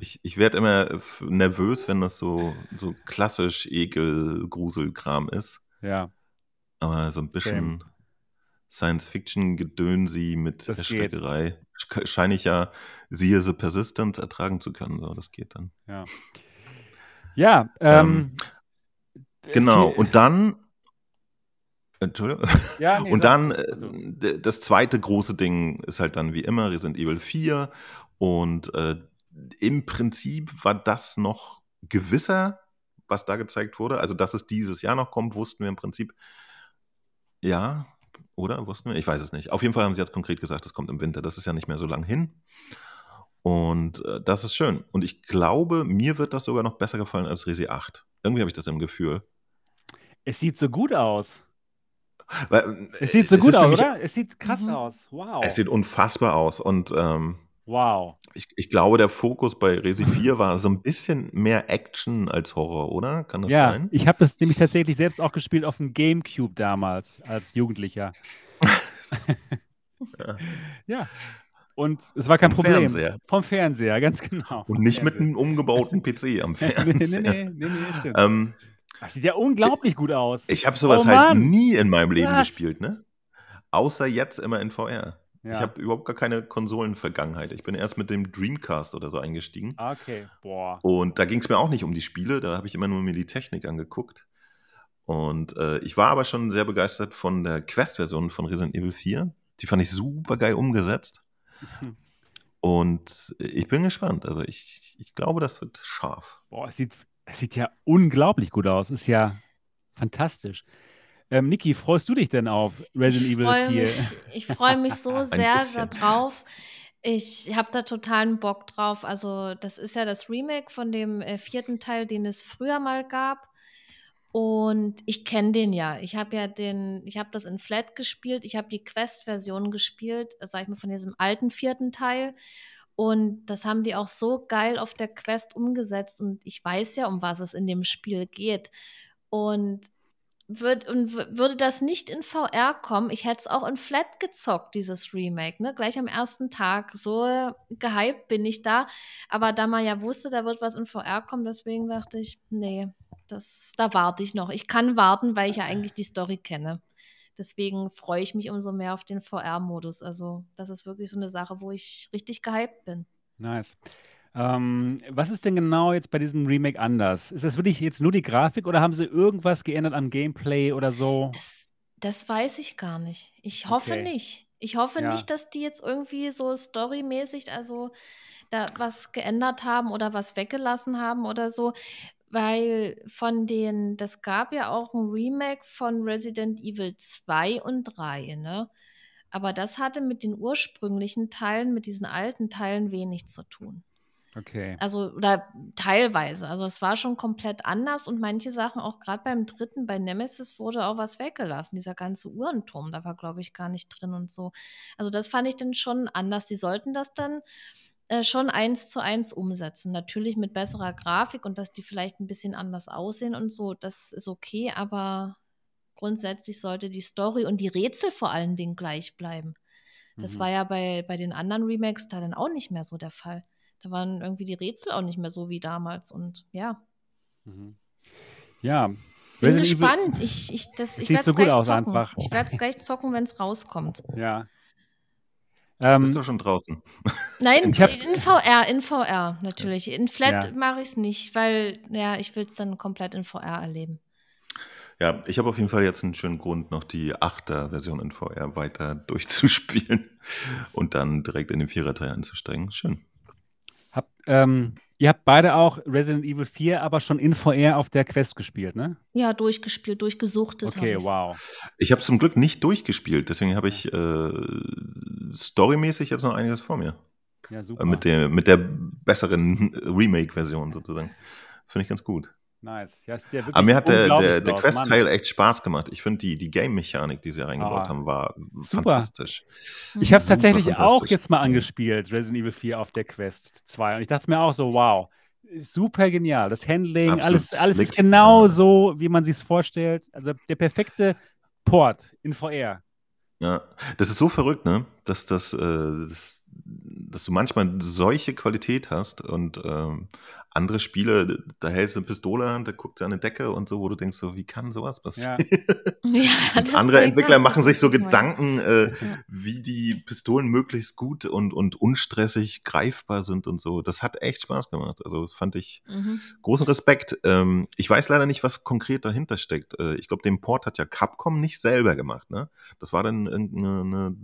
Ich, ich werde immer nervös, wenn das so, so klassisch Ekel-Gruselkram ist. Ja. Aber so ein bisschen Same. Science Fiction-Gedönsi mit das Erschreckerei scheine ich ja, siehe The Persistence, ertragen zu können. So, das geht dann. Ja. Ja, ähm, ähm genau. Und dann Entschuldigung. Ja, nee, und dann also. das zweite große Ding ist halt dann wie immer Resident Evil 4 und äh, im Prinzip war das noch gewisser, was da gezeigt wurde. Also, dass es dieses Jahr noch kommt, wussten wir im Prinzip. Ja, oder? Wussten wir? Ich weiß es nicht. Auf jeden Fall haben sie jetzt konkret gesagt, es kommt im Winter. Das ist ja nicht mehr so lang hin. Und äh, das ist schön. Und ich glaube, mir wird das sogar noch besser gefallen als Resi 8. Irgendwie habe ich das im Gefühl. Es sieht so gut aus. Weil, es sieht so es gut aus, oder? Es sieht krass mhm. aus. Wow. Es sieht unfassbar aus. Und ähm, wow. Ich, ich, glaube, der Fokus bei Resi 4 war so ein bisschen mehr Action als Horror, oder? Kann das ja, sein? Ich habe das nämlich tatsächlich selbst auch gespielt auf dem Gamecube damals, als Jugendlicher. ja. ja. Und es war kein Vom Problem. Fernseher. Vom Fernseher, ganz genau. Und nicht mit einem umgebauten PC am Fernseher. nee, nee, nee, nee, nee stimmt. Ähm, das sieht ja unglaublich gut aus. Ich habe sowas oh, halt nie in meinem Leben Was? gespielt, ne? Außer jetzt immer in VR. Ja. Ich habe überhaupt gar keine Konsolenvergangenheit. Ich bin erst mit dem Dreamcast oder so eingestiegen. Ah, okay, boah. Und da ging es mir auch nicht um die Spiele, da habe ich immer nur mir die Technik angeguckt. Und äh, ich war aber schon sehr begeistert von der Quest-Version von Resident Evil 4. Die fand ich super geil umgesetzt. Und ich bin gespannt. Also ich, ich glaube, das wird scharf. Boah, es sieht es sieht ja unglaublich gut aus. Ist ja fantastisch. Ähm, Niki, freust du dich denn auf Resident ich Evil 4? Mich, ich freue mich so sehr darauf. Ich habe da totalen Bock drauf. Also, das ist ja das Remake von dem äh, vierten Teil, den es früher mal gab. Und ich kenne den ja. Ich habe ja den, ich habe das in Flat gespielt. Ich habe die Quest-Version gespielt, sag ich mal, von diesem alten vierten Teil. Und das haben die auch so geil auf der Quest umgesetzt. Und ich weiß ja, um was es in dem Spiel geht. Und, würd, und würde das nicht in VR kommen, ich hätte es auch in Flat gezockt, dieses Remake, ne? Gleich am ersten Tag. So gehypt bin ich da. Aber da man ja wusste, da wird was in VR kommen, deswegen dachte ich, nee, das, da warte ich noch. Ich kann warten, weil ich ja eigentlich die Story kenne. Deswegen freue ich mich umso mehr auf den VR-Modus. Also, das ist wirklich so eine Sache, wo ich richtig gehypt bin. Nice. Ähm, was ist denn genau jetzt bei diesem Remake anders? Ist das wirklich jetzt nur die Grafik oder haben sie irgendwas geändert am Gameplay oder so? Das, das weiß ich gar nicht. Ich hoffe Okay. nicht. Ich hoffe Ja. nicht, dass die jetzt irgendwie so storymäßig, also da was geändert haben oder was weggelassen haben oder so. Weil von den, das gab ja auch ein Remake von Resident Evil 2 und 3, ne? Aber das hatte mit den ursprünglichen Teilen, mit diesen alten Teilen wenig zu tun. Okay. Also, oder teilweise. Also, es war schon komplett anders und manche Sachen, auch gerade beim dritten, bei Nemesis, wurde auch was weggelassen. Dieser ganze Uhrenturm, da war, glaube ich, gar nicht drin und so. Also, das fand ich dann schon anders. Die sollten das dann äh, schon eins zu eins umsetzen. Natürlich mit besserer Grafik und dass die vielleicht ein bisschen anders aussehen und so. Das ist okay, aber grundsätzlich sollte die Story und die Rätsel vor allen Dingen gleich bleiben. Das Mhm. war ja bei, bei den anderen Remakes da dann auch nicht mehr so der Fall. Da waren irgendwie die Rätsel auch nicht mehr so wie damals. Und ja, Mhm. Ja. bin Resident Evil- gespannt. Ich, ich, das, ich Sieht werde so es gut gleich aus zocken. einfach. Ich werde es gleich zocken, wenn es rauskommt. Ja. Das Ähm, ist doch schon draußen. Nein, in VR, in VR natürlich. In Flat Ja. mache ich es nicht, weil, ja, ich will es dann komplett in VR erleben. Ja, ich habe auf jeden Fall jetzt einen schönen Grund, noch die 8er Version in VR weiter durchzuspielen und dann direkt in den 4er-Teil einzusteigen. Schön. Hab, ähm, ihr habt beide auch Resident Evil 4 aber schon in VR auf der Quest gespielt, ne? Ja, durchgespielt, durchgesuchtet. Okay, wow. Ich habe zum Glück nicht durchgespielt, deswegen habe ich äh, storymäßig jetzt noch einiges vor mir. Ja, Äh, super. Mit, der, mit der besseren Remake-Version sozusagen. Finde ich ganz gut. Nice. Ja, Aber mir hat der, der, der Quest-Teil echt Spaß gemacht. Ich finde die, die Game-Mechanik, die sie reingebaut Ah, haben, war super. fantastisch. Ich habe es tatsächlich auch jetzt mal angespielt, Resident Evil 4 auf der Quest 2. Und ich dachte mir auch so, wow, super genial. Das Handling, Absolut alles, alles ist genau Ja. so, wie man sich es vorstellt. Also der perfekte Port in VR. Ja, das ist so verrückt, ne? Dass, das, äh, das, dass du manchmal solche Qualität hast und ähm, andere Spiele, da hältst du eine Pistole und da guckt sie an eine Decke und so, wo du denkst, so, wie kann sowas passieren? Ja, das andere Entwickler machen sich so Gedanken, äh, Ja. wie die Pistolen möglichst gut und, und unstressig greifbar sind und so. Das hat echt Spaß gemacht. Also fand ich Mhm. großen Respekt. Ähm, ich weiß leider nicht, was konkret dahinter steckt. Äh, ich glaube, den Port hat ja Capcom nicht selber gemacht. Ne? Das war dann irgendeine eine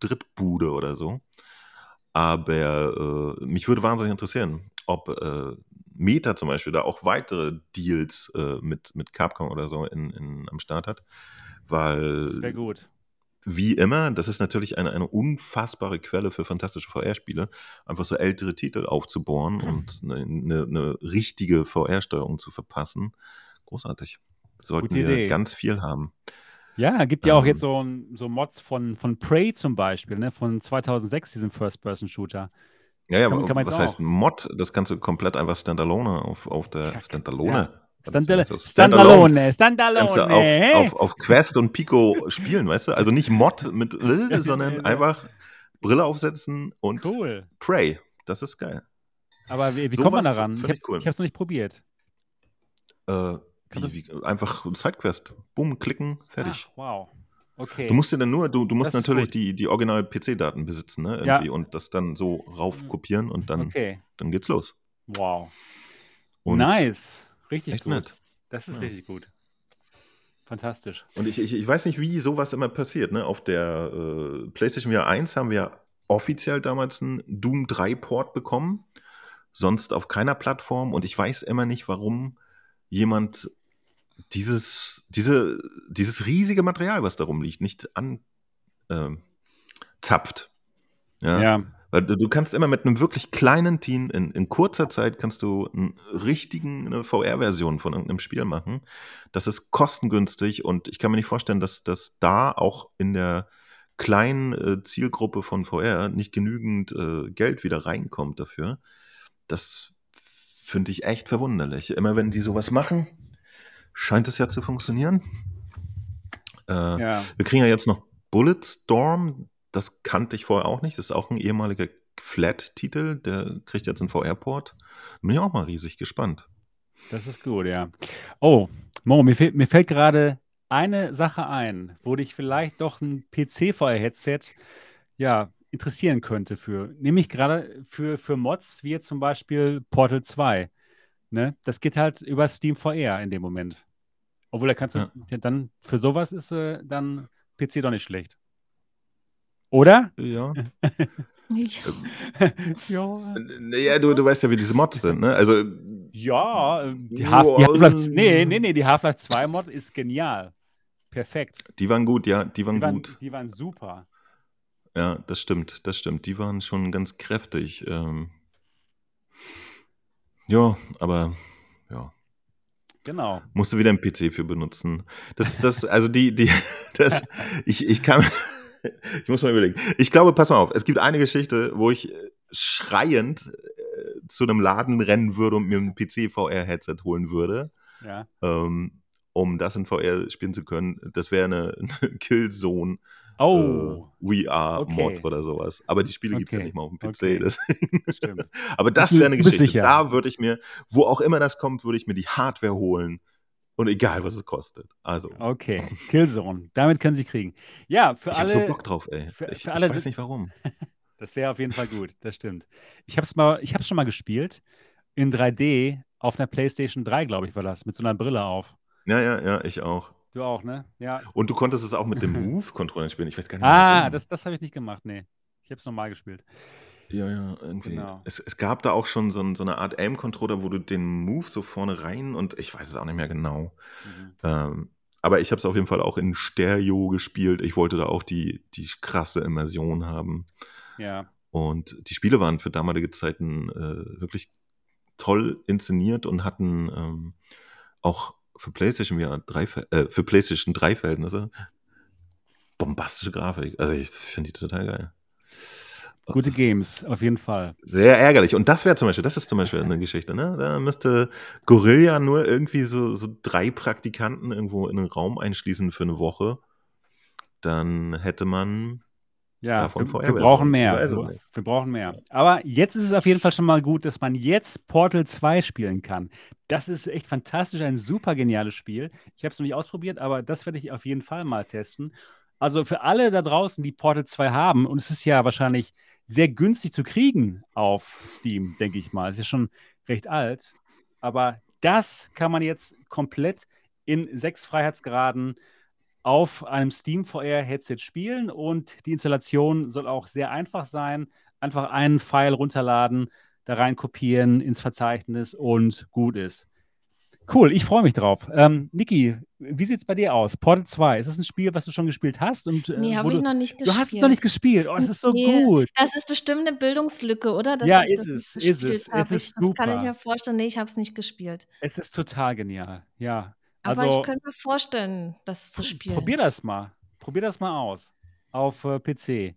Drittbude oder so. Aber äh, mich würde wahnsinnig interessieren, ob äh, Meta zum Beispiel da auch weitere Deals äh, mit, mit Capcom oder so in, in, am Start hat. Weil Das wäre gut. wie immer, das ist natürlich eine, eine unfassbare Quelle für fantastische VR-Spiele, einfach so ältere Titel aufzubohren und eine, eine, eine richtige VR-Steuerung zu verpassen. Großartig. Sollten Gute wir Idee. ganz viel haben. Ja, gibt ja auch Ähm. jetzt so, so Mods von, von Prey zum Beispiel, ne? von 2006, diesem First-Person-Shooter. Ja, ja, Kann- aber kann was heißt auch. Mod? Das Ganze komplett einfach Standalone auf, auf der Ja, Standalone. Ist Standal? Also Standalone. Standalone, Kannst du Standalone. auf, auf, auf Quest und Pico spielen, weißt du? Also nicht Mod mit, äh, sondern Ja. einfach Brille aufsetzen und Cool. Prey. Das ist geil. Aber wie, wie kommt man daran? Ich habe cool. es noch nicht probiert. Äh, wie, wie, einfach Sidequest. Bumm, klicken, fertig. Ach, wow. Okay. Du musst dir dann nur, du, du musst Das natürlich die, die original-PC-Daten besitzen, ne? Ja. Irgendwie, Und das dann so raufkopieren und dann, okay. dann geht's los. Wow. Und nice. Richtig gut. nett. Das ist Ja. richtig gut. Fantastisch. Und ich, ich, ich weiß nicht, wie sowas immer passiert. Ne? Auf der äh, PlayStation VR 1 haben wir offiziell damals einen Doom 3 Port bekommen, sonst auf keiner Plattform. Und ich weiß immer nicht, warum jemand dieses, diese, dieses riesige Material, was da rumliegt, nicht anzapft. ja? Ja. Weil du, kannst immer mit einem wirklich kleinen Team in, in kurzer Zeit kannst du einen richtigen eine VR-Version von irgendeinem Spiel machen. Das ist kostengünstig und ich kann mir nicht vorstellen, dass das da auch in der kleinen äh, Zielgruppe von VR nicht genügend äh, Geld wieder reinkommt dafür. Das finde ich echt verwunderlich. Immer wenn die sowas machen, scheint es ja zu funktionieren. Äh, ja. wir kriegen ja jetzt noch Bulletstorm. Das kannte ich vorher auch nicht. Das ist auch ein ehemaliger Flat-Titel. Der kriegt jetzt einen VR-Port. Bin ich auch mal riesig gespannt. Das ist gut, ja. Oh, Mo, mir, fehlt, mir fällt gerade eine Sache ein, wo dich vielleicht doch ein PC-VR-Headset ja, interessieren könnte für. Nämlich gerade für, für Mods, wie jetzt zum Beispiel Portal 2. Ne? Das geht halt über Steam VR in dem Moment. Obwohl, da kannst du Ja. dann, für sowas ist äh, dann PC doch nicht schlecht. Oder? Ja. Ja. ja. Naja, du, du weißt ja, wie diese Mods sind, ne? Also, Ja, äh, die, Half, Half-Life. also- Nee, nee, nee, die Half-Life 2 Mod ist genial. Perfekt. die waren gut, ja, die waren Die waren, gut. die waren super. Ja, das stimmt, das stimmt. Die waren schon ganz kräftig. Ähm, ja, aber ja, Genau. musst du wieder einen PC für benutzen. Das, das, also die, die, das, ich, ich kann, ich muss mal überlegen. Ich glaube, pass mal auf, es gibt eine Geschichte, wo ich äh, schreiend äh, zu einem Laden rennen würde und mir ein PC-VR-Headset holen würde. Ja. ähm, um das in VR spielen zu können. Das wäre eine, eine Killzone Oh, äh, VR-Mod Okay. oder sowas. Aber die Spiele gibt es ja Okay. nicht mal auf dem PC. Okay. deswegen. stimmt. Aber das wäre eine Geschichte. Da würde ich mir, wo auch immer das kommt, würde ich mir die Hardware holen. Und egal, was es kostet. Also, Okay. Killzone. Damit können sie kriegen. Ja, für ich habe alle. so Bock drauf, ey. für- ich, für ich alle- weiß nicht warum. Das wäre auf jeden Fall gut, das stimmt. Ich habe es mal, ich habe schon mal gespielt in 3D auf einer PlayStation 3, glaube ich, war das, mit so einer Brille auf. Ja, ja, ja, ich auch. Du auch, ne? Ja. Und du konntest es auch mit dem Move-Controller spielen. Ich weiß gar nicht Ah, warum. das, das habe ich nicht gemacht, nee. Ich habe es normal gespielt. Ja, ja, irgendwie. Genau. Es, es gab da auch schon so, ein, so eine Art Aim-Controller, wo du den Move so vorne rein und ich weiß es auch nicht mehr genau. Mhm. Ähm, aber ich habe es auf jeden Fall auch in Stereo gespielt. Ich wollte da auch die, die krasse Immersion haben. Ja. Und die Spiele waren für damalige Zeiten äh, wirklich toll inszeniert und hatten ähm, auch für PlayStation VR 3, Ver- äh, für PlayStation 3 Verhältnisse bombastische Grafik. Also ich finde die total geil. Gute Games, auf jeden Fall. Sehr ärgerlich. Und das wäre zum Beispiel, das ist zum Beispiel eine Geschichte, ne? Da müsste Gorilla nur irgendwie so, so drei Praktikanten irgendwo in einen Raum einschließen für eine Woche. Dann hätte man Ja, wir, wir brauchen mehr. Wir, brauchen mehr. Aber jetzt ist es auf jeden Fall schon mal gut, dass man jetzt Portal 2 spielen kann. Das ist echt fantastisch, ein super geniales Spiel. Ich habe es noch nicht ausprobiert, aber das werde ich auf jeden Fall mal testen. Also für alle da draußen, die Portal 2 haben, und es ist ja wahrscheinlich sehr günstig zu kriegen auf Steam, denke ich mal. Es ist ja schon recht alt. Aber das kann man jetzt komplett in sechs Freiheitsgraden auf einem Steam VR Headset spielen und die Installation soll auch sehr einfach sein. Einfach einen File runterladen, da rein kopieren ins Verzeichnis und gut ist. Cool, ich freue mich drauf. Ähm, Niki, wie sieht es bei dir aus? Portal 2, ist das ein Spiel, was du schon gespielt hast? Und, äh, Nee, habe ich noch nicht gespielt. du hast es noch nicht gespielt. Oh, das ist so Nee. gut. Das ist bestimmt eine Bildungslücke, oder? Dass Ja, ist es, ist es. habe. Es ist ich, das kann ich super. mir vorstellen. Nee, ich habe es nicht gespielt. Es ist total genial. Ja. Aber Also, ich könnte mir vorstellen, das zu spielen. probier das mal. Probier das mal aus. Auf äh, PC.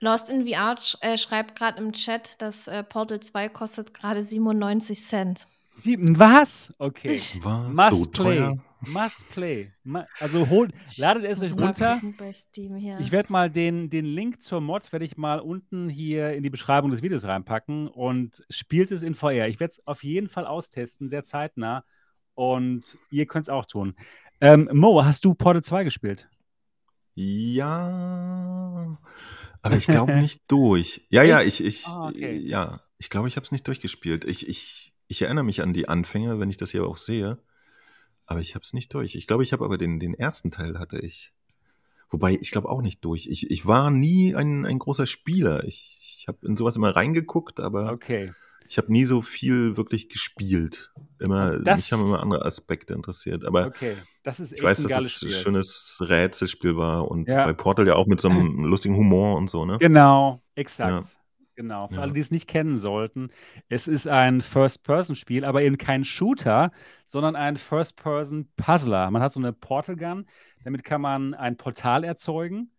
Lost in VR sch äh, schreibt gerade im Chat, dass äh, Portal 2 kostet gerade 97 Cent. Sieben, was? Okay. Ich- Was? so Must play. teuer? Must play. Also holt, ladet es euch runter. gucken Bei Steam hier. Ich werde mal den, den Link zur Mod werde ich mal unten hier in die Beschreibung des Videos reinpacken und spielt es in VR. Ich werde es auf jeden Fall austesten, sehr zeitnah. Und ihr könnt es auch tun. Ähm, Mo, hast du Portal 2 gespielt? Ja. Aber ich glaube nicht durch. Ja, ja, ich, ich, Ah, okay. ja, ich glaube, ich habe es nicht durchgespielt. Ich, ich, ich erinnere mich an die Anfänge, wenn ich das hier auch sehe. Aber ich habe es nicht durch. Ich glaube, ich habe aber den, den ersten Teil hatte ich. Wobei, ich glaube auch nicht durch. Ich, ich war nie ein, ein großer Spieler. Ich, ich habe in sowas immer reingeguckt, aber Okay. Ich habe nie so viel wirklich gespielt. Immer, Das- mich haben immer andere Aspekte interessiert. Aber Okay. Das ist echt ich weiß, dass es ein schönes Rätselspiel war und Ja. bei Portal ja auch mit so einem lustigen Humor und so, ne? Genau, exakt. Genau. Für Ja. alle, die es nicht kennen sollten, es ist ein First-Person-Spiel, aber eben kein Shooter, sondern ein First-Person-Puzzler. Man hat so eine Portal-Gun, damit kann man ein Portal erzeugen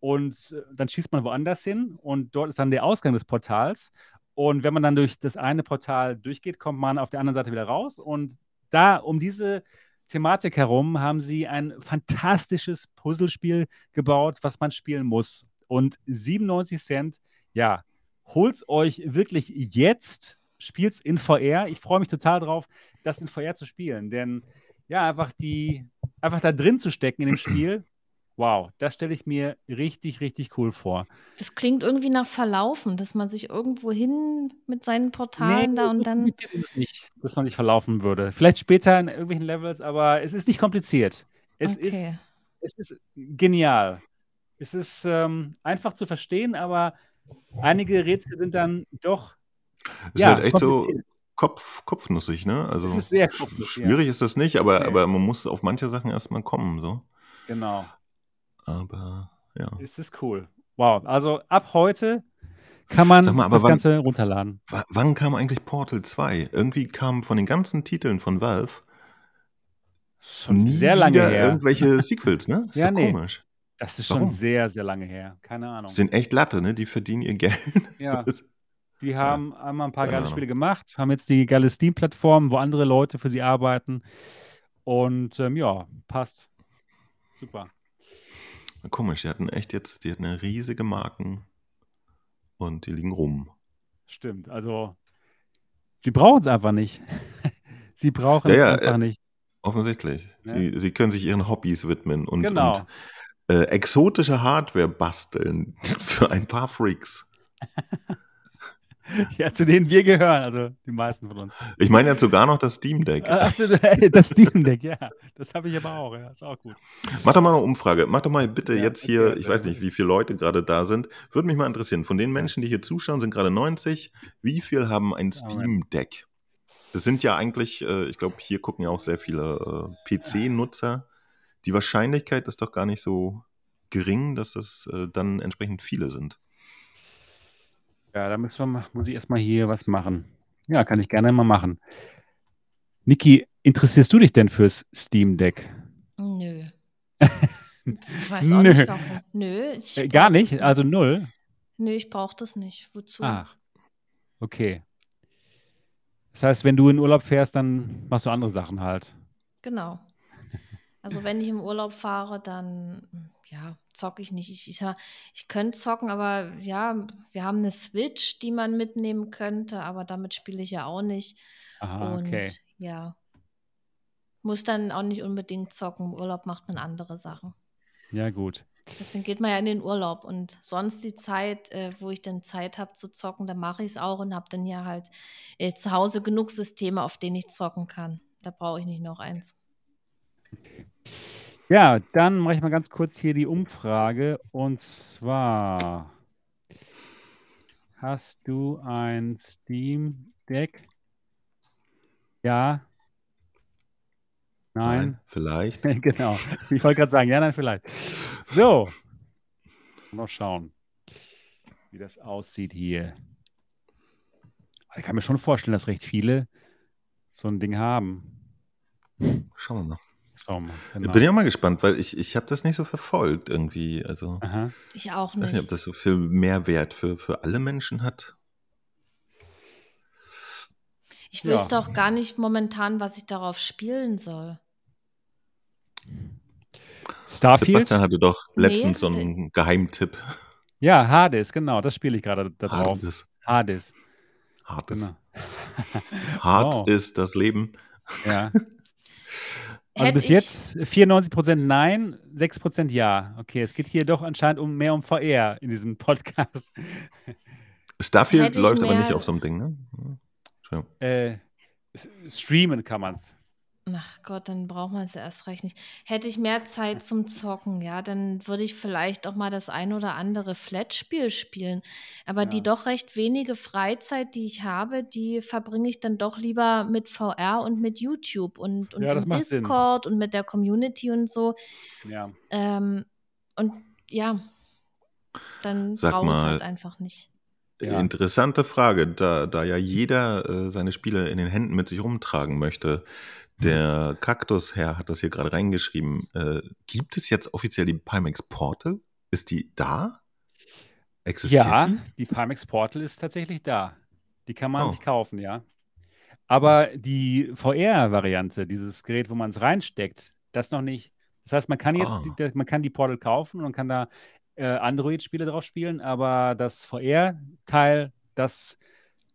und äh, dann schießt man woanders hin und dort ist dann der Ausgang des Portals. Und wenn man dann durch das eine Portal durchgeht, kommt man auf der anderen Seite wieder raus. Und da um diese Thematik herum haben sie ein fantastisches Puzzlespiel gebaut, was man spielen muss. Und 97 Cent, ja, holt's euch wirklich jetzt spiel's in VR. Ich freue mich total drauf, das in VR zu spielen, denn ja, einfach die, einfach da drin zu stecken in dem Spiel, wow, das stelle ich mir richtig, richtig cool vor. Das klingt irgendwie nach Verlaufen, dass man sich irgendwo hin mit seinen Portalen da und dann. ist es nicht, dass man sich verlaufen würde. Vielleicht später in irgendwelchen Levels, aber es ist nicht kompliziert. Es ist Okay. es ist genial. Es ist ähm, einfach zu verstehen, aber einige Rätsel sind dann doch Ist Ja, halt echt so. Kopf, kopfnussig, ne? Also Es ist sehr kopfnussig, ja. schwierig ist das nicht, aber, Nee. aber man muss auf manche Sachen erstmal kommen, so. genau. Aber ja. Es ist cool. Wow. Also ab heute kann man mal, das wann- Ganze runterladen. Wann kam eigentlich Portal 2? Irgendwie kam von den ganzen Titeln von Valve Schon nie sehr lange her. irgendwelche Sequels, ne? Ist Ja, nee. komisch. Das ist Warum? schon sehr, sehr lange her. Keine Ahnung. Sind echt Latte, ne? Die verdienen ihr Geld. Ja, die haben einmal ein paar keine geile Ahnung. Spiele gemacht, haben jetzt die geile Steam-Plattform, wo andere Leute für sie arbeiten. Und ähm, ja, passt. Super. Komisch, die hatten echt jetzt, die hatten eine riesige Marken und die liegen rum. Stimmt. Also, sie brauchen es einfach nicht. sie brauchen Ja, es ja, einfach äh, nicht. Offensichtlich. Ne? Sie, sie können sich ihren Hobbys widmen und, Genau. und äh, exotische Hardware basteln für ein paar Freaks. Ja, zu denen wir gehören, also die meisten von uns. Ich meine jetzt sogar noch das Steam Deck. Ach, so, das Steam Deck, ja. Das habe ich aber auch, ja. Ist auch gut. Mach doch mal eine Umfrage. Mach doch mal bitte Ja, jetzt hier, okay, ich weiß nicht, wie viele Leute gerade da sind. Würde mich mal interessieren. Von den Menschen, die hier zuschauen, sind gerade 90. Wie viel haben ein Steam Deck? Das sind ja eigentlich, äh, ich glaube, hier gucken ja auch sehr viele äh, PC-Nutzer. Die Wahrscheinlichkeit ist doch gar nicht so gering, dass das äh, dann entsprechend viele sind. Ja, da müssen wir, mal- muss ich erstmal hier was machen. Ja, kann ich gerne mal machen. Niki, interessierst du dich denn fürs Steam Deck? Nö. Ich weiß auch Nö. nicht warum. Nö, ich Äh, brauch gar das nicht? Also null? Nö, ich brauche das nicht. Wozu? Ach, okay. Das heißt, wenn du in Urlaub fährst, dann machst du andere Sachen halt. Genau. Also wenn ich im Urlaub fahre, dann ja, zocke ich nicht. Ich, ich, ich könnte zocken, aber ja, wir haben eine Switch, die man mitnehmen könnte, aber damit spiele ich ja auch nicht. Aha, Und okay. ja, muss dann auch nicht unbedingt zocken. Im Urlaub macht man andere Sachen. Ja, gut. Deswegen geht man ja in den Urlaub und sonst die Zeit, äh, wo ich dann Zeit habe zu zocken, dann mache ich es auch und habe dann ja halt äh, zu Hause genug Systeme, auf denen ich zocken kann. Da brauche ich nicht noch eins. Ja, dann mache ich mal ganz kurz hier die Umfrage. Und zwar, hast du ein Steam Deck? Ja? Nein? vielleicht. genau. Ich wollte gerade sagen, ja, nein, vielleicht. So. Mal schauen, wie das aussieht hier. Ich kann mir schon vorstellen, dass recht viele so ein Ding haben. Schauen wir mal. Genau. Bin ja mal gespannt, weil ich, ich habe das nicht so verfolgt irgendwie. Also, Aha. Ich auch ich weiß nicht, ob nicht. das so viel Mehrwert für, für alle Menschen hat. Ich Ja. wüsste auch gar nicht momentan, was ich darauf spielen soll. Starfield? Sebastian hatte doch Nee, letztens so einen Geheimtipp. Ja, Hades, genau. Das spiele ich gerade da drauf. Hartes. Hades. Hartes. Genau. Hart Wow. ist das Leben. Ja. Also bis ich- jetzt 94% Nein, 6% Ja. Okay, es geht hier doch anscheinend um mehr um VR in diesem Podcast. Starfield läuft aber nicht auf so einem Ding, ne? Äh, streamen kann man es. Ach Gott, dann braucht man es ja erst recht nicht. Hätte ich mehr Zeit zum Zocken, ja, dann würde ich vielleicht auch mal das ein oder andere Flat-Spiel spielen. Aber die Ja. doch recht wenige Freizeit, die ich habe, die verbringe ich dann doch lieber mit VR und mit YouTube und, und Ja, das im macht Sinn. Discord und mit der Community und so. Ja. Ähm, und ja, dann Sag brauche ich es mal, halt einfach nicht. Ja. Interessante Frage, da, da ja jeder äh, seine Spiele in den Händen mit sich rumtragen möchte. Der Kaktusherr hat das hier gerade reingeschrieben. Äh, gibt es jetzt offiziell die Pimax Portal? Ist die da? Existiert Ja, die? die Pimax Portal ist tatsächlich da. Die kann man Oh. sich kaufen, ja. Aber die VR-Variante, dieses Gerät, wo man es reinsteckt, das noch nicht. Das heißt, man kann jetzt, Ah. die, man kann die Portal kaufen und kann da äh, Android-Spiele drauf spielen, aber das VR-Teil, das,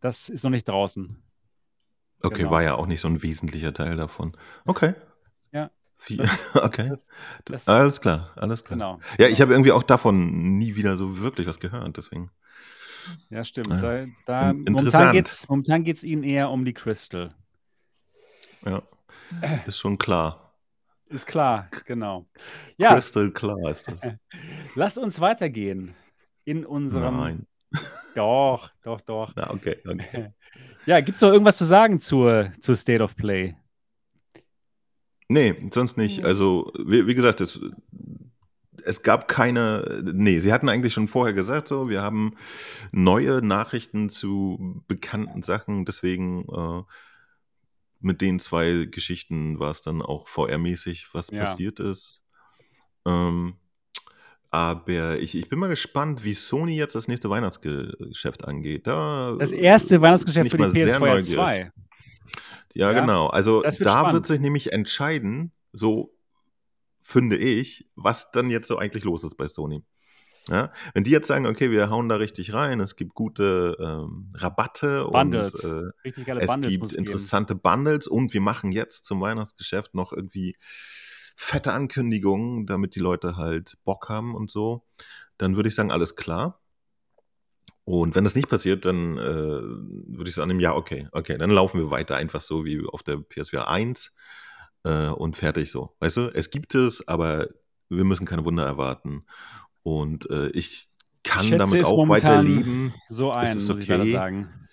Das ist noch nicht draußen. Okay, Genau. war ja auch nicht so ein wesentlicher Teil davon. Okay. Ja. Wie, Das- okay. das- das- alles klar, alles klar. Genau. Ja, ich habe irgendwie auch davon nie wieder so wirklich was gehört, deswegen. Ja, stimmt. Ja. Da, da, In- momentan interessant. geht es Ihnen eher um die Crystal. Ja. Ist schon klar. Ist klar, genau. Ja, Crystal klar ist das. lasst uns weitergehen in unserem. Nein. Doch, doch, doch. Na, okay, okay. Ja, gibt es noch irgendwas zu sagen zur, zur State of Play? Nee, sonst nicht. Also, wie, wie gesagt, es, es gab keine. Nee, sie hatten eigentlich schon vorher gesagt, so, wir haben neue Nachrichten zu bekannten Sachen, deswegen äh, mit den zwei Geschichten war es dann auch VR-mäßig, was Ja. passiert ist. Ähm, aber ich, ich bin mal gespannt, wie Sony jetzt das nächste Weihnachtsgeschäft angeht. Da Das erste Weihnachtsgeschäft bin ich für die mal sehr PS4 neugierig. 2. Ja, Ja, genau. Also wird da spannend. wird sich nämlich entscheiden, so finde ich, was dann jetzt so eigentlich los ist bei Sony. Ja? Wenn die jetzt sagen, okay, wir hauen da richtig rein, es gibt gute ähm, Rabatte Bundles. und äh, Richtig geile es Bundles gibt es geben. interessante Bundles und wir machen jetzt zum Weihnachtsgeschäft noch irgendwie fette Ankündigungen, damit die Leute halt Bock haben und so, dann würde ich sagen, alles klar. Und wenn das nicht passiert, dann äh, würde ich sagen, ja, okay, okay, dann laufen wir weiter einfach so wie auf der PSVR 1 äh, und fertig so. Weißt du, es gibt es, aber wir müssen keine Wunder erwarten. Und äh, ich kann schätze damit auch weiterleben. So ein, ist muss ich leider okay. sagen.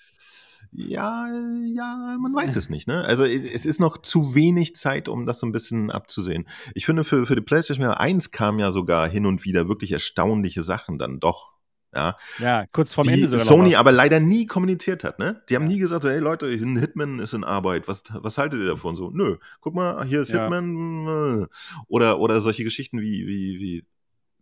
Ja, ja, man weiß es nicht, ne? Also es, ist noch zu wenig Zeit, um das so ein bisschen abzusehen. Ich finde, für, für die PlayStation 1 kamen ja sogar hin und wieder wirklich erstaunliche Sachen dann doch. Ja, Ja, kurz vorm die Ende sogar Sony aber leider nie kommuniziert hat, ne? Die haben Ja. nie gesagt, so, hey Leute, ein Hitman ist in Arbeit, was, was haltet ihr davon? So, nö, guck mal, hier ist Ja. Hitman. äh. Oder, oder solche Geschichten wie, wie, wie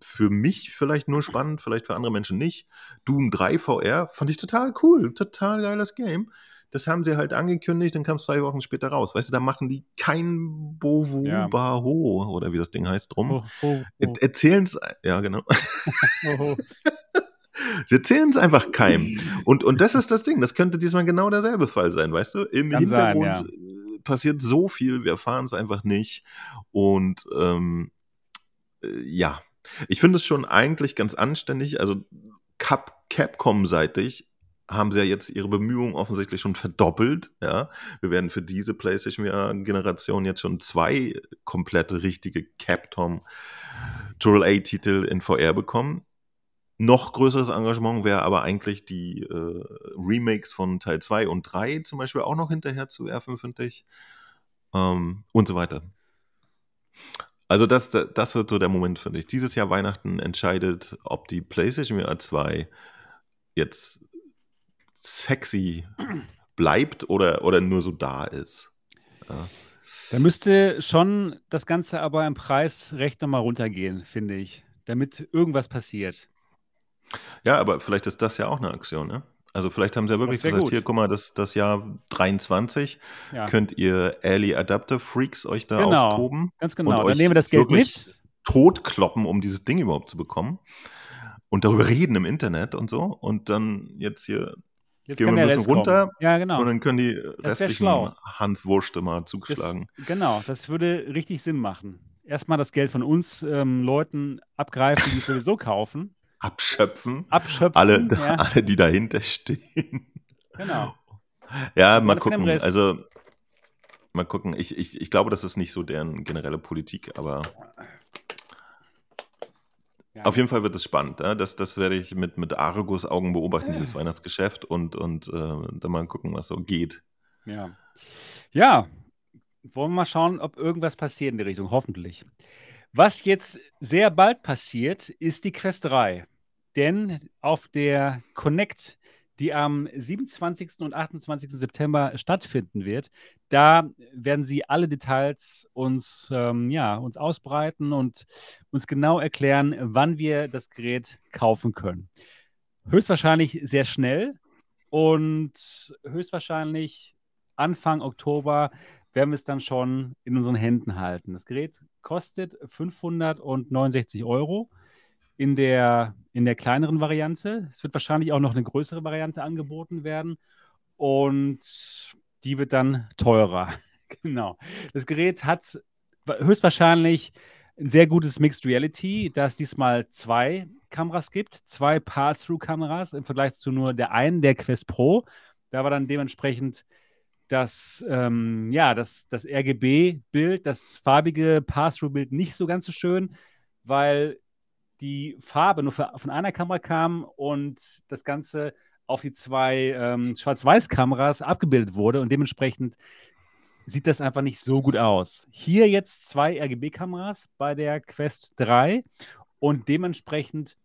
für mich vielleicht nur spannend, vielleicht für andere Menschen nicht. Doom 3 VR fand ich total cool, total geiles Game. Das haben sie halt angekündigt, dann kam es zwei Wochen später raus. Weißt du, da machen die kein Bovu Ja. Baho oder wie das Ding heißt drum. Oh, oh, oh, Erzählen es, ja genau. Sie erzählen es einfach keinem. Und, und das ist das Ding. Das könnte diesmal genau derselbe Fall sein, weißt du? Im Kann sein, Hintergrund äh, passiert so viel, wir erfahren es einfach nicht. Und ähm, äh, ja, ich finde es schon eigentlich ganz anständig. Also Cap Capcom-seitig haben sie ja jetzt ihre Bemühungen offensichtlich schon verdoppelt. Ja, wir werden für diese PlayStation-Generation jetzt schon zwei komplette richtige Capcom Triple A-Titel in VR bekommen. Noch größeres Engagement wäre aber eigentlich die äh, Remakes von Teil 2 und 3 zum Beispiel auch noch hinterher zu werfen, finde ich. Ähm, und so weiter. Also das, das wird so der Moment, finde ich. Dieses Jahr Weihnachten entscheidet, ob die PlayStation VR 2 jetzt sexy bleibt oder, oder nur so da ist. Ja. Da müsste schon das Ganze aber im Preis recht nochmal runtergehen, finde ich, damit irgendwas passiert. Ja, aber vielleicht ist das ja auch eine Aktion, ne? Also vielleicht haben sie ja wirklich Das gesagt, gut. hier, guck mal, das, das Jahr 23 Ja, könnt ihr Early Adapter Freaks euch da Genau. austoben ganz und genau. Dann euch nehmen wir das Geld mit. totkloppen, um dieses Ding überhaupt zu bekommen und darüber reden im Internet und so und dann jetzt hier Jetzt gehen wir ein bisschen Rest kommen. runter Ja, genau. und dann können die restlichen. Hans Wurste mal Das, zugeschlagen. genau, das würde richtig Sinn machen. Erstmal das Geld von uns ähm, Leuten abgreifen, die es sowieso kaufen, Abschöpfen. abschöpfen. Alle, ja, alle, die dahinter stehen. genau. Ja, mal gucken. Also, mal gucken. Ich, ich, ich glaube, das ist nicht so deren generelle Politik, aber Ja. auf jeden Fall wird es spannend. Ja? Das, das werde ich mit, mit Argus-Augen beobachten, dieses Weihnachtsgeschäft und, und äh, dann mal gucken, was so geht. Ja. ja, wollen wir mal schauen, ob irgendwas passiert in die Richtung. Hoffentlich. Was jetzt sehr bald passiert, ist die Quest 3. Denn auf der Connect, die am 27. und 28. September stattfinden wird, da werden sie alle Details uns, ähm, ja, uns ausbreiten und uns genau erklären, wann wir das Gerät kaufen können. Höchstwahrscheinlich sehr schnell und höchstwahrscheinlich Anfang Oktober werden wir es dann schon in unseren Händen halten. Das Gerät kostet 569 Euro in der, in der kleineren Variante. Es wird wahrscheinlich auch noch eine größere Variante angeboten werden. und die wird dann teurer. genau. Das Gerät hat höchstwahrscheinlich ein sehr gutes Mixed Reality, da es diesmal zwei Kameras gibt, zwei Pass-Through-Kameras im Vergleich zu nur der einen, der Quest Pro. Da war dann dementsprechend das, ähm, ja, das, das RGB-Bild, das farbige Pass-Through-Bild nicht so ganz so schön, weil die Farbe nur von einer Kamera kam und das Ganze auf die zwei ähm, Schwarz-Weiß-Kameras abgebildet wurde und dementsprechend sieht das einfach nicht so gut aus. Hier jetzt zwei RGB-Kameras bei der Quest 3 und dementsprechend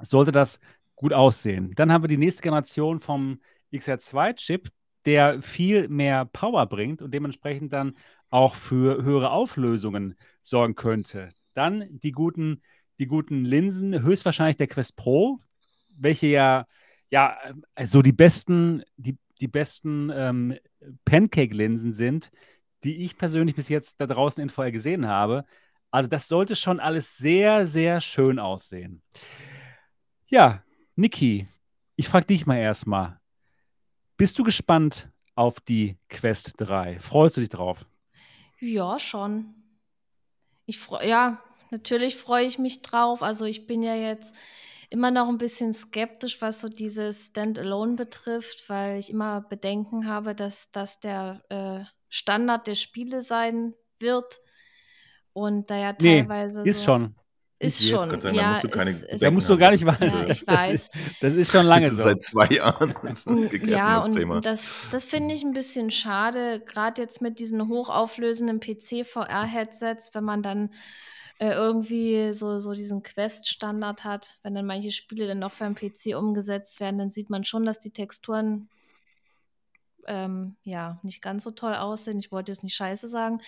sollte das gut aussehen. Dann haben wir die nächste Generation vom XR2-Chip, der viel mehr Power bringt und dementsprechend dann auch für höhere Auflösungen sorgen könnte. Dann die guten, die guten Linsen, höchstwahrscheinlich der Quest Pro, welche ja, ja, also die besten, die, die besten ähm, Pancake-Linsen sind, die ich persönlich bis jetzt da draußen in VR gesehen habe. Also das sollte schon alles sehr, sehr schön aussehen. Ja, Niki, ich frage dich mal erstmal. Bist du gespannt auf die Quest 3? Freust du dich drauf? Ja, schon. Ich ja, natürlich freue ich mich drauf. Also ich bin ja jetzt immer noch ein bisschen skeptisch, was so dieses Standalone betrifft, weil ich immer Bedenken habe, dass das der äh, Standard der Spiele sein wird. Und da ja teilweise. Nee, ist so schon. Ist Nicht schon. Dank, ja, da musst du keine ist, Da musst du gar das nicht das warten. Ja, ich Das weiß. ist, das ist schon lange Das ist so. seit zwei Jahren das ist ein Mm, Ja, gegessenes und Thema. das, das finde ich ein bisschen schade, gerade jetzt mit diesen hochauflösenden PC-VR-Headsets, wenn man dann äh, irgendwie so, so diesen Quest-Standard hat, wenn dann manche Spiele dann noch für einen PC umgesetzt werden, dann sieht man schon, dass die Texturen ähm, ja nicht ganz so toll aussehen. Ich wollte jetzt nicht scheiße sagen.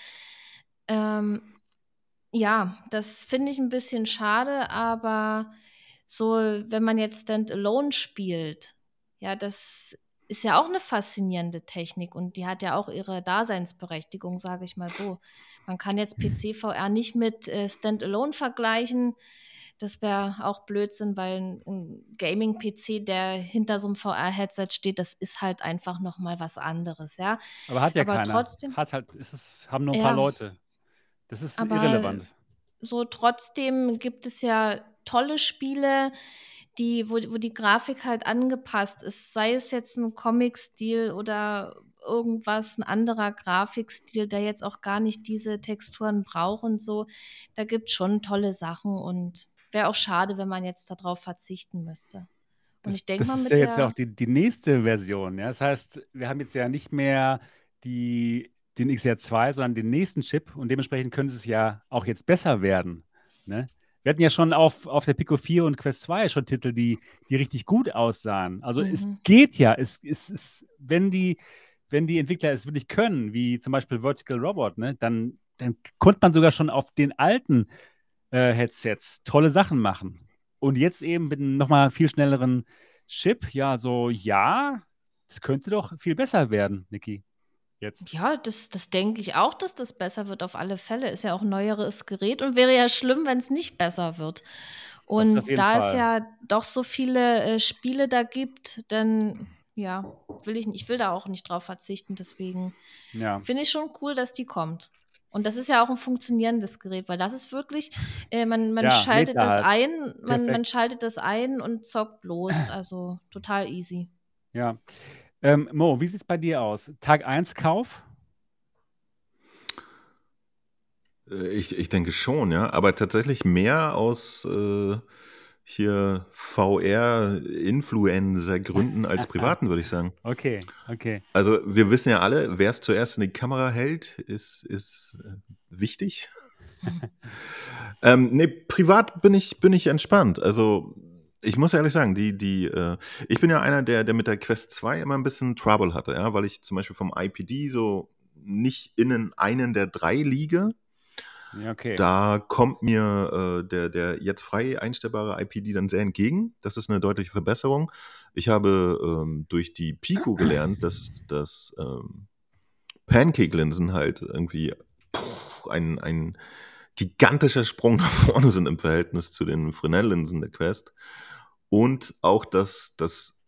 Ähm, ja, das finde ich ein bisschen schade, aber so, wenn man jetzt Standalone spielt, ja, das ist ja auch eine faszinierende Technik und die hat ja auch ihre Daseinsberechtigung, sage ich mal so. Man kann jetzt PC-VR nicht mit äh, Standalone vergleichen. Das wäre auch Blödsinn, weil ein, ein Gaming-PC, der hinter so einem VR-Headset steht, das ist halt einfach noch mal was anderes, ja. Aber hat ja Aber keiner. trotzdem, Hat halt, ist es, haben nur ein paar ja, Leute. Das ist aber irrelevant. so trotzdem gibt es ja tolle Spiele, die, wo, wo die Grafik halt angepasst ist, sei es jetzt ein Comic-Stil oder irgendwas, ein anderer Grafikstil, der jetzt auch gar nicht diese Texturen braucht und so. Da gibt es schon tolle Sachen und wäre auch schade, wenn man jetzt darauf verzichten müsste. Und Das, ich denke das mal ist mit ja jetzt auch die, die nächste Version. Ja? Das heißt, wir haben jetzt ja nicht mehr die, den XR2, sondern den nächsten Chip und dementsprechend könnte es ja auch jetzt besser werden. Ne? Wir hatten ja schon auf, auf der Pico 4 und Quest 2 schon Titel, die, die richtig gut aussahen. Also es mhm, geht ja, es, es, es, wenn, die, wenn die Entwickler es wirklich können, wie zum Beispiel Vertical Robot, ne, dann, dann konnte man sogar schon auf den alten äh, Headsets tolle Sachen machen. Und jetzt eben mit einem nochmal viel schnelleren Chip, ja, so, ja, es könnte doch viel besser werden, Niki. Jetzt. Ja, das, das denke ich auch, dass das besser wird auf alle Fälle. Ist ja auch ein neueres Gerät und wäre ja schlimm, wenn es nicht besser wird. Und da es Fall. ja doch so viele äh, Spiele da gibt, dann ja, will ich, nicht- ich will da auch nicht drauf verzichten. Deswegen Ja. finde ich schon cool, dass die kommt. Und das ist ja auch ein funktionierendes Gerät, weil das ist wirklich, äh, man, man Ja, schaltet das halt. ein, man, man schaltet das ein und zockt los. Also total easy. Ja. Ähm, Mo, wie sieht es bei dir aus? Tag 1 Kauf? Äh, Ich, ich denke schon, ja. Aber tatsächlich mehr aus äh, hier VR-Influencer-Gründen als privaten, würde ich sagen. Okay, okay. Also wir wissen ja alle, wer es zuerst in die Kamera hält, ist, ist äh, wichtig. ähm, nee, privat bin ich, bin ich entspannt. Also ich muss ehrlich sagen, die, die, äh, ich bin ja einer, der, der mit der Quest 2 immer ein bisschen Trouble hatte, ja, weil ich zum Beispiel vom IPD so nicht innen einen der drei liege. Ja, okay. Da kommt mir äh, der, der jetzt frei einstellbare IPD dann sehr entgegen. Das ist eine deutliche Verbesserung. Ich habe ähm, durch die Pico gelernt, dass, dass ähm, Pancake-Linsen halt irgendwie puh, ein, ein gigantischer Sprung nach vorne sind im Verhältnis zu den Fresnel-Linsen der Quest. Und auch, dass das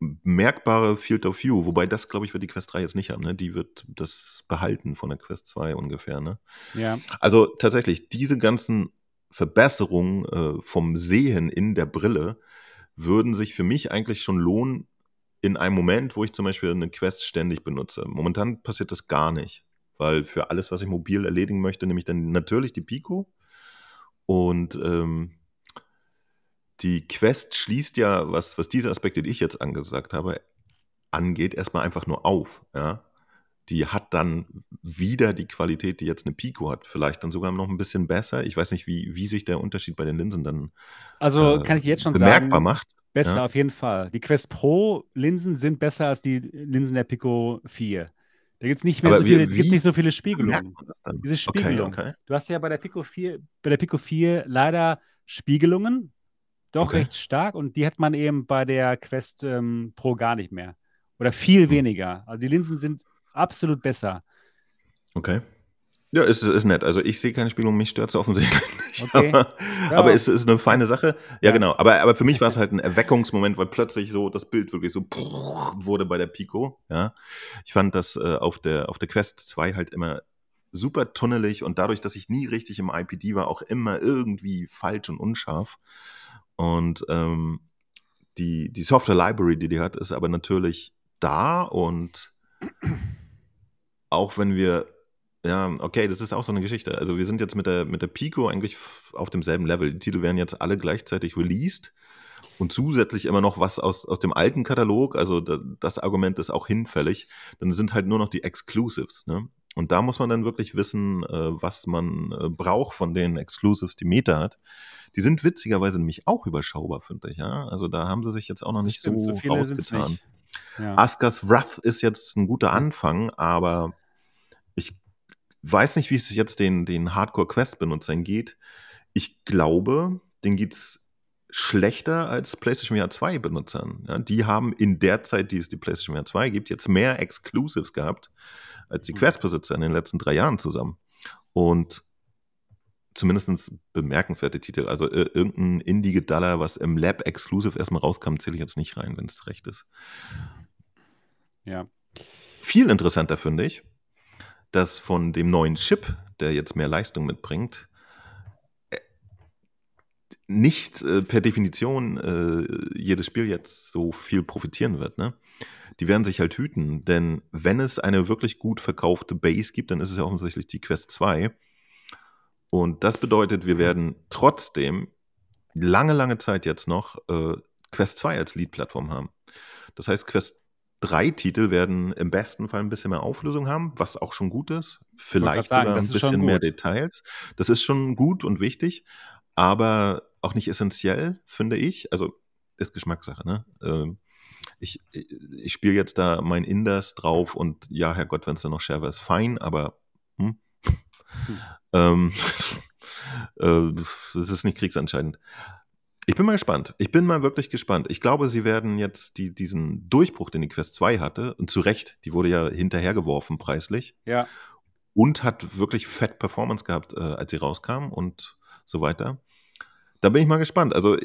merkbare Field of View, wobei das, glaube ich, wird die Quest 3 jetzt nicht haben. Ne? Die wird das behalten von der Quest 2 ungefähr. Ne? Ja. Also tatsächlich, diese ganzen Verbesserungen äh, vom Sehen in der Brille würden sich für mich eigentlich schon lohnen in einem Moment, wo ich zum Beispiel eine Quest ständig benutze. Momentan passiert das gar nicht, weil für alles, was ich mobil erledigen möchte, nehme ich dann natürlich die Pico und ähm, die Quest schließt ja, was, was diese Aspekte, die ich jetzt angesagt habe, angeht, erstmal einfach nur auf. Ja? Die hat dann wieder die Qualität, die jetzt eine Pico hat. Vielleicht dann sogar noch ein bisschen besser. Ich weiß nicht, wie, wie sich der Unterschied bei den Linsen dann Also äh, kann ich jetzt schon bemerkbar sagen, macht. besser Ja. auf jeden Fall. Die Quest Pro Linsen sind besser als die Linsen der Pico 4. Da gibt es nicht mehr Aber so wie- viele, gibt's wie nicht so viele Spiegelungen. Diese Okay, Spiegelung. okay. Du hast ja bei der Pico 4, bei der Pico 4 leider Spiegelungen, doch Okay. recht stark, und die hat man eben bei der Quest ähm, Pro gar nicht mehr. Oder viel Hm. weniger. Also die Linsen sind absolut besser. Okay. Ja, ist, ist nett. Also ich sehe keine Spiegelung, mich stört es offensichtlich. Okay. Aber, Ja. aber es ist eine feine Sache. Ja, Ja. genau. Aber, aber für mich war es halt ein Erweckungsmoment, weil plötzlich so das Bild wirklich so wurde bei der Pico. Ja. Ich fand das äh, auf, der, auf der Quest 2 halt immer super tunnelig und dadurch, dass ich nie richtig im IPD war, auch immer irgendwie falsch und unscharf. Und ähm, die, die Software Library, die die hat, ist aber natürlich da und auch wenn wir, ja, okay, das ist auch so eine Geschichte. Also wir sind jetzt mit der, mit der Pico eigentlich auf demselben Level. Die Titel werden jetzt alle gleichzeitig released und zusätzlich immer noch was aus, aus dem alten Katalog. Also da, das Argument ist auch hinfällig. Dann sind halt nur noch die Exclusives. Ne? Und da muss man dann wirklich wissen, äh, was man äh, braucht von den Exclusives, die Meta hat. Die sind witzigerweise nämlich auch überschaubar, finde ich. Ja? Also da haben sie sich jetzt auch noch nicht Stimmt, so, sind's rausgetan. Ja. Askas Wrath ist jetzt ein guter Anfang, aber weiß nicht, wie es jetzt den, den Hardcore-Quest-Benutzern geht. Ich glaube, denen geht es schlechter als PlayStation VR 2-Benutzern. Ja, die haben in der Zeit, die es die PlayStation VR 2 gibt, jetzt mehr Exclusives gehabt als die Mhm. Quest-Besitzer in den letzten drei Jahren zusammen. Und zumindest bemerkenswerte Titel. Also äh, irgendein Indie-Gedaller, was im Lab Exclusive erstmal rauskam, zähle ich jetzt nicht rein, wenn es recht ist. ja. Viel interessanter finde ich, dass von dem neuen Chip, der jetzt mehr Leistung mitbringt, äh, nicht äh, per Definition äh, jedes Spiel jetzt so viel profitieren wird. Ne? Die werden sich halt hüten, denn wenn es eine wirklich gut verkaufte Base gibt, dann ist es ja offensichtlich die Quest 2. Und das bedeutet, wir werden trotzdem lange, lange Zeit jetzt noch äh, Quest 2 als Lead-Plattform haben. Das heißt, Quest 3 Titel werden im besten Fall ein bisschen mehr Auflösung haben, was auch schon gut ist. Vielleicht sagen, sogar ein bisschen mehr. Details. Das ist schon gut und wichtig, aber auch nicht essentiell, finde ich. Also ist Geschmackssache, ne? Ähm, ich ich spiele jetzt da mein Inders drauf und ja, Herrgott, wenn es dann noch schärfer ist, fein, aber hm? ähm, äh, das ist nicht kriegsentscheidend. Ich bin mal gespannt. Ich bin mal wirklich gespannt. Ich glaube, sie werden jetzt die, diesen Durchbruch, den die Quest 2 hatte, und zu Recht, die wurde ja hinterhergeworfen preislich Ja. und hat wirklich fett Performance gehabt, äh, als sie rauskam und so weiter. Da bin ich mal gespannt. Also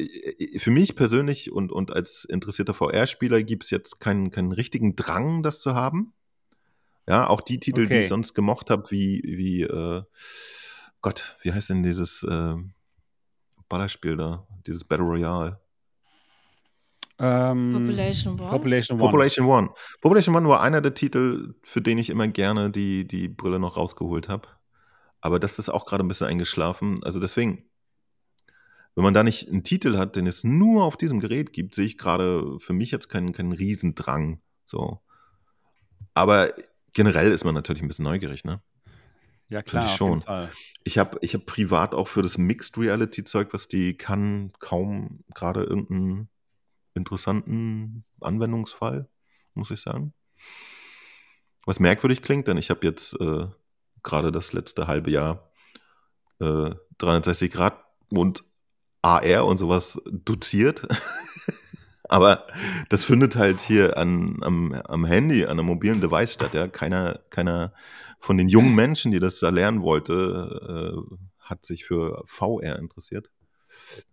für mich persönlich und, und als interessierter VR-Spieler gibt es jetzt keinen, keinen richtigen Drang, das zu haben. Ja, auch die Titel, die Okay. ich sonst gemocht habe, wie, wie äh, Gott, wie heißt denn dieses äh, Ballerspiel da, dieses Battle Royale? Ähm, Population One. Population One. Population One. Population One war einer der Titel, für den ich immer gerne die, die Brille noch rausgeholt habe. Aber das ist auch gerade ein bisschen eingeschlafen. Also deswegen, wenn man da nicht einen Titel hat, den es nur auf diesem Gerät gibt, sehe ich gerade für mich jetzt keinen, keinen Riesendrang. So. Aber generell ist man natürlich ein bisschen neugierig, ne? Ja, klar, ich schon. Ich habe ich hab privat auch für das Mixed Reality Zeug, was die kann, kaum gerade irgendeinen interessanten Anwendungsfall, muss ich sagen. Was merkwürdig klingt, denn ich habe jetzt äh, gerade das letzte halbe Jahr äh, 360 Grad und AR und sowas doziert. Aber das findet halt hier an, am, am Handy, an einem mobilen Device statt. Ja? Keiner, keiner von den jungen Menschen, die das da lernen wollte, äh, hat sich für VR interessiert.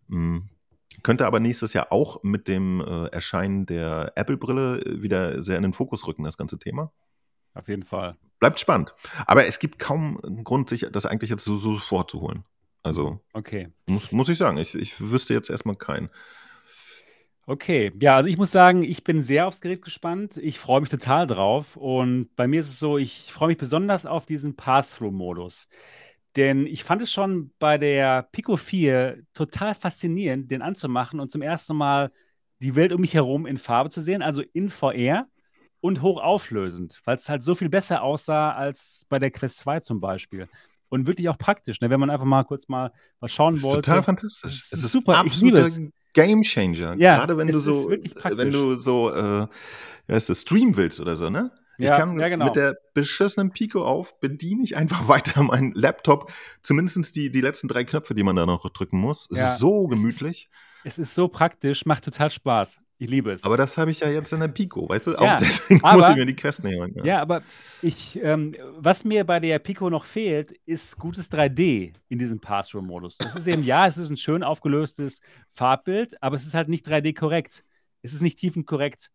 Mm. könnte aber nächstes Jahr auch mit dem äh, Erscheinen der Apple-Brille wieder sehr in den Fokus rücken, das ganze Thema. Auf jeden Fall. Bleibt spannend. Aber es gibt kaum einen Grund, sich das eigentlich jetzt so, so vorzuholen. Also, okay. muss, muss ich sagen, ich, ich wüsste jetzt erstmal keinen. Okay, ja, also ich muss sagen, ich bin sehr aufs Gerät gespannt. Ich freue mich total drauf. Und bei mir ist es so, ich freue mich besonders auf diesen Pass-Through-Modus. Denn ich fand es schon bei der Pico 4 total faszinierend, den anzumachen und zum ersten Mal die Welt um mich herum in Farbe zu sehen, also in VR und hochauflösend, weil es halt so viel besser aussah als bei der Quest 2 zum Beispiel. Und wirklich auch praktisch, ne? wenn man einfach mal kurz mal was schauen wollte. total fantastisch. Es ist super, ich liebe es. Absoluter Gamechanger. Ja, Gerade wenn du so, praktisch. wenn du so, äh, wie heißt das, streamen willst oder so, ne? Ich Ja, kann ja, genau. mit der beschissenen Pico auf, bediene ich einfach weiter meinen Laptop. Zumindest die, die letzten drei Knöpfe, die man da noch drücken muss. Es Ja, ist so es ist- gemütlich. Es ist so praktisch, macht total Spaß. Ich liebe es. Aber das habe ich ja jetzt in der Pico, weißt du? Ja, Auch deswegen aber- muss ich mir die Quest nehmen. Ja. Ja, aber ich, ähm, was mir bei der Pico noch fehlt, ist gutes 3D in diesem Pass-Through-Modus. Das ist eben, ja, es ist ein schön aufgelöstes Farbbild, aber es ist halt nicht 3D-korrekt. Es ist nicht tiefenkorrekt.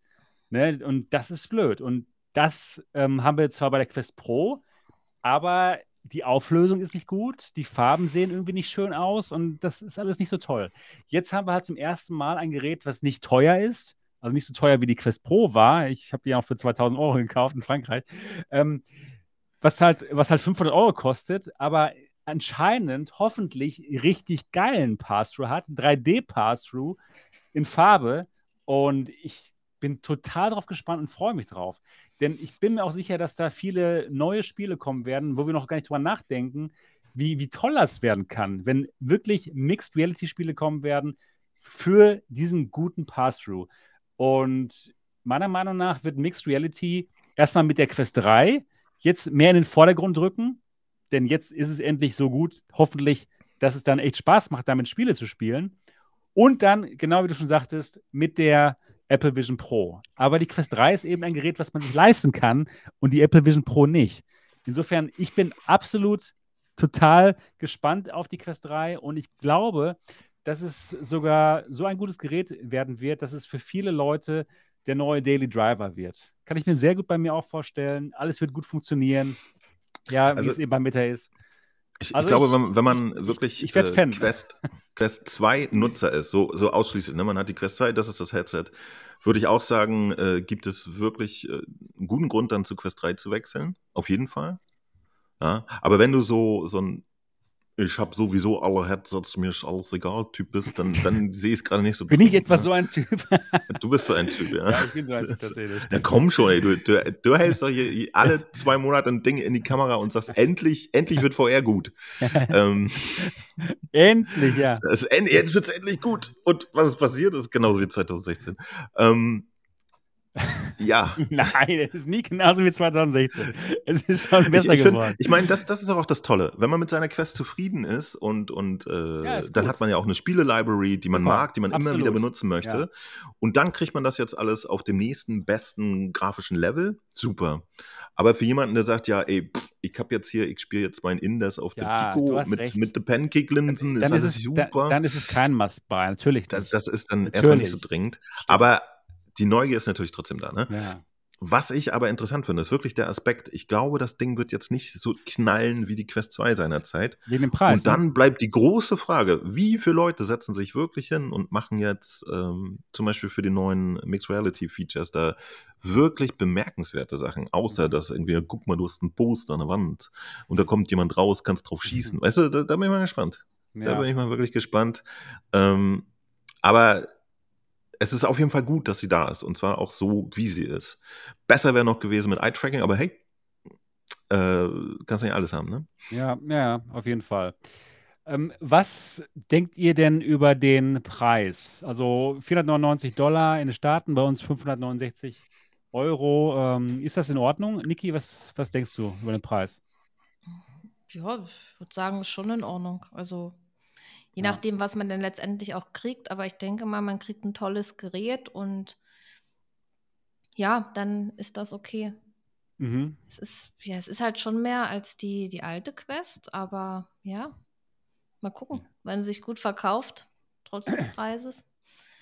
Ne? Und das ist blöd. Und das ähm, haben wir zwar bei der Quest Pro, aber die Auflösung ist nicht gut, die Farben sehen irgendwie nicht schön aus und das ist alles nicht so toll. Jetzt haben wir halt zum ersten Mal ein Gerät, was nicht teuer ist, also nicht so teuer wie die Quest Pro war. Ich habe die auch für 2000 Euro gekauft in Frankreich. Ähm, was, halt, was halt 500 Euro kostet, aber anscheinend hoffentlich richtig geilen Pass-Through hat, 3D-Pass-Through in Farbe. Und ich bin total drauf gespannt und freue mich drauf. Denn ich bin mir auch sicher, dass da viele neue Spiele kommen werden, wo wir noch gar nicht drüber nachdenken, wie, wie toll das werden kann, wenn wirklich Mixed Reality-Spiele kommen werden für diesen guten Pass-Through. Und meiner Meinung nach wird Mixed Reality erstmal mit der Quest 3 jetzt mehr in den Vordergrund rücken, denn jetzt ist es endlich so gut, hoffentlich, dass es dann echt Spaß macht, damit Spiele zu spielen. Und dann, genau wie du schon sagtest, mit der Apple Vision Pro. Aber die Quest 3 ist eben ein Gerät, was man sich leisten kann und die Apple Vision Pro nicht. Insofern, ich bin absolut total gespannt auf die Quest 3 und ich glaube, dass es sogar so ein gutes Gerät werden wird, dass es für viele Leute der neue Daily Driver wird. Kann ich mir sehr gut bei mir auch vorstellen. Alles wird gut funktionieren. Ja, wie Also- es eben bei Meta ist. Ich, Also ich glaube, ich- wenn, wenn man ich- ich- wirklich ich werd Fan. Quest, Quest 2 Nutzer ist, so, so ausschließlich, ne? man hat die Quest 2, das ist das Headset, würde ich auch sagen, äh, gibt es wirklich äh, einen guten Grund, dann zu Quest 3 zu wechseln. Auf jeden Fall. Ja? Aber wenn du so, so ein ich habe sowieso alle Headsets, mir ist alles egal, Typ bist, dann, dann sehe ich es gerade nicht so. Bin ich dringend, etwas ne? so ein Typ? Du bist so ein Typ, ja. ja, ich bin so ein Typ tatsächlich. Ja, komm schon, ey. Du, du, du hältst doch hier alle zwei Monate ein Ding in die Kamera und sagst, endlich, endlich wird VR gut. ähm, Endlich, ja. end- jetzt wird es endlich gut. Und was ist passiert, ist genauso wie 2016. Ähm, ja. Nein, es ist nie genauso wie 2016. Es ist schon Ich, besser ich, find- geworden. ich meine, das, das ist auch das Tolle. Wenn man mit seiner Quest zufrieden ist und, und äh, Ja, ist dann gut. hat man ja auch eine Spiele-Library, die man Super, mag, die man immer absolut. wieder benutzen möchte. Ja. Und dann kriegt man das jetzt alles auf dem nächsten besten grafischen Level. Super. Aber für jemanden, der sagt, ja, ey, pff, ich habe jetzt hier, ich spiele jetzt mein Indes auf Ja, der Pico mit, recht. mit den Pancake-Linsen, ist Dann ist, alles es, super. dann, dann ist es kein Must-Buy, natürlich das, das ist dann erstmal nicht so Natürlich. dringend. Aber die Neugier ist natürlich trotzdem da. Ne? ja. Was ich aber interessant finde, ist wirklich der Aspekt, ich glaube, das Ding wird jetzt nicht so knallen wie die Quest 2 seinerzeit. Wegen dem Preis. und dann ne? bleibt die große Frage, wie viele Leute setzen sich wirklich hin und machen jetzt ähm, zum Beispiel für die neuen Mixed Reality Features da wirklich bemerkenswerte Sachen, außer dass irgendwie, guck mal, du hast einen Poster an der Wand und da kommt jemand raus, kannst drauf schießen. Weißt du, da, da bin ich mal gespannt. Da ja. bin ich mal wirklich gespannt. Ähm, aber es ist auf jeden Fall gut, dass sie da ist. Und zwar auch so, wie sie ist. Besser wäre noch gewesen mit Eye-Tracking, aber hey, äh, kannst nicht alles haben, ne? Ja, ja, auf jeden Fall. Ähm, was denkt ihr denn über den Preis? Also 499 Dollar in den Staaten, bei uns 569 Euro. Ähm, ist das in Ordnung? Niki, was, was denkst du über den Preis? Ja, ich würde sagen, ist schon in Ordnung. Also je Ja. nachdem, was man denn letztendlich auch kriegt. Aber ich denke mal, man kriegt ein tolles Gerät und ja, dann ist das okay. Mhm. Es ist, ja, es ist halt schon mehr als die, die alte Quest, aber ja, mal gucken, wenn sie sich gut verkauft, trotz des Preises.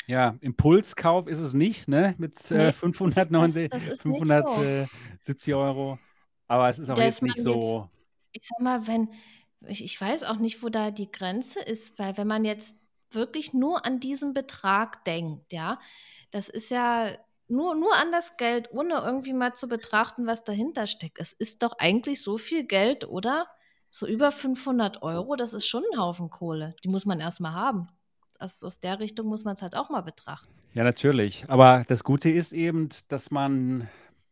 Ja, Impulskauf ist es nicht, ne? Mit äh, Nee, das, 590, das, das ist nicht so. 570 Euro. Aber es ist auch Da jetzt nicht jetzt, so. ich sag mal, wenn, ich, ich weiß auch nicht, wo da die Grenze ist, weil wenn man jetzt wirklich nur an diesen Betrag denkt, ja, das ist ja nur, nur an das Geld, ohne irgendwie mal zu betrachten, was dahinter steckt. Es ist doch eigentlich so viel Geld, oder? So über 500 Euro, das ist schon ein Haufen Kohle. Die muss man erstmal haben. Aus, aus der Richtung muss man es halt auch mal betrachten. Ja, natürlich. Aber das Gute ist eben, dass man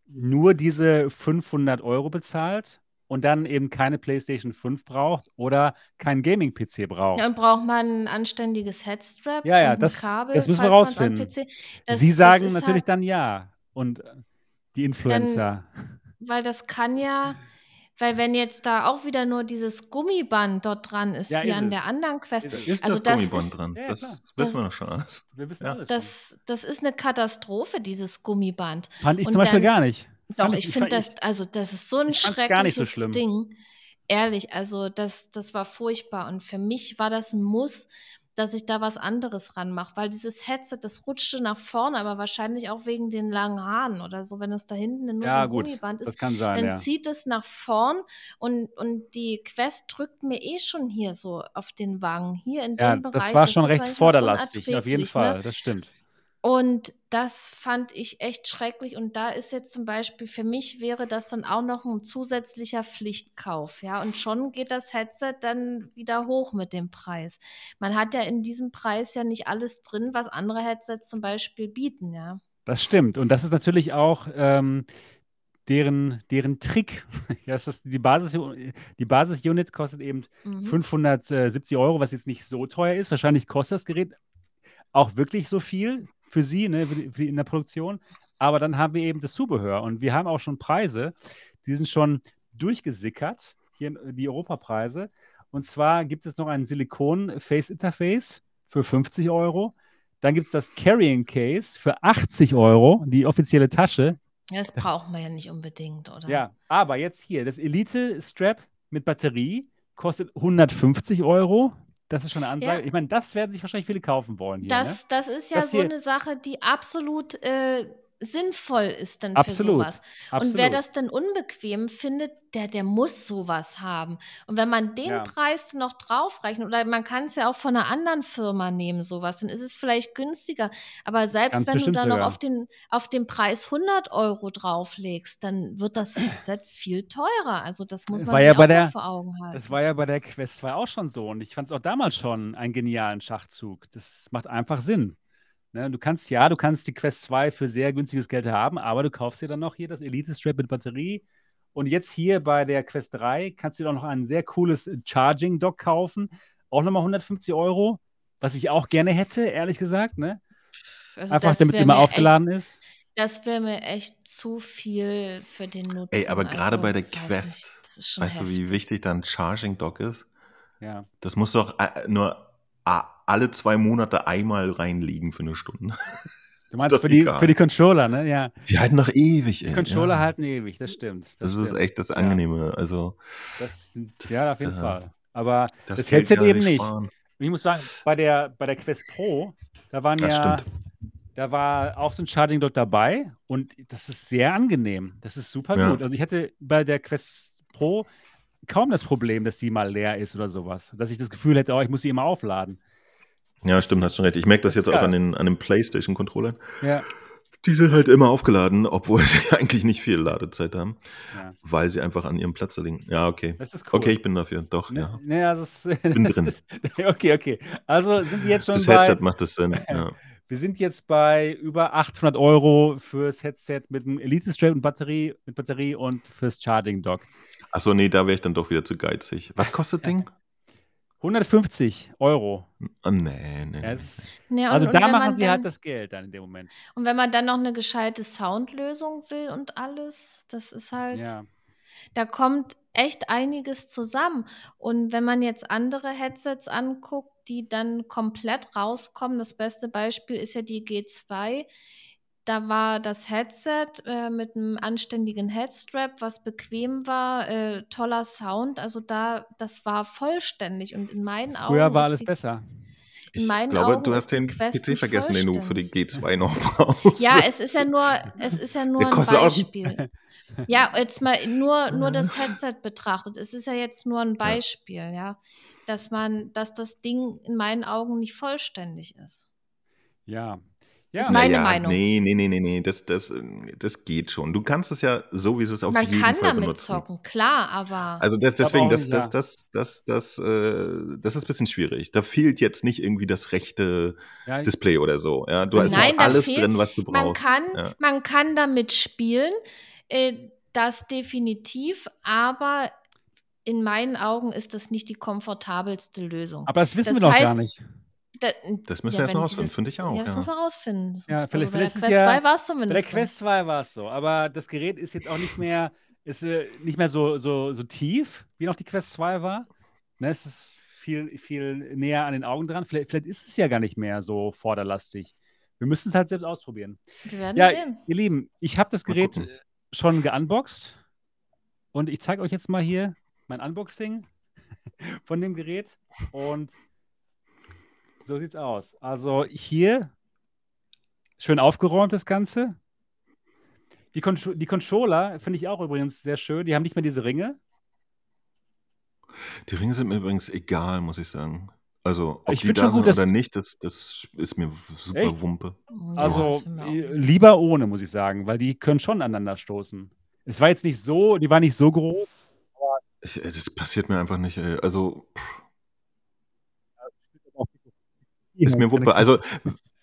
nur diese 500 Euro bezahlt und dann eben keine PlayStation 5 braucht oder keinen Gaming-PC Ja, braucht. und braucht man ein anständiges Headstrap Ja, ja, und ein das, Kabel, das müssen wir rausfinden. PC. Sie Das, das sagen natürlich halt, dann ja. Und äh, die dann, Influencer. weil das kann ja, weil wenn jetzt da auch wieder nur dieses Gummiband dort dran ist, Ja, wie ist an der es. anderen Quest, Ist. Ist also das das Gummiband ist, dran? Ja, ja, klar. Das wissen das, wir doch schon alles. Wir wissen Ja. alles das, das ist eine Katastrophe, dieses Gummiband. Fand ich zum Und Beispiel dann, gar nicht. Doch, ich finde das, also das ist so ein so schreckliches schlimm. Ding. Ehrlich, also das, das war furchtbar. Und für mich war das ein Muss, dass ich da was anderes ranmache, weil dieses Headset, das rutschte nach vorne, aber wahrscheinlich auch wegen den langen Haaren oder so. Wenn es da hinten nur so Ja, ein gut. Gummiband ist, Das kann sein, dann ja. zieht es nach vorn und, und die Quest drückt mir eh schon hier so auf den Wangen. Hier in Ja, dem das Bereich, war das schon wird recht vorderlastig, auf jeden ne? Fall. Das stimmt. Und das fand ich echt schrecklich. Und da ist jetzt zum Beispiel für mich wäre das dann auch noch ein zusätzlicher Pflichtkauf. Ja, und schon geht das Headset dann wieder hoch mit dem Preis. Man hat ja in diesem Preis ja nicht alles drin, was andere Headsets zum Beispiel bieten. Ja, Das stimmt. Und das ist natürlich auch ähm, deren, deren Trick. Ja, das ist die Basis, die Basis-Unit kostet eben mhm. 570 Euro, was jetzt nicht so teuer ist. Wahrscheinlich kostet das Gerät auch wirklich so viel für Sie, ne, für die, für die in der Produktion. Aber dann haben wir eben das Zubehör und wir haben auch schon Preise, die sind schon durchgesickert, hier die Europapreise. Und zwar gibt es noch ein Silikon-Face-Interface für 50 Euro. Dann gibt es das Carrying Case für 80 Euro, die offizielle Tasche. das braucht man ja nicht unbedingt, oder? Ja, aber jetzt hier, das Elite Strap mit Batterie kostet 150 Euro. Das ist schon eine Ansage. Ja. Ich meine, das werden sich wahrscheinlich viele kaufen wollen hier. ne? Das, das ist ja Das so eine Sache, die absolut äh, sinnvoll ist dann Absolut, für sowas. absolut. Und wer das dann unbequem findet, der, der muss sowas haben. Und wenn man den Ja. Preis noch draufrechnet, oder man kann es ja auch von einer anderen Firma nehmen, sowas, dann ist es vielleicht günstiger. Aber selbst Ganz wenn du bestimmt da noch auf den, auf den Preis 100 Euro drauflegst, dann wird das Headset viel teurer. Also das muss man War sich ja auch der- vor Augen halten. Das war ja bei der Quest 2 auch schon so. Und ich fand es auch damals schon einen genialen Schachzug. Das macht einfach Sinn. Ne? Du kannst, ja, du kannst die Quest 2 für sehr günstiges Geld haben, aber du kaufst dir dann noch hier das Elite Strap mit Batterie. Und jetzt hier bei der Quest 3 kannst du dir auch noch ein sehr cooles Charging Dock kaufen. Auch nochmal 150 Euro, was ich auch gerne hätte, ehrlich gesagt. Ne? Also Einfach das damit es wär immer mir echt aufgeladen ist. Das wäre mir echt zu viel für den Nutzen. Ey, aber gerade also, bei der nicht, Quest, schon weißt du, wie heftig. wichtig da ein Charging Dock ist? Ja. Das muss doch äh, nur alle zwei Monate einmal reinliegen für eine Stunde. Du Ist meinst für die, egal. für die Controller, ne? Ja. Die halten doch ewig, Die ey. Controller ja. halten ewig, das stimmt. Das, ist stimmt. echt das Ja. Angenehme. Also, Das, Das, ja, auf jeden äh, Fall. Aber das, das, Headset er eben nicht. sparen. Ich muss sagen, bei der, bei der Quest Pro, da waren Das ja, stimmt. da war auch so ein Charging Dock dabei und das ist sehr angenehm. Das ist super Ja. gut. Also ich hatte bei der Quest Pro kaum das Problem, dass sie mal leer ist oder sowas. Dass ich das Gefühl hätte, oh, ich muss sie immer aufladen. Ja, stimmt, hast schon recht. Ich merke das Das jetzt auch geil. an den, an den PlayStation-Controllern. Ja, Die sind halt immer aufgeladen, obwohl sie eigentlich nicht viel Ladezeit haben, ja. weil sie einfach an ihrem Platz liegen. Ja, okay. Das ist cool. Okay, ich bin dafür. Doch, Ne, ja. ne, also es, Bin das drin. Ist, okay, okay. Also sind wir jetzt schon Fürs bei. Headset macht das Sinn. Ja. Wir sind jetzt bei über 800 Euro fürs Headset mit einem Elite Strap und Batterie, mit Batterie und fürs Charging Dock. Achso, nee, da wäre ich dann doch wieder zu geizig. Was kostet Ding? 150 Euro. Oh, nee, nee. Ja, es- Ja, und, also und da machen sie dann, halt das Geld dann in dem Moment. Und wenn man dann noch eine gescheite Soundlösung will und alles, das ist halt, Ja. da kommt echt einiges zusammen. Und wenn man jetzt andere Headsets anguckt, die dann komplett rauskommen, das beste Beispiel ist ja die G2. Da war das Headset äh, mit einem anständigen Headstrap, was bequem war, äh, toller Sound. Also da, das war vollständig. Und in meinen Früher Augen war ist alles besser. in Ich glaube, Augen du ist hast den Quest PC nicht vergessen, den du für die vollständig. G2 noch brauchst. Ja, es ist ja nur, es ist ja nur Der ein Beispiel. Ja, jetzt mal nur, nur das Headset betrachtet. Es ist ja jetzt nur ein Beispiel, ja, dass man, dass das Ding in meinen Augen nicht vollständig ist. Ja. Ist Ja, meine Naja, Meinung. Nee, nee, nee, nee, nee. Das, das, das geht schon. Du kannst es ja so, wie es ist, auf man jeden kann Fall damit benutzen. zocken, klar, aber Also das, deswegen, das, das, das, das, das, äh, das ist ein bisschen schwierig. Da fehlt jetzt nicht irgendwie das rechte ja, Display oder so. Ja, du hast alles fehlt- drin, was du man brauchst. kann, Ja. man kann damit spielen, äh, das definitiv, aber in meinen Augen ist das nicht die komfortabelste Lösung. aber das wissen das wir doch gar heißt- nicht. Da, Das müssen wir ja, erst wenn mal rausfinden, finde ich auch. Ja, das Ja. muss man rausfinden. Das- Ja, also vielleicht- bei der vielleicht ist Quest ja- 2 war es Bei zumindest. der so. Quest 2 war es so, aber das Gerät ist jetzt auch nicht mehr, ist äh, nicht mehr so, so, so tief, wie noch die Quest 2 war. Ne, es ist viel, viel näher an den Augen dran. Vielleicht, vielleicht ist es ja gar nicht mehr so vorderlastig. Wir müssen es halt selbst ausprobieren. Wir werden Ja, sehen. ihr Lieben, ich habe das Gerät äh, schon geunboxed und ich zeige euch jetzt mal hier mein Unboxing von dem Gerät und so sieht's aus. Also hier schön aufgeräumt das Ganze. Die, Contro die Controller finde ich auch übrigens sehr schön. Die haben nicht mehr diese Ringe. Die Ringe sind mir übrigens egal, muss ich sagen. Also, ob Ich die da schon gut, sind oder nicht, das, das ist mir super Echt? Wumpe. Also lieber ohne, muss ich sagen, weil die können schon aneinander stoßen. Es war jetzt nicht so, die war nicht so groß. Ich, äh, das passiert mir einfach nicht. ey. Also, ist mir Wumpe. Also,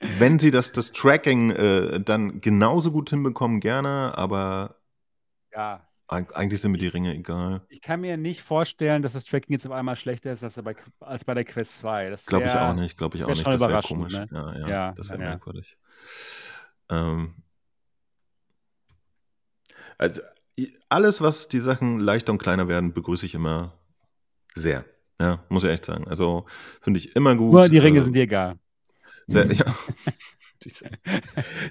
wenn sie das, das Tracking äh, dann genauso gut hinbekommen, gerne, aber Ja, eig- eigentlich sind mir die Ringe egal. ich kann mir nicht vorstellen, dass das Tracking jetzt auf einmal schlechter ist als bei, als bei der Quest 2. Das Glaube ich auch nicht, glaube ich das auch nicht. Das wäre komisch. ne? Ja, ja, Ja, das wäre merkwürdig. Ähm, also, alles, was die Sachen leichter und kleiner werden, begrüße ich immer sehr. Ja, muss ich echt sagen. Also finde ich immer gut. Nur die Ringe äh, sind dir egal. Sehr, ja.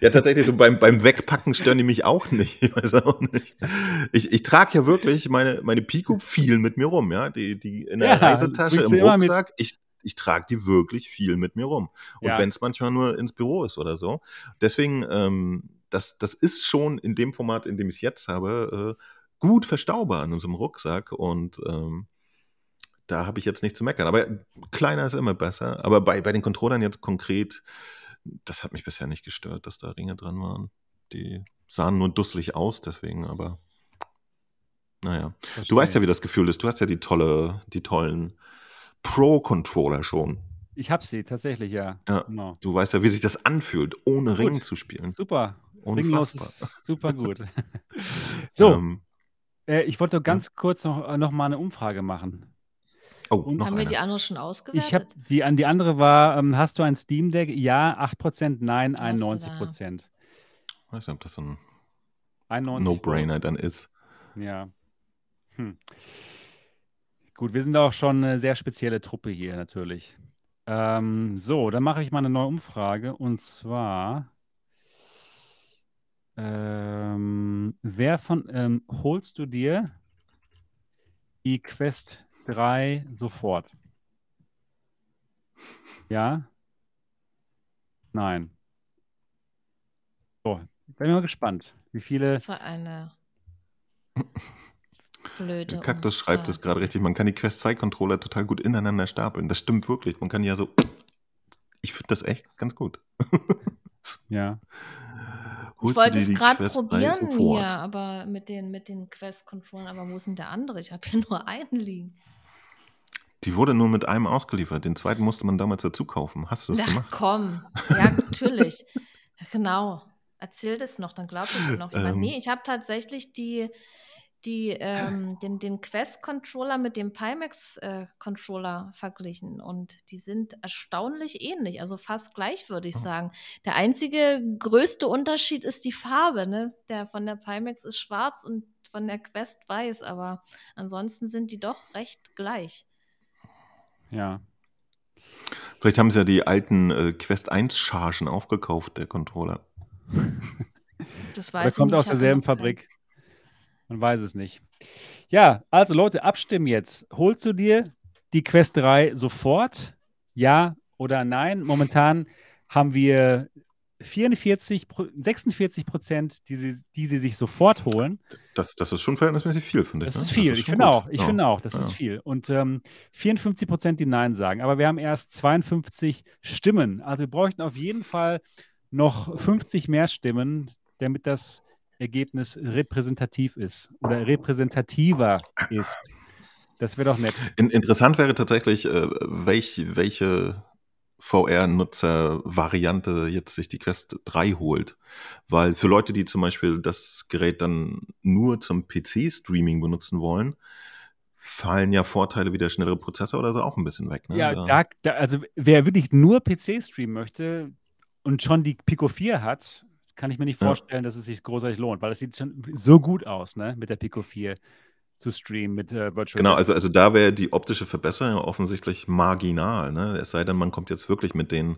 Ja, tatsächlich, so beim, beim Wegpacken stören die mich auch nicht. Ich weiß auch nicht. Ich, ich trage ja wirklich meine, meine Pico viel mit mir rum, ja. Die, die in der Ja, Reisetasche, im. Rucksack. Ich, ich trage die wirklich viel mit mir rum. Und Ja. wenn es manchmal nur ins Büro ist oder so. Deswegen, ähm, das, das ist schon in dem Format, in dem ich es jetzt habe, äh, gut verstaubar in unserem Rucksack. Und ähm, da habe ich jetzt nicht zu meckern. Aber kleiner ist immer besser. Aber bei, bei den Controllern jetzt konkret, das hat mich bisher nicht gestört, dass da Ringe dran waren. Die sahen nur dusselig aus, deswegen, aber naja. Du weißt ja, wie das Gefühl ist. Du hast ja die tolle, die tollen Pro-Controller schon. Ich hab sie, tatsächlich, ja. Ja. Genau. Du weißt ja, wie sich das anfühlt, ohne Ring Gut. zu spielen. Super. Ringlos ist super gut. so, Ähm, äh, ich wollte ganz kurz noch, äh, noch mal eine Umfrage machen. Oh, Und- noch Haben wir eine. die andere schon ausgewertet? Ich habe die, an die andere war, ähm, hast du ein Steam Deck? Ja, 8%, nein, Hast du 91%. Ich weiß nicht, ob das so ein 91 No-Brainer dann ist. Ja. Hm. Gut, wir sind auch schon eine sehr spezielle Truppe hier natürlich. Ähm, so, dann mache ich mal eine neue Umfrage und zwar, ähm, wer von, ähm, holst du dir die Quest 3 sofort? Ja? Nein. So, bin mal gespannt, wie viele. Das war eine blöde Kaktus schreibt es gerade richtig. Man kann die Quest 2 Controller total gut ineinander stapeln. Das stimmt wirklich. Man kann ja so. Ich finde das echt ganz gut. Ja. Ich Holst du wollte es gerade Quest 3 probieren hier, aber mit den, mit den Quest-Controllern, aber wo ist denn der andere? Ich habe hier nur einen liegen. Die wurde nur mit einem ausgeliefert. Den zweiten musste man damals dazu kaufen. Hast du das Na gemacht? komm, ja, natürlich. Genau. Erzähl das noch, dann glaub ich es noch. Meine, Ähm. nee, ich habe tatsächlich die, die, ähm, den, den Quest-Controller mit dem Pimax-Controller verglichen und die sind erstaunlich ähnlich, also fast gleich, würde ich Oh. sagen. Der einzige größte Unterschied ist die Farbe, ne? Der von der Pimax ist schwarz und von der Quest weiß, aber ansonsten sind die doch recht gleich. Ja. Vielleicht haben sie ja die alten äh, Quest 1 Chargen aufgekauft, der Controller. Das Oder weiß kommt ich nicht. aus derselben. Fabrik. Man weiß es nicht. Ja, also Leute, abstimmen jetzt. Holst du dir die Quest 3 sofort? Ja oder nein. Momentan haben wir 44, 46 Prozent, die sie, die sie sich sofort holen. Das, das ist schon verhältnismäßig viel, finde ich. Das ne? ist viel, das ist ich finde auch. Ich ja. finde auch, das ja. ist viel. Und ähm, 54 Prozent, die Nein sagen. Aber wir haben erst 52 Stimmen. Also wir bräuchten auf jeden Fall noch 50 mehr Stimmen, damit das Ergebnis repräsentativ ist oder repräsentativer ist. Das wäre doch nett. In, interessant wäre tatsächlich, äh, welch, welche VR-Nutzer-Variante jetzt sich die Quest 3 holt. Weil für Leute, die zum Beispiel das Gerät dann nur zum PC-Streaming benutzen wollen, fallen ja Vorteile wie der schnellere Prozessor oder so auch ein bisschen weg. Ne? Ja, da, da, also wer wirklich nur PC streamen möchte und schon die Pico 4 hat, kann ich mir nicht vorstellen, ja. dass es sich großartig lohnt, weil es sieht schon so gut aus, ne, mit der Pico 4 zu streamen mit äh, Virtual Genau, also, also da wäre die optische Verbesserung offensichtlich marginal. Ne? Es sei denn, man kommt jetzt wirklich mit den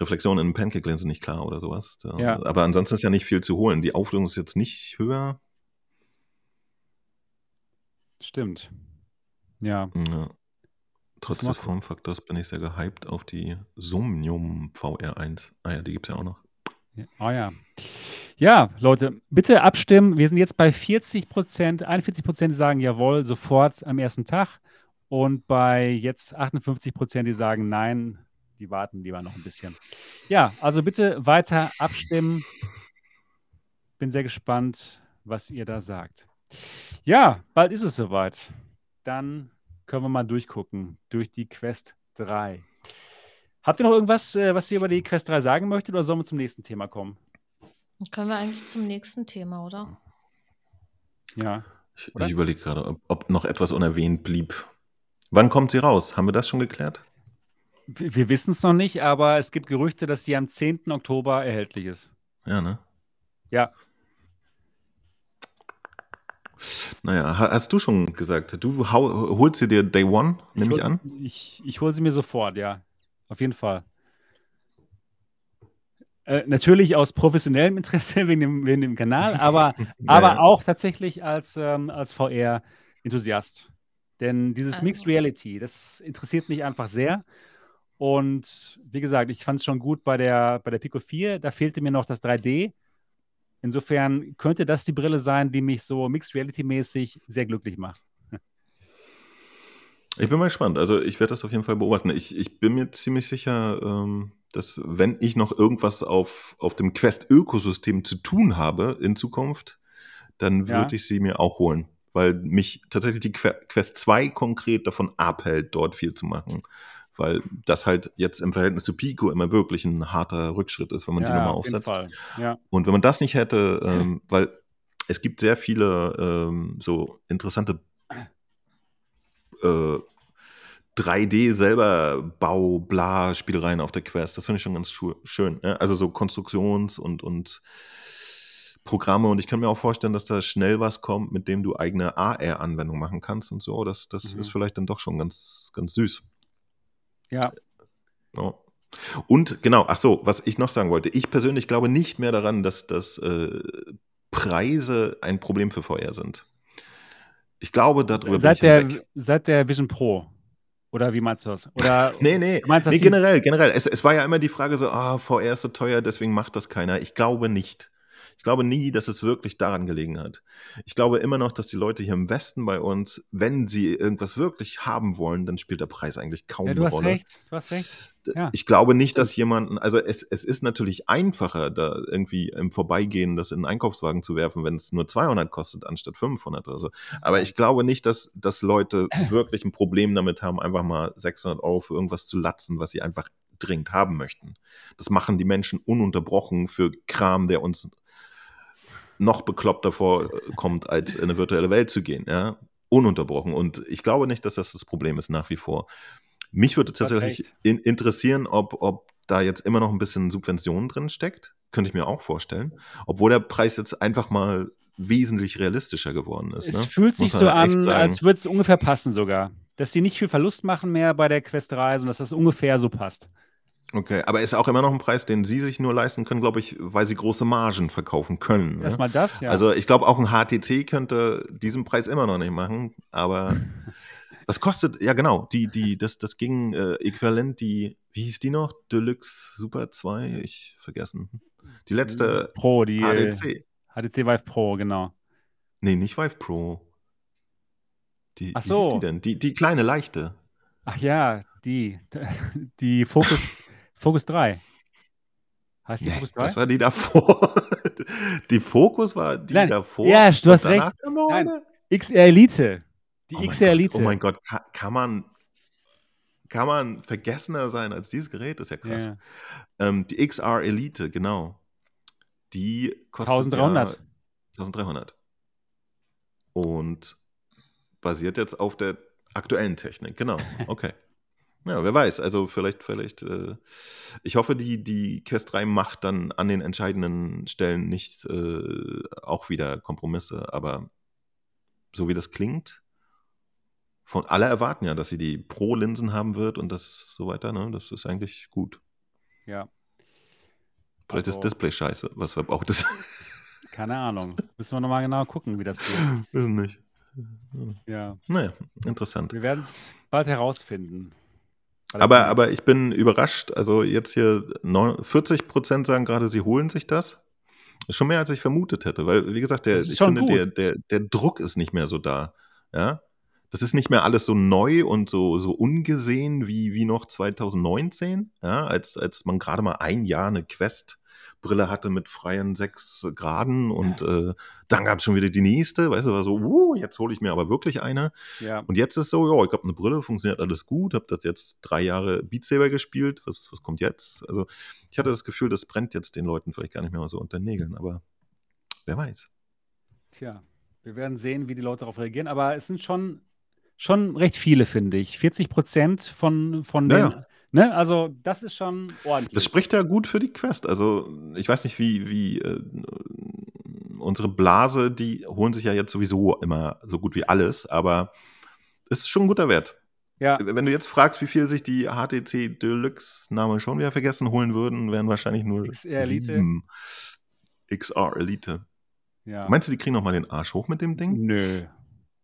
Reflexionen in Pancake-Linsen nicht klar oder sowas. Da, ja. Aber ansonsten ist ja nicht viel zu holen. Die Auflösung ist jetzt nicht höher. Stimmt. Ja. ja. Trotz des Formfaktors bin ich sehr gehypt auf die Somnium VR1. Ah ja, die gibt es ja auch noch. Ja. Oh ja. Ja, Leute, bitte abstimmen. Wir sind jetzt bei 40 Prozent. 41 Prozent sagen jawohl, sofort am ersten Tag. Und bei jetzt 58 Prozent, die sagen nein, die warten lieber noch ein bisschen. Ja, also bitte weiter abstimmen. Bin sehr gespannt, was ihr da sagt. Ja, bald ist es soweit. Dann können wir mal durchgucken durch die Quest 3. Habt ihr noch irgendwas, äh, was ihr über die Quest 3 sagen möchtet, oder sollen wir zum nächsten Thema kommen? Dann können wir eigentlich zum nächsten Thema, oder? Ja. Ich, ich überlege gerade, ob, ob, noch etwas unerwähnt blieb. Wann kommt sie raus? Haben wir das schon geklärt? Wir, wir wissen es noch nicht, aber es gibt Gerüchte, dass sie am 10. Oktober erhältlich ist. Ja, ne? Ja. Naja, hast du schon gesagt, du holst sie dir Day One, nehme ich, ich an? Ich, ich hole sie mir sofort, ja. Auf jeden Fall. Äh, natürlich aus professionellem Interesse wegen dem, wegen dem Kanal, aber, ja, aber auch tatsächlich als, ähm, als VR-Enthusiast. Denn dieses also. Mixed Reality, das interessiert mich einfach sehr. Und wie gesagt, ich fand es schon gut bei der, bei der Pico 4. Da fehlte mir noch das 3D. Insofern könnte das die Brille sein, die mich so Mixed Reality-mäßig sehr glücklich macht. Ich bin mal gespannt. Also ich werde das auf jeden Fall beobachten. Ich, ich bin mir ziemlich sicher, ähm, dass wenn ich noch irgendwas auf, auf dem Quest-Ökosystem zu tun habe in Zukunft, dann würde ja. ich sie mir auch holen. Weil mich tatsächlich die Quest 2 konkret davon abhält, dort viel zu machen. Weil das halt jetzt im Verhältnis zu Pico immer wirklich ein harter Rückschritt ist, wenn man ja, die nochmal aufsetzt. Ja. Und wenn man das nicht hätte, ähm, weil es gibt sehr viele ähm, so interessante äh, 3D selber Bau, bla, Spielereien auf der Quest. Das finde ich schon ganz schön. Ja? Also so Konstruktions- und, und Programme. Und ich kann mir auch vorstellen, dass da schnell was kommt, mit dem du eigene AR-Anwendungen machen kannst und so. Das, das mhm. ist vielleicht dann doch schon ganz, ganz süß. Ja. ja. Und genau, ach so, was ich noch sagen wollte. Ich persönlich glaube nicht mehr daran, dass, dass äh, Preise ein Problem für VR sind. Ich glaube, darüber seit der, seit der Vision Pro oder wie meinst du das? Oder nee, nee, meinst, nee generell, generell. Es, es war ja immer die Frage so, ah, VR ist so teuer, deswegen macht das keiner. Ich glaube nicht. Ich glaube nie, dass es wirklich daran gelegen hat. Ich glaube immer noch, dass die Leute hier im Westen bei uns, wenn sie irgendwas wirklich haben wollen, dann spielt der Preis eigentlich kaum ja, du eine Rolle. Recht, du hast recht. Ja. Ich glaube nicht, dass jemanden, also es, es ist natürlich einfacher, da irgendwie im Vorbeigehen das in einen Einkaufswagen zu werfen, wenn es nur 200 kostet, anstatt 500 oder so. Aber ich glaube nicht, dass, dass Leute wirklich ein Problem damit haben, einfach mal 600 Euro für irgendwas zu latzen, was sie einfach dringend haben möchten. Das machen die Menschen ununterbrochen für Kram, der uns noch bekloppter vorkommt, als in eine virtuelle Welt zu gehen, ja, ununterbrochen. Und ich glaube nicht, dass das das Problem ist nach wie vor. Mich würde tatsächlich in, interessieren, ob, ob da jetzt immer noch ein bisschen Subventionen drin steckt. Könnte ich mir auch vorstellen. Obwohl der Preis jetzt einfach mal wesentlich realistischer geworden ist. Es ne? fühlt sich so an, als würde es ungefähr passen sogar. Dass sie nicht viel Verlust machen mehr bei der Quest-Reise und dass das ungefähr so passt. Okay, aber ist auch immer noch ein Preis, den Sie sich nur leisten können, glaube ich, weil Sie große Margen verkaufen können. Ne? Erstmal das, ja. Also ich glaube, auch ein HTC könnte diesen Preis immer noch nicht machen, aber Das kostet, ja genau, die, die, das, das ging äh, äquivalent die, wie hieß die noch? Deluxe Super 2? Ich vergessen. Die letzte Pro, die HDC. HTC Vive Pro, genau. Nee, nicht Vive Pro. Die, Ach Wie so. hieß die denn? Die, die kleine, leichte. Ach ja, die. Die Focus, Focus 3. Heißt die Nee, Focus 3? das war die davor. die Fokus war die Nein, davor. ja, du hast recht. Nein. XR Elite. Die Oh XR Gott, Elite. Oh mein Gott, kann, kann man kann man vergessener sein als dieses Gerät? Das ist ja krass. Ja. Ähm, die XR Elite, genau. Die kostet 1300. Ja 1300. Und basiert jetzt auf der aktuellen Technik, genau. Okay. Ja, wer weiß. Also vielleicht, vielleicht, äh, ich hoffe, die, die Quest 3 macht dann an den entscheidenden Stellen nicht äh, auch wieder Kompromisse, aber so wie das klingt, von alle erwarten ja, dass sie die Pro-Linsen haben wird und das so weiter, ne? Das ist eigentlich gut. ja. Vielleicht Also- ist Display scheiße, was verbraucht ist. Keine Ahnung. Müssen wir nochmal genau gucken, wie das geht. Wissen nicht. Ja. Naja, interessant. Wir werden es bald herausfinden. Aber, aber ich bin überrascht. Also jetzt hier neun- 40 Prozent sagen gerade, sie holen sich das. Ist schon mehr, als ich vermutet hätte. Weil, wie gesagt, der, ich finde, der, der, der Druck ist nicht mehr so da. Ja. Das ist nicht mehr alles so neu und so, so ungesehen wie, wie noch 2019, ja, als, als man gerade mal ein Jahr eine Quest-Brille hatte mit freien sechs Graden und äh, dann gab es schon wieder die nächste, weißt du, war so, uh, jetzt hole ich mir aber wirklich eine. ja. Und jetzt ist so, ja, ich habe eine Brille, funktioniert alles gut, habe das jetzt drei Jahre Beat Saber gespielt. Was, was kommt jetzt? Also ich hatte das Gefühl, das brennt jetzt den Leuten vielleicht gar nicht mehr so unter den Nägeln, aber wer weiß. Tja, wir werden sehen, wie die Leute darauf reagieren. Aber es sind schon, schon recht viele, finde ich. 40 Prozent von, von Ja, den. Ne? Also, das ist schon ordentlich. Das spricht ja gut für die Quest. Also ich weiß nicht, wie, wie äh, unsere Blase, die holen sich ja jetzt sowieso immer so gut wie alles, aber es ist schon ein guter Wert. ja, Wenn du jetzt fragst, wie viel sich die HTC Deluxe, Name schon wieder vergessen, holen würden, wären wahrscheinlich nur XR Elite. sieben. XR Elite. ja. Meinst du, die kriegen noch mal den Arsch hoch mit dem Ding? Nö.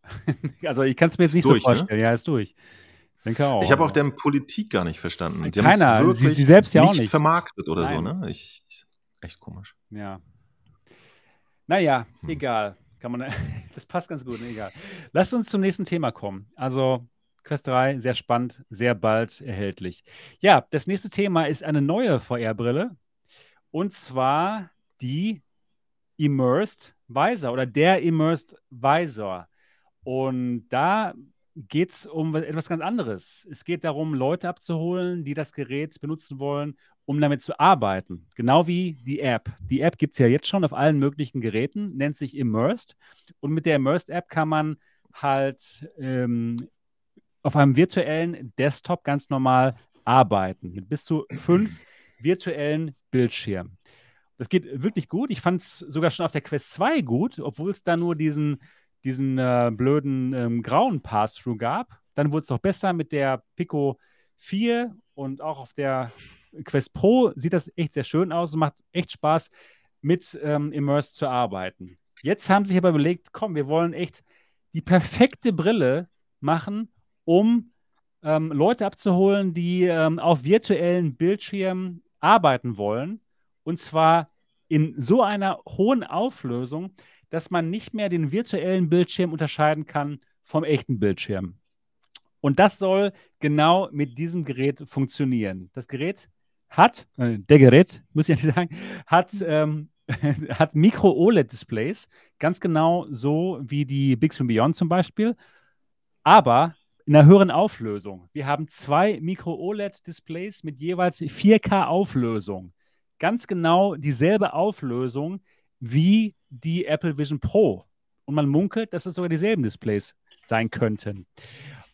also, ich kann es mir jetzt Ist nicht durch, so ne? vorstellen. Ja, ist durch. Denke auch. Ich habe auch deren Politik gar nicht verstanden. Die Keiner, sie- sie selbst ja auch nicht vermarktet oder so, Nein. ne? Ich, echt komisch. Ja. Naja, Hm. egal. Kann man, das passt ganz gut, ne, egal. Lasst uns zum nächsten Thema kommen. Also, Quest 3, sehr spannend, sehr bald erhältlich. Ja, das nächste Thema ist eine neue VR-Brille. Und zwar die Immersed Visor oder der Immersed Visor. Und da geht es um etwas ganz anderes. Es geht darum, Leute abzuholen, die das Gerät benutzen wollen, um damit zu arbeiten. Genau wie die App. Die App gibt es ja jetzt schon auf allen möglichen Geräten, nennt sich Immersed. Und mit der Immersed-App kann man halt ähm, auf einem virtuellen Desktop ganz normal arbeiten, mit bis zu fünf virtuellen Bildschirmen. Das geht wirklich gut. Ich fand es sogar schon auf der Quest 2 gut, obwohl es da nur diesen, diesen äh, blöden ähm, grauen Pass-Through gab. Dann wurde es noch besser mit der Pico 4 und auch auf der Quest Pro sieht das echt sehr schön aus und macht echt Spaß, mit ähm, Immerse zu arbeiten. Jetzt haben sie sich aber überlegt, komm, wir wollen echt die perfekte Brille machen, um ähm, Leute abzuholen, die ähm, auf virtuellen Bildschirmen arbeiten wollen. Und zwar in so einer hohen Auflösung, dass man nicht mehr den virtuellen Bildschirm unterscheiden kann vom echten Bildschirm. Und das soll genau mit diesem Gerät funktionieren. Das Gerät hat, äh, der Gerät, muss ich nicht sagen, hat, ähm, hat Micro-OLED-Displays, ganz genau so wie die Bixby Beyond zum Beispiel, aber in einer höheren Auflösung. Wir haben zwei Micro-OLED-Displays mit jeweils 4K-Auflösung. Ganz genau dieselbe Auflösung wie die Apple Vision Pro. Und man munkelt, dass es sogar dieselben Displays sein könnten.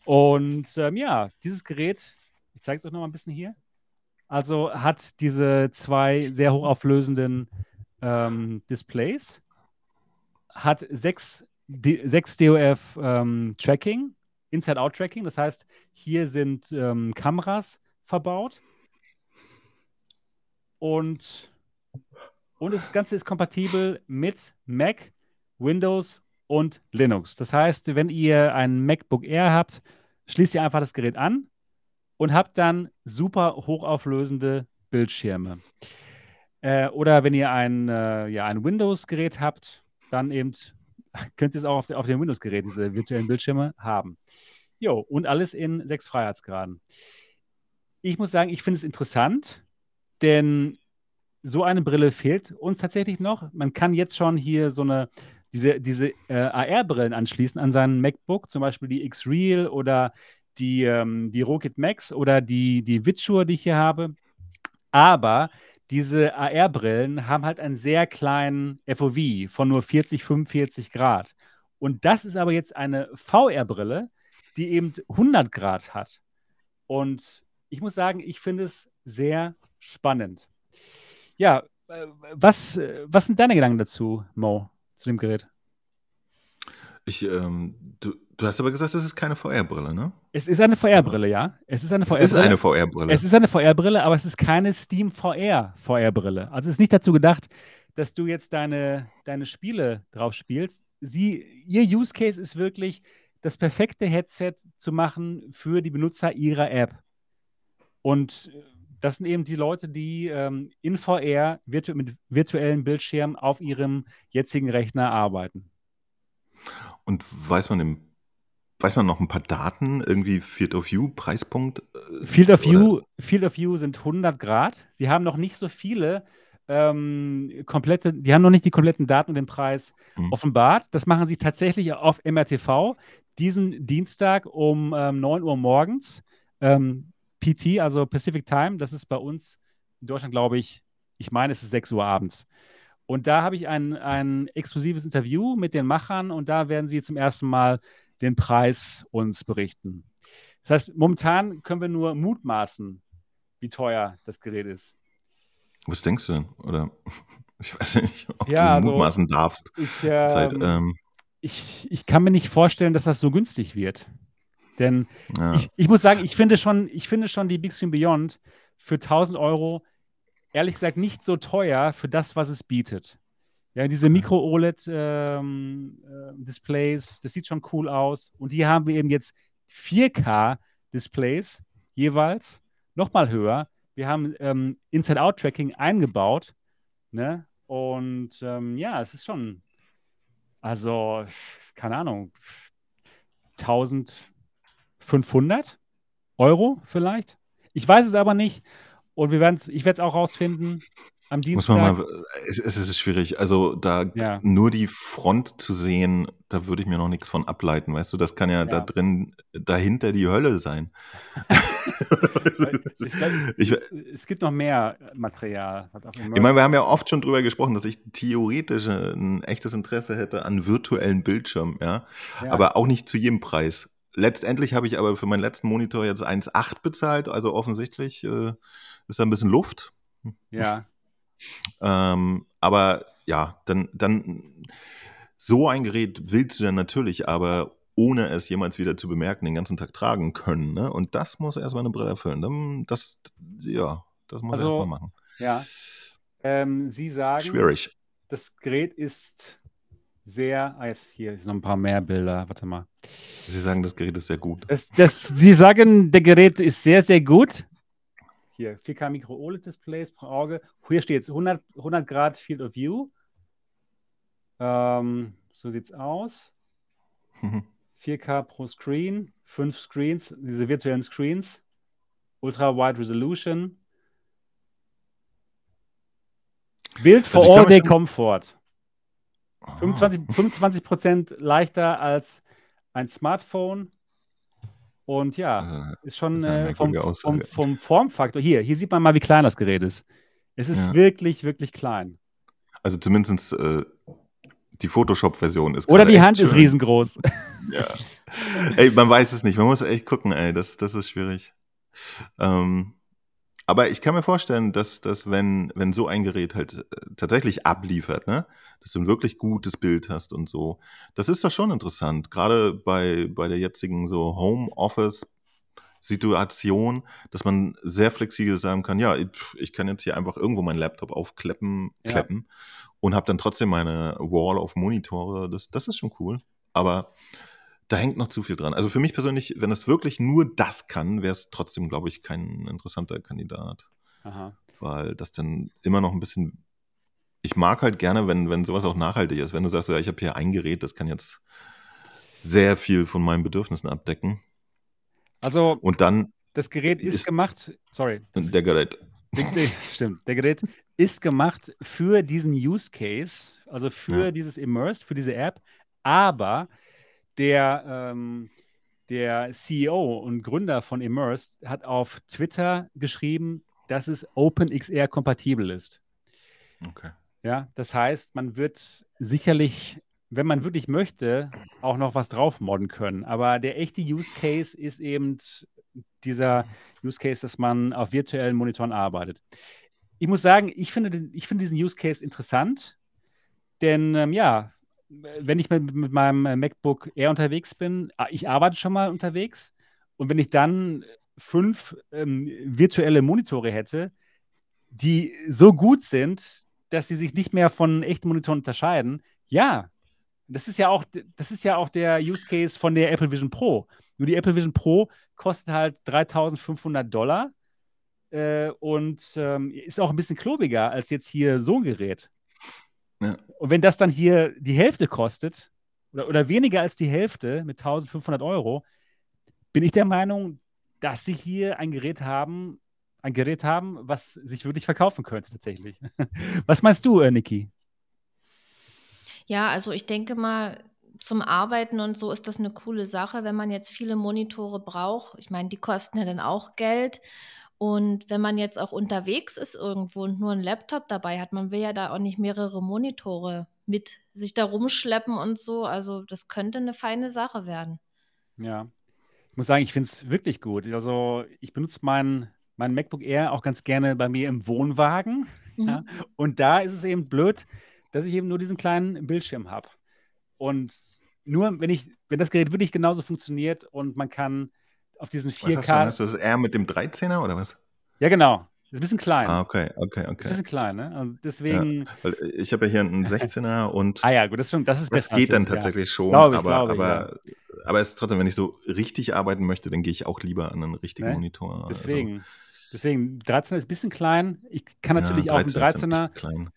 Und ähm, ja, dieses Gerät, ich zeige es euch noch mal ein bisschen hier, also hat diese zwei sehr hochauflösenden ähm, Displays, hat sechs, D 6 DOF ähm, Tracking, Inside-Out-Tracking, das heißt, hier sind ähm, Kameras verbaut und, und das Ganze ist kompatibel mit Mac, Windows und Linux. Das heißt, wenn ihr ein MacBook Air habt, schließt ihr einfach das Gerät an und habt dann super hochauflösende Bildschirme. Äh, oder wenn ihr ein, äh, ja, ein Windows-Gerät habt, dann eben könnt ihr es auch auf, auf dem Windows-Gerät, diese virtuellen Bildschirme, haben. Jo, und alles in sechs Freiheitsgraden. Ich muss sagen, ich finde es interessant, denn so eine Brille fehlt uns tatsächlich noch. Man kann jetzt schon hier so eine, diese, diese äh, AR-Brillen anschließen an seinen MacBook, zum Beispiel die X-Real oder die, ähm, die Rocket Max oder die, die Vitsure, die ich hier habe. Aber diese AR-Brillen haben halt einen sehr kleinen FOV von nur 40, 45 Grad. Und das ist aber jetzt eine VR-Brille, die eben 100 Grad hat. Und ich muss sagen, ich finde es sehr spannend. Ja, äh, was, äh, was sind deine Gedanken dazu, Mo, zu dem Gerät? Ich, ähm, du, du hast aber gesagt, es ist keine VR-Brille, ne? Es ist eine VR-Brille, ja. Es ist eine VR-Brille. Es ist eine VR-Brille. Es ist eine VR-Brille, aber es ist keine Steam VR VR-Brille. Also es ist nicht dazu gedacht, dass du jetzt deine, deine Spiele drauf spielst. Sie, ihr Use Case ist wirklich, das perfekte Headset zu machen für die Benutzer ihrer App. Und das sind eben die Leute, die ähm, in VR virtu mit virtuellen Bildschirmen auf ihrem jetzigen Rechner arbeiten. Und weiß man im Weiß man noch ein paar Daten, irgendwie Field of View, Preispunkt? Äh, Field of View, Field of View sind 100 Grad. Sie haben noch nicht so viele ähm, komplette, die haben noch nicht die kompletten Daten und den Preis mhm. offenbart. Das machen sie tatsächlich auf MRTV diesen Dienstag um ähm, 9 Uhr morgens. Ähm, PT, also Pacific Time, das ist bei uns in Deutschland, glaube ich, ich meine, es ist 6 Uhr abends. Und da habe ich ein, ein exklusives Interview mit den Machern und da werden sie zum ersten Mal den Preis uns berichten. Das heißt, momentan können wir nur mutmaßen, wie teuer das Gerät ist. Was denkst du denn? Oder ich weiß nicht, ob ja, du also, mutmaßen darfst. Ich, ähm, ähm, ich, ich kann mir nicht vorstellen, dass das so günstig wird. Denn ja. ich, ich muss sagen, ich finde schon, ich finde schon die Big Screen Beyond für 1000 Euro ehrlich gesagt nicht so teuer für das, was es bietet. Ja, diese Micro-OLED-Displays, ähm, äh, das sieht schon cool aus. Und hier haben wir eben jetzt 4K-Displays jeweils, nochmal höher. Wir haben ähm, Inside-Out-Tracking eingebaut. Ne? Und ähm, ja, es ist schon, also, keine Ahnung, 1500 Euro vielleicht. Ich weiß es aber nicht. Und wir werden's, ich werde es auch rausfinden am Dienstag. Muss man mal, es, es ist schwierig. Also da ja. nur die Front zu sehen, da würde ich mir noch nichts von ableiten. Weißt du, das kann ja, ja. da drin, dahinter die Hölle sein. ich glaub, es, ich, es, es, gibt noch mehr Material. Ich meine, wir haben ja oft schon drüber gesprochen, dass ich theoretisch ein echtes Interesse hätte an virtuellen Bildschirmen, ja? ja. Aber auch nicht zu jedem Preis. Letztendlich habe ich aber für meinen letzten Monitor jetzt 1,8 bezahlt, also offensichtlich äh, ist da ein bisschen Luft. Ja. ähm, aber ja, dann, dann so ein Gerät willst du dann natürlich, aber ohne es jemals wieder zu bemerken, den ganzen Tag tragen können. Ne? Und das muss erstmal eine Brille erfüllen. Das, ja, das muss also, erstmal machen. Ja. Ähm, Sie sagen, Schwierig. das Gerät ist sehr. Ah, jetzt hier sind noch ein paar mehr Bilder. Warte mal. Sie sagen, das Gerät ist sehr gut. Das, das, Sie sagen, der Gerät ist sehr, sehr gut. Hier, 4K Micro OLED Displays pro Auge. Hier steht es 100, 100 Grad Field of View. Ähm, so sieht es aus. 4K pro Screen, 5 Screens, diese virtuellen Screens. Ultra Wide Resolution. Bild for also All Day Comfort. 25, 25 leichter als ein Smartphone. Und ja, äh, ist schon äh, vom, vom, vom, Formfaktor. Hier, hier sieht man mal, wie klein das Gerät ist. Es ist ja. wirklich, wirklich klein. Also zumindest äh, die Photoshop-Version ist. Oder die Hand schön. ist riesengroß. Ja. ey, man weiß es nicht. Man muss echt gucken, ey. Das, das ist schwierig. Ähm, aber ich kann mir vorstellen, dass, dass wenn, wenn so ein Gerät halt äh, tatsächlich abliefert, ne, dass du ein wirklich gutes Bild hast und so, das ist doch schon interessant. Gerade bei, bei der jetzigen so Homeoffice Situation, dass man sehr flexibel sagen kann, ja, ich, ich kann jetzt hier einfach irgendwo meinen Laptop aufkleppen ja. kleppen und habe dann trotzdem meine Wall of Monitore. Das, das ist schon cool. Aber da hängt noch zu viel dran. Also für mich persönlich, wenn es wirklich nur das kann, wäre es trotzdem, glaube ich, kein interessanter Kandidat. Aha. Weil das dann immer noch ein bisschen. Ich mag halt gerne, wenn, wenn sowas auch nachhaltig ist. Wenn du sagst, ja, ich habe hier ein Gerät, das kann jetzt sehr viel von meinen Bedürfnissen abdecken. Also, Und dann das Gerät ist, ist- gemacht, sorry, der Gerät. Stimmt, der Gerät ist gemacht für diesen Use Case, also für Ja. dieses Immersed, für diese App, aber der, ähm, der CEO und Gründer von Immersed hat auf Twitter geschrieben, dass es OpenXR kompatibel ist. Okay. Ja, das heißt, man wird sicherlich, wenn man wirklich möchte, auch noch was drauf modden können. Aber der echte Use Case ist eben dieser Use Case, dass man auf virtuellen Monitoren arbeitet. Ich muss sagen, ich finde, ich finde diesen Use Case interessant, denn ähm, ja, wenn ich mit, mit meinem MacBook Air unterwegs bin, ah, ich arbeite schon mal unterwegs und wenn ich dann fünf ähm, virtuelle Monitore hätte, die so gut sind, dass sie sich nicht mehr von echten Monitoren unterscheiden, ja, das ist ja auch, das ist ja auch der Use Case von der Apple Vision Pro. Nur die Apple Vision Pro kostet halt 3500 Dollar äh, und ähm, ist auch ein bisschen klobiger als jetzt hier so ein Gerät. Ja. Und wenn das dann hier die Hälfte kostet oder, oder weniger als die Hälfte mit 1500 Euro, bin ich der Meinung, dass sie hier ein Gerät haben, ein Gerät haben, was sich wirklich verkaufen könnte tatsächlich. Was meinst du, äh, Niki? Ja, also ich denke mal, zum Arbeiten und so ist das eine coole Sache, wenn man jetzt viele Monitore braucht. Ich meine, die kosten ja dann auch Geld. Und wenn man jetzt auch unterwegs ist irgendwo und nur einen Laptop dabei hat, man will ja da auch nicht mehrere Monitore mit sich da rumschleppen und so. Also das könnte eine feine Sache werden. Ja. Ich muss sagen, ich finde es wirklich gut. Also, ich benutze mein, mein MacBook Air auch ganz gerne bei mir im Wohnwagen. Ja. Mhm. Und da ist es eben blöd, dass ich eben nur diesen kleinen Bildschirm habe. Und nur wenn ich, wenn das Gerät wirklich genauso funktioniert und man kann auf diesen Was hast du? 4K. Hast du das R mit dem 13er oder was? Ja, genau. Ist ein bisschen klein. Ah, okay, okay, Ist ein okay. bisschen klein, ne? Also deswegen. Weil ich habe ja hier einen 16er und Ah ja, gut, das ist, schon, das ist das besser geht dann natürlich, ja. tatsächlich schon, Glaube ich, aber, glaube ich, aber, aber es ist trotzdem, wenn ich so richtig arbeiten möchte, dann gehe ich auch lieber an einen richtigen Ne? Monitor. Also, Deswegen. Deswegen, 13er ist ein bisschen klein. Ich kann natürlich ja, auch einen 13er ist dann 13er echt klein.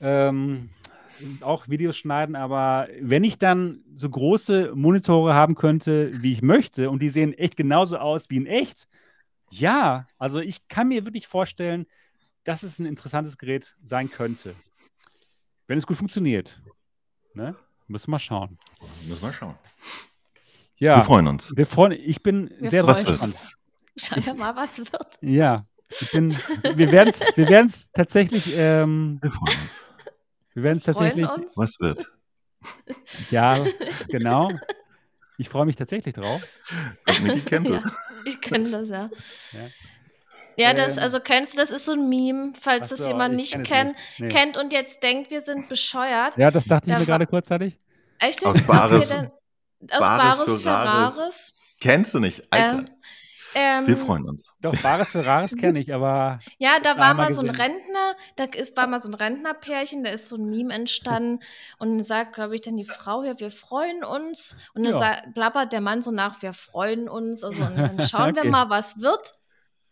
ähm, auch Videos schneiden, aber wenn ich dann so große Monitore haben könnte, wie ich möchte, und die sehen echt genauso aus wie in echt, ja, also ich kann mir wirklich vorstellen, dass es ein interessantes Gerät sein könnte. Wenn es gut funktioniert. Ne? Müssen wir mal schauen. Müssen wir schauen. Ja, Wir freuen uns. wir freuen, ich bin Wir sehr Was drauf wird? gespannt. Schauen wir mal, was wird. Ja, ich bin, wir werden es wir werden's tatsächlich, ähm, Wir freuen uns. Wir werden es tatsächlich, uns. Was wird? ja, genau. Ich freue mich tatsächlich drauf. Und Niki kennt Ja. es. Ich kenne das, ja. Ja. Ja, das, also kennst du, das ist so ein Meme, falls Ach das so, jemand ich nicht kenn nicht. Nee. kennt und jetzt denkt, wir sind bescheuert. Ja, das dachte ich Da mir gerade kurzzeitig. Echt? Aus? Bares- Okay, dann- aus Bares Bares für für Rares. Rares. Kennst du nicht? Alter, Ähm, wir freuen uns. Doch, Bares für Rares kenne ich, aber Ja, da war mal mal so ein. Rentner, da ist, war mal so ein Rentnerpärchen, da ist so ein Meme entstanden und dann sagt, glaube ich, dann die Frau, ja, wir freuen uns. Und dann Ja. blabbert der Mann so nach, wir freuen uns. Also und dann schauen wir Okay. mal, was wird.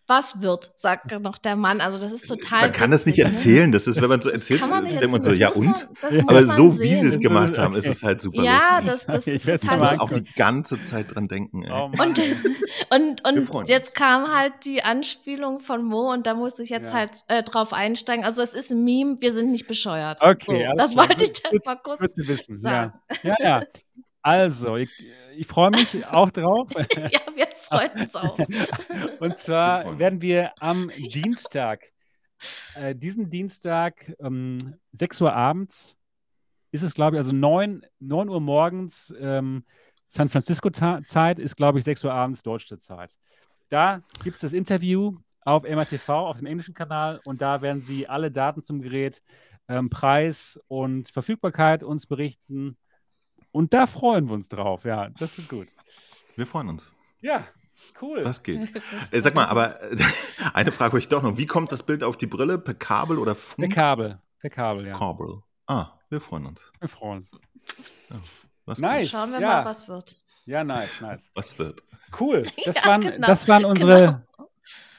Was wird, sagt noch der Mann. Also das ist total. Man kann das nicht ne? erzählen. Das ist, wenn man so erzählt, Kann man nicht denkt man so, ja das und? man- das Ja. Aber so wie sie es sehen. gemacht haben, ist es halt super Ja, lustig. das, das Ich ist total lustig. auch die ganze Zeit dran denken. Ey. oh Und, und, und jetzt kam halt die Anspielung von Mo und da musste ich jetzt Ja. halt äh, drauf einsteigen. Also es ist ein Meme, wir sind nicht bescheuert. Okay, so, das wollte ich dann mal kurz wissen. Ja. sagen. ja, ja. Also, ich, ich freue mich auch drauf. Ja, wir freuen uns auch. Und zwar werden wir am Dienstag, äh, diesen Dienstag, ähm, 6 Uhr abends, ist es, glaube ich, also 9, 9 Uhr morgens ähm, San Francisco-Zeit, ist, glaube ich, 6 Uhr abends deutsche Zeit. Da gibt es das Interview auf MRTV, auf dem englischen Kanal, und da werden sie alle Daten zum Gerät, ähm, Preis und Verfügbarkeit uns berichten. Und da freuen wir uns drauf. Ja, das wird gut. Wir freuen uns. Ja, cool. Was geht? Äh, sag mal, aber äh, eine Frage habe ich doch noch. Wie kommt das Bild auf die Brille? Per Kabel oder Per Funk? Kabel. Per Kabel, ja. Kabel. Ah, wir freuen uns. Wir freuen uns. Was Nice. geht? Schauen wir ja. mal, was wird. Ja, nice, nice. Was wird? Cool. Das, Ja, waren, genau, das waren unsere, genau.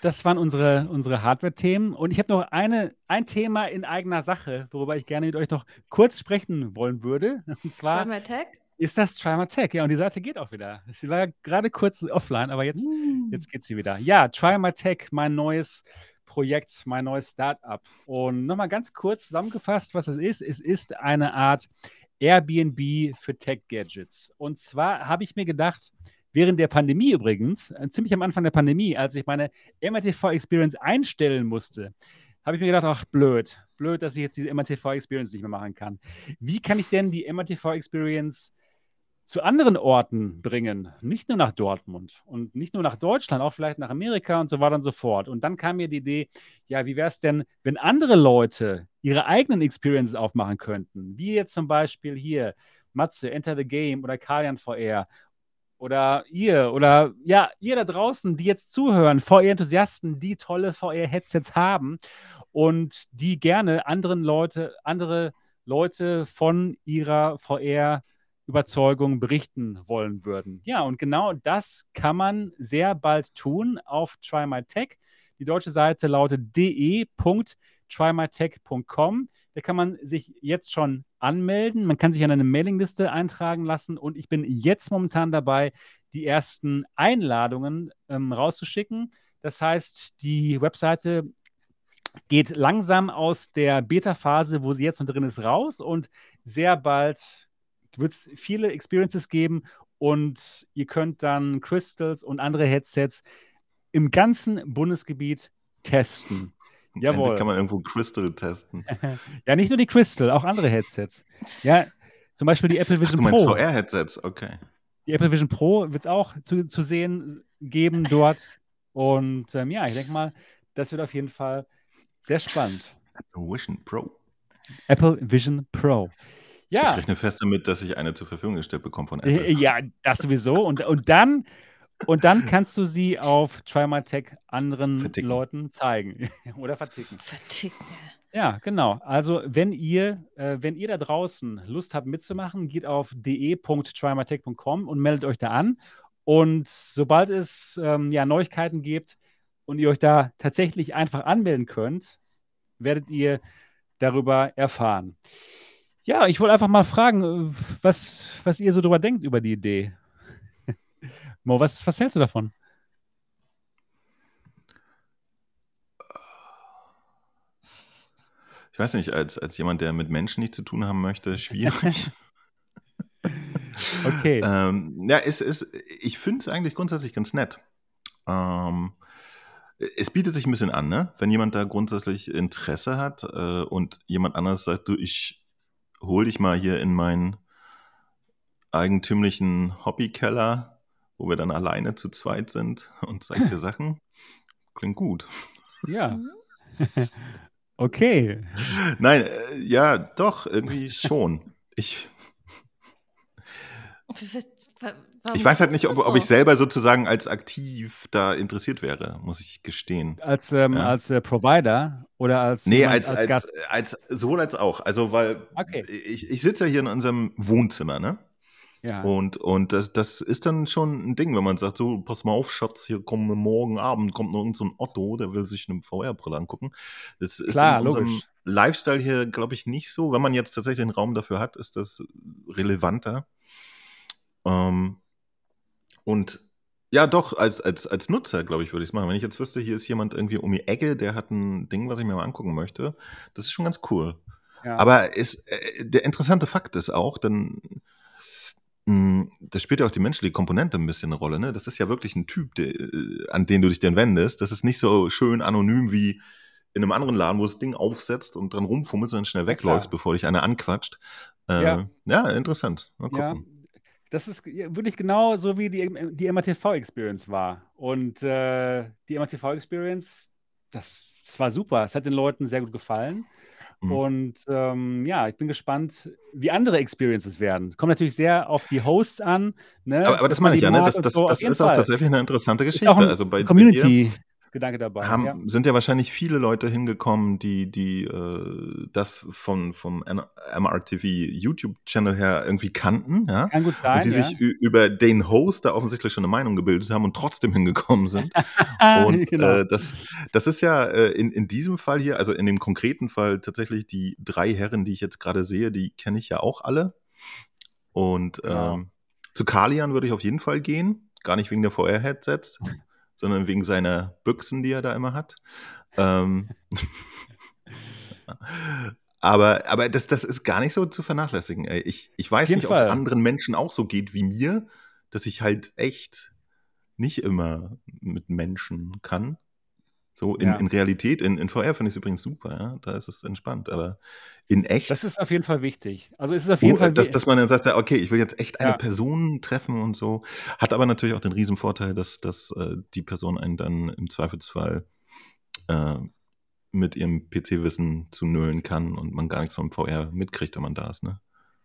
Das waren unsere, unsere Hardware-Themen. Und ich habe noch eine, ein Thema in eigener Sache, worüber ich gerne mit euch noch kurz sprechen wollen würde. Und zwar Tag? ist das Trimer Tech. Ja, und die Seite geht auch wieder. Sie war gerade kurz offline, aber jetzt, jetzt geht sie wieder. Ja, Trimer Tech, mein neues Projekt, mein neues Startup. Und nochmal ganz kurz zusammengefasst, was es ist. Es ist eine Art Airbnb für Tech-Gadgets. Und zwar habe ich mir gedacht, während der Pandemie übrigens, äh, ziemlich am Anfang der Pandemie, als ich meine MRTV-Experience einstellen musste, habe ich mir gedacht, ach blöd, blöd, dass ich jetzt diese MRTV-Experience nicht mehr machen kann. Wie kann ich denn die MRTV-Experience zu anderen Orten bringen, nicht nur nach Dortmund und nicht nur nach Deutschland, auch vielleicht nach Amerika und so weiter und so fort. Und dann kam mir die Idee, ja, wie wäre es denn, wenn andere Leute ihre eigenen Experiences aufmachen könnten, wie jetzt zum Beispiel hier Matze, Enter the Game oder Kalian VR oder ihr oder ja, ihr da draußen, die jetzt zuhören, VR-Enthusiasten, die tolle VR-Headsets haben und die gerne anderen Leute, andere Leute von ihrer VR Überzeugung berichten wollen würden. Ja, und genau das kann man sehr bald tun auf Try My Tech. Die deutsche Seite lautet de.trymytech.com. Da kann man sich jetzt schon anmelden. Man kann sich an eine Mailingliste eintragen lassen und ich bin jetzt momentan dabei, die ersten Einladungen ähm, rauszuschicken. Das heißt, die Webseite geht langsam aus der Beta-Phase, wo sie jetzt noch drin ist, raus und sehr bald wird es viele Experiences geben und ihr könnt dann Crystals und andere Headsets im ganzen Bundesgebiet testen. Jawohl. Endlich kann man irgendwo Crystal testen. ja, nicht nur die Crystal, auch andere Headsets. Ja, zum Beispiel die Apple Vision Ach, du Pro. VR-Headsets, okay. Die Apple Vision Pro wird es auch zu, zu sehen geben dort. Und ähm, ja, ich denke mal, das wird auf jeden Fall sehr spannend. Apple Vision Pro. Apple Vision Pro. Ich Ja, rechne fest damit, dass ich eine zur Verfügung gestellt bekomme von Apple. äh, ja, das sowieso. Und, und dann. Und dann kannst du sie auf Try My Tech anderen Verticken. Leuten zeigen oder verticken. Verticken. Ja, genau. Also, wenn ihr, äh, wenn ihr da draußen Lust habt mitzumachen, geht auf de.trymytech.com und meldet euch da an. Und sobald es ähm, ja, Neuigkeiten gibt und ihr euch da tatsächlich einfach anmelden könnt, werdet ihr darüber erfahren. Ja, ich wollte einfach mal fragen, äh, was, was ihr so drüber denkt über die Idee. Mo, was, was hältst du davon? Ich weiß nicht, als, als jemand, der mit Menschen nichts zu tun haben möchte, schwierig. Okay. ähm, ja, es ist, ich finde es eigentlich grundsätzlich ganz nett. Ähm, es bietet sich ein bisschen an, ne? Wenn jemand da grundsätzlich Interesse hat äh, und jemand anderes sagt, du, ich hol dich mal hier in meinen eigentümlichen Hobbykeller, wo wir dann alleine zu zweit sind und zeig dir Sachen. Klingt gut. Ja. Okay. Nein, äh, ja, doch, irgendwie schon. Ich, ich weiß halt nicht, ob, ob ich selber sozusagen als aktiv da interessiert wäre, muss ich gestehen. Als, ähm, Ja. als äh, Provider oder als, Nee, jemand- als, als, Gast? als, sowohl als auch. Also, weil Okay. ich, ich sitze ja hier in unserem Wohnzimmer, ne? Ja. Und, und das, das ist dann schon ein Ding, wenn man sagt, so, pass mal auf, Schatz, hier kommt morgen Abend, kommt noch irgend so ein Otto, der will sich eine VR-Brille angucken. Das ist Klar, in unserem logisch. Lifestyle hier, glaube ich, nicht so. Wenn man jetzt tatsächlich einen Raum dafür hat, ist das relevanter. Ähm, und ja, doch, als, als, als Nutzer, glaube ich, würde ich es machen. Wenn ich jetzt wüsste, hier ist jemand irgendwie um die Ecke, der hat ein Ding, was ich mir mal angucken möchte, das ist schon ganz cool. ja. Aber es, äh, der interessante Fakt ist auch, denn mh, da spielt ja auch die menschliche Komponente ein bisschen eine Rolle. Ne? Das ist ja wirklich ein Typ, der, äh, an den du dich denn wendest. Das ist nicht so schön anonym wie in einem anderen Laden, wo das Ding aufsetzt und dran rumfummelst und dann schnell Ja, wegläufst, klar. bevor dich einer anquatscht. Äh, Ja. ja. interessant. Mal Ja, gucken. das ist wirklich genau so, wie die, die MATV-Experience war. Und äh, die MATV-Experience, das, das war super. Es hat den Leuten sehr gut gefallen. Mhm. Und ähm, ja, ich bin gespannt, wie andere Experiences werden. Kommt natürlich sehr auf die Hosts an. Ne? Aber, aber das meine ich ja, ne? das, das, so. Das ist auch Fall. tatsächlich eine interessante Geschichte. auch also bei, bei dir, Community. Gedanke dabei. haben, Ja. sind ja wahrscheinlich viele Leute hingekommen, die, die äh, das von, vom MRTV YouTube-Channel her irgendwie kannten, ja. Kann gut Und sein, die ja. sich über den Host da offensichtlich schon eine Meinung gebildet haben und trotzdem hingekommen sind. Und genau. äh, das, das ist ja äh, in, in diesem Fall hier, also in dem konkreten Fall tatsächlich die drei Herren, die ich jetzt gerade sehe, die kenne ich ja auch alle. Und Genau. ähm, zu Kalian würde ich auf jeden Fall gehen. Gar nicht wegen der VR-Headsets, sondern wegen seiner Büchsen, die er da immer hat. Ähm, aber aber das, das ist gar nicht so zu vernachlässigen. Ich, ich weiß nicht, ob es anderen Menschen auch so geht wie mir, dass ich halt echt nicht immer mit Menschen kann. So in, Ja. in Realität, in, in VR finde ich es übrigens super, ja. Da ist es entspannt. Aber in echt, Das ist auf jeden Fall wichtig. Also es ist auf jeden wo, Fall dass, dass man dann sagt, ja, okay, ich will jetzt echt eine Ja. Person treffen und so. Hat aber natürlich auch den riesen Vorteil, dass, dass äh, die Person einen dann im Zweifelsfall äh, mit ihrem PC-Wissen zu nullen kann und man gar nichts vom VR mitkriegt, wenn man da ist. Ne?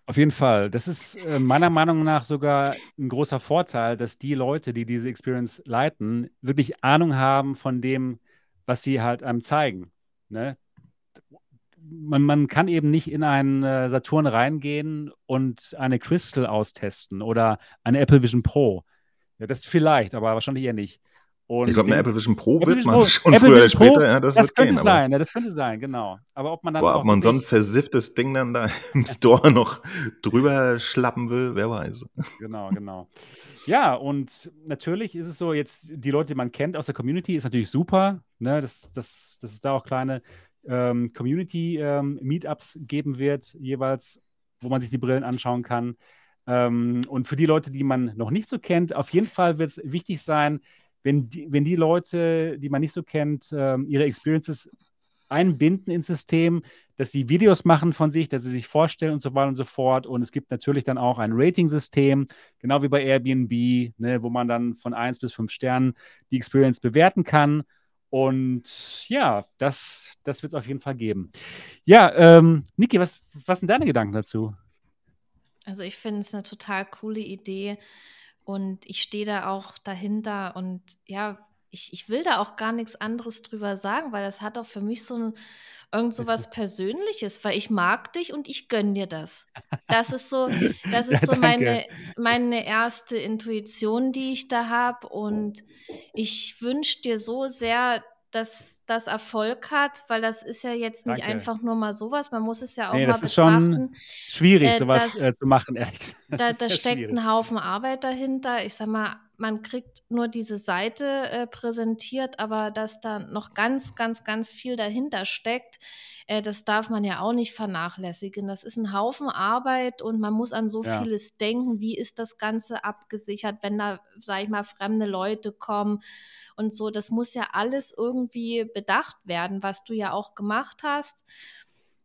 Auf jeden Fall. Das ist äh, meiner Meinung nach sogar ein großer Vorteil, dass die Leute, die diese Experience leiten, wirklich Ahnung haben von dem, was sie halt einem zeigen. Ne? Man, man kann eben nicht in einen äh, Saturn reingehen und eine Crystal austesten oder eine Apple Vision Pro. Ja, das vielleicht, aber wahrscheinlich eher nicht. Und ich glaube, eine Apple Vision Pro wird man Pro- schon Apple früher oder Vision Pro, später. Ja, das, das könnte gehen. Sein, ja, das könnte sein, genau. Aber ob man dann boah, ob man so ein versifftes Ding dann da im Store noch drüber schlappen will, wer weiß. Genau, genau. Ja, und natürlich ist es so, jetzt die Leute, die man kennt aus der Community, ist natürlich super, ne, dass, dass, dass es da auch kleine ähm, Community-Meetups geben wird, jeweils, wo man sich die Brillen anschauen kann. Ähm, und für die Leute, die man noch nicht so kennt, auf jeden Fall wird es wichtig sein, wenn die, wenn die Leute, die man nicht so kennt, ähm, ihre Experiences einbinden ins System, dass sie Videos machen von sich, dass sie sich vorstellen und so weiter und so fort. Und es gibt natürlich dann auch ein Rating-System, genau wie bei Airbnb, ne, wo man dann von 1 bis 5 Sternen die Experience bewerten kann. Und ja, das, das wird es auf jeden Fall geben. Ja, ähm, Niki, was, was sind deine Gedanken dazu? Also ich finde es eine total coole Idee und ich stehe da auch dahinter und ja, ich, ich will da auch gar nichts anderes drüber sagen, weil das hat auch für mich so ein, irgend so was Persönliches, weil ich mag dich und ich gönn dir das. Das ist so, das ist Ja, so meine, meine erste Intuition, die ich da habe und ich wünsche dir so sehr, dass das Erfolg hat, weil das ist ja jetzt nicht Danke. einfach nur mal sowas, man muss es ja auch Nee, mal das ist schon betrachten. Schwierig, Äh, sowas das- äh, zu machen, ehrlich gesagt. Das Da, da steckt schwierig. ein Haufen Arbeit dahinter. Ich sag mal, man kriegt nur diese Seite äh, präsentiert, aber dass da noch ganz, ganz, ganz viel dahinter steckt, äh, das darf man ja auch nicht vernachlässigen. Das ist ein Haufen Arbeit und man muss an so Ja. vieles denken. Wie ist das Ganze abgesichert, wenn da, sag ich mal, fremde Leute kommen und so. Das muss ja alles irgendwie bedacht werden, was du ja auch gemacht hast.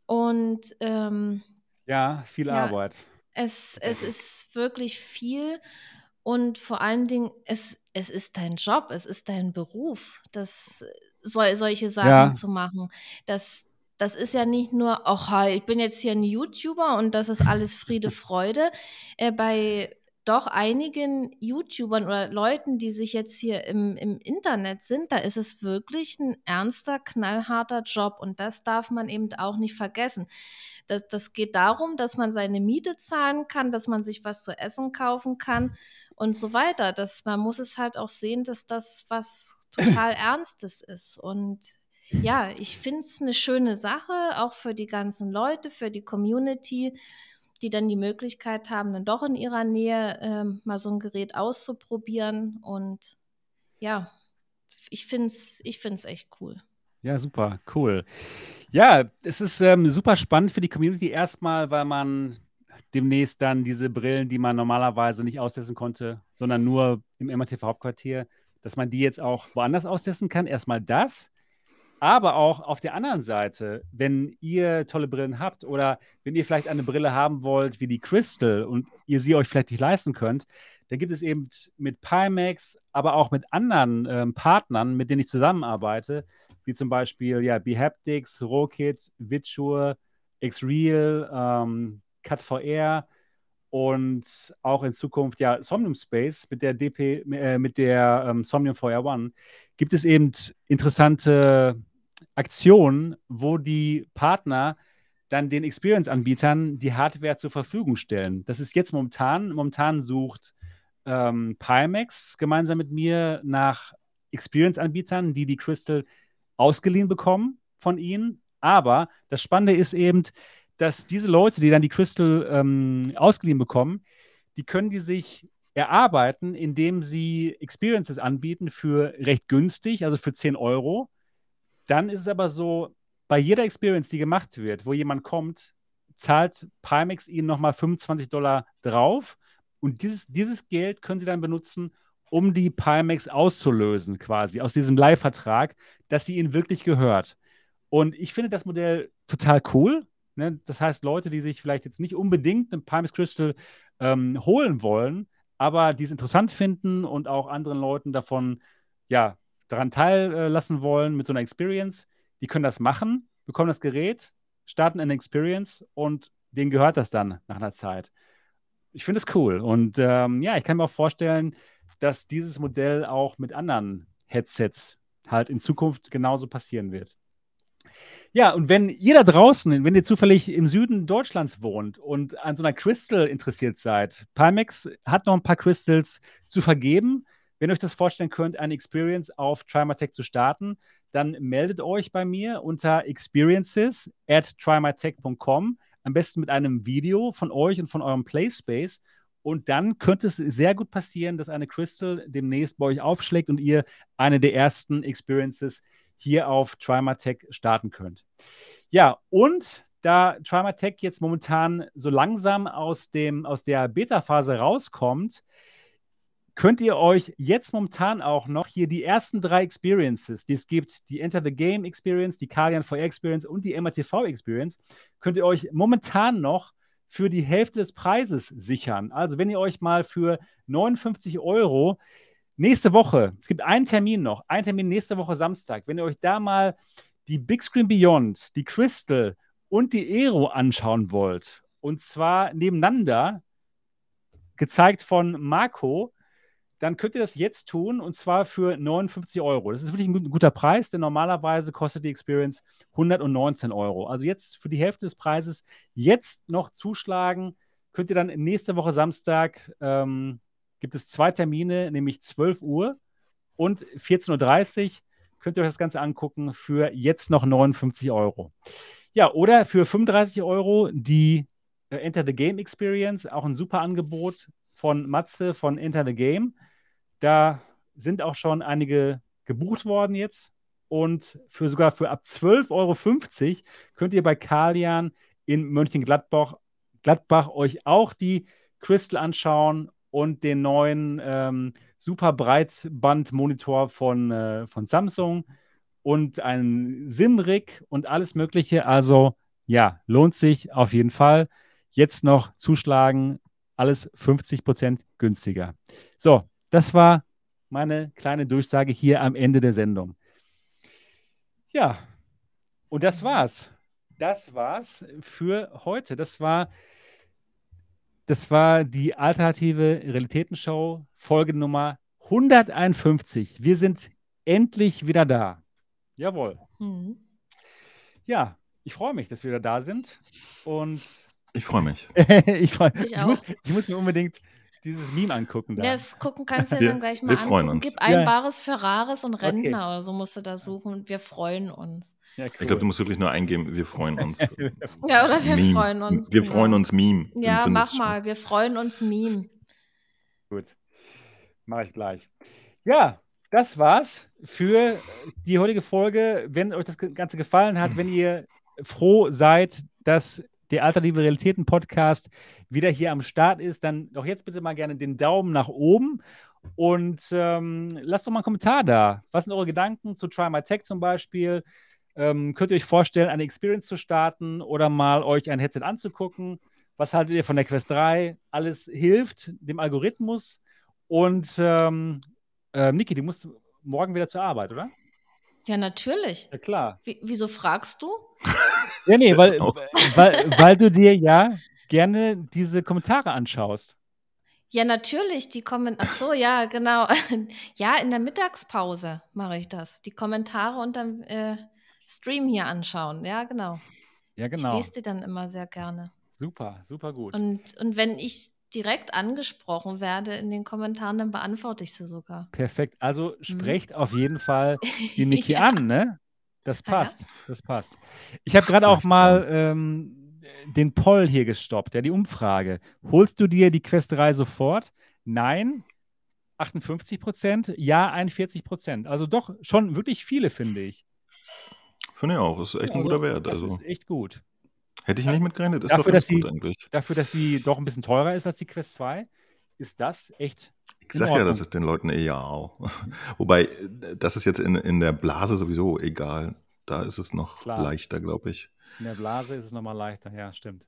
Und ähm, Ja, viel Ja. Arbeit. es, es ist wirklich viel und vor allen Dingen, es, es ist dein Job, es ist dein Beruf, das, sol, solche Sachen Ja. zu machen. Das, das ist ja nicht nur, ach, ich bin jetzt hier ein YouTuber und das ist alles Friede, Freude. Äh, bei doch einigen YouTubern oder Leuten, die sich jetzt hier im, im Internet sind, da ist es wirklich ein ernster, knallharter Job und das darf man eben auch nicht vergessen. Das, das geht darum, dass man seine Miete zahlen kann, dass man sich was zu essen kaufen kann und so weiter. Das, man muss es halt auch sehen, dass das was total Ernstes ist. Und ja, ich finde es eine schöne Sache, auch für die ganzen Leute, für die Community, die dann die Möglichkeit haben, dann doch in ihrer Nähe ähm, mal so ein Gerät auszuprobieren. Und ja, ich finde es ich find's echt cool. Ja, super, cool. Ja, es ist ähm, super spannend für die Community erstmal, weil man demnächst dann diese Brillen, die man normalerweise nicht austesten konnte, sondern nur im MRTV Hauptquartier, dass man die jetzt auch woanders austesten kann. Erstmal das. Aber auch auf der anderen Seite, wenn ihr tolle Brillen habt oder wenn ihr vielleicht eine Brille haben wollt wie die Crystal und ihr sie euch vielleicht nicht leisten könnt, dann gibt es eben mit Pimax, aber auch mit anderen ähm, Partnern, mit denen ich zusammenarbeite, wie zum Beispiel ja, Behaptics, Rokit, Vitsure, Xreal, ähm, CutVR und auch in Zukunft ja Somnium Space mit der DP, äh, mit der ähm, Somnium Fire One gibt es eben interessante Aktionen, wo die Partner dann den Experience-Anbietern die Hardware zur Verfügung stellen. Das ist jetzt momentan, momentan sucht ähm, Pimax gemeinsam mit mir nach Experience-Anbietern, die die Crystal ausgeliehen bekommen von ihnen. Aber das Spannende ist eben, dass diese Leute, die dann die Crystal ähm, ausgeliehen bekommen, die können die sich erarbeiten, indem sie Experiences anbieten für recht günstig, also für 10 Euro. Dann ist es aber so, bei jeder Experience, die gemacht wird, wo jemand kommt, zahlt Pimax ihnen nochmal 25 Dollar drauf. Und dieses, dieses Geld können sie dann benutzen, um die Pimax auszulösen, quasi aus diesem Leihvertrag, dass sie ihnen wirklich gehört. Und ich finde das Modell total cool. Ne? Das heißt, Leute, die sich vielleicht jetzt nicht unbedingt ein Pimax Crystal ähm, holen wollen, aber die es interessant finden und auch anderen Leuten davon, ja, daran teillassen wollen mit so einer Experience, die können das machen, bekommen das Gerät, starten eine Experience und denen gehört das dann nach einer Zeit. Ich finde es cool. Und ähm, ja, ich kann mir auch vorstellen, dass dieses Modell auch mit anderen Headsets halt in Zukunft genauso passieren wird. Ja, und wenn ihr da draußen, wenn ihr zufällig im Süden Deutschlands wohnt und an so einer Crystal interessiert seid, Pimax hat noch ein paar Crystals zu vergeben. Wenn ihr euch das vorstellen könnt, eine Experience auf Trimatech zu starten, dann meldet euch bei mir unter experiences at trimatech.com. Am besten mit einem Video von euch und von eurem Playspace. Und dann könnte es sehr gut passieren, dass eine Crystal demnächst bei euch aufschlägt und ihr eine der ersten Experiences hier auf Trimatech starten könnt. Ja, und da Trimatech jetzt momentan so langsam aus, dem, aus der Beta-Phase rauskommt, könnt ihr euch jetzt momentan auch noch hier die ersten drei Experiences, die es gibt, die Enter the Game Experience, die Kalian VR Experience und die MRTV Experience, könnt ihr euch momentan noch für die Hälfte des Preises sichern. Also wenn ihr euch mal für 59 Euro nächste Woche, es gibt einen Termin noch, einen Termin nächste Woche Samstag, wenn ihr euch da mal die Big Screen Beyond, die Crystal und die Aero anschauen wollt, und zwar nebeneinander, gezeigt von Marco, dann könnt ihr das jetzt tun und zwar für 59 Euro. Das ist wirklich ein guter Preis, denn normalerweise kostet die Experience 119 Euro. Also jetzt für die Hälfte des Preises jetzt noch zuschlagen. Könnt ihr dann nächste Woche Samstag ähm, gibt es zwei Termine, nämlich 12 Uhr und 14.30 Uhr. Könnt ihr euch das Ganze angucken für jetzt noch 59 Euro. Ja, oder für 35 Euro die äh, Enter the Game Experience, auch ein super Angebot von Matze von Enter the Game. Da sind auch schon einige gebucht worden jetzt. Und für sogar für ab 12,50 Euro könnt ihr bei Kalian in Mönchengladbach Gladbach euch auch die Crystal anschauen und den neuen ähm, super Breitbandmonitor von, äh, von Samsung und einen SIM-Rig und alles Mögliche. Also ja, lohnt sich auf jeden Fall. Jetzt noch zuschlagen, alles 50% günstiger. So, das war meine kleine Durchsage hier am Ende der Sendung. Ja, und das war's. Das war's für heute. Das war, das war die alternative Realitätenshow, Folge Nummer 151. Wir sind endlich wieder da. Jawohl. Mhm. Ja, ich freue mich, dass wir wieder da sind. Und ich freue mich. ich, freu, ich, ich, muss, ich muss mir unbedingt dieses Meme angucken. Da. Das gucken kannst du ja dann gleich mal wir freuen Uns. Gib ein ja. Bares für Rares und Rentner okay. oder so musst du da suchen und wir freuen uns. Ja, cool. Ich glaube, du musst wirklich nur eingeben, wir freuen uns. ja, oder wir Meme. freuen uns. Wir genau. freuen uns Meme. Ja, mach mal, wir freuen uns Meme. Gut, mache ich gleich. Ja, das war's für die heutige Folge. Wenn euch das Ganze gefallen hat, wenn ihr froh seid, dass der Alternative Realitäten Podcast wieder hier am Start ist, dann doch jetzt bitte mal gerne den Daumen nach oben und ähm, lasst doch mal einen Kommentar da. Was sind eure Gedanken zu Try My Tech zum Beispiel? Ähm, könnt ihr euch vorstellen, eine Experience zu starten oder mal euch ein Headset anzugucken? Was haltet ihr von der Quest 3? Alles hilft dem Algorithmus. Und ähm, äh, Niki, du musst morgen wieder zur Arbeit, oder? Ja, natürlich. Ja, klar. Wie, wieso fragst du? Ja, nee, weil, weil, weil du dir ja, gerne diese Kommentare anschaust. Ja, natürlich, die Kommentare. Ach so, ja, genau. ja, in der Mittagspause mache ich das. Die Kommentare unterm äh, Stream hier anschauen. Ja, genau. Ja, Ich genau. lese die dann immer sehr gerne. Super, super gut. Und, und wenn ich direkt angesprochen werde in den Kommentaren, dann beantworte ich sie sogar. Perfekt. Also sprecht auf jeden Fall die Niki Ja. an, ne? Das Ah, ja? passt. Das passt. Ich habe gerade auch mal ähm, den Poll hier gestoppt, ja, die Umfrage. Holst du dir die Quest 3 sofort? Nein. 58 Prozent, ja 41 Prozent. Also doch schon wirklich viele, finde ich. Finde ich auch. Ist echt ein Also, guter Wert. Das Also ist echt gut. Hätte ich nicht mit gerechnet. Ist Dafür, doch ganz dass sie- gut eigentlich. Dafür, dass sie doch ein bisschen teurer ist als die Quest 2, ist das echt Ich sag ja, das ist den Leuten eher auch. Wobei, das ist jetzt in, in der Blase sowieso egal. Da ist es noch Klar. leichter, glaube ich. In der Blase ist es nochmal leichter, ja, stimmt.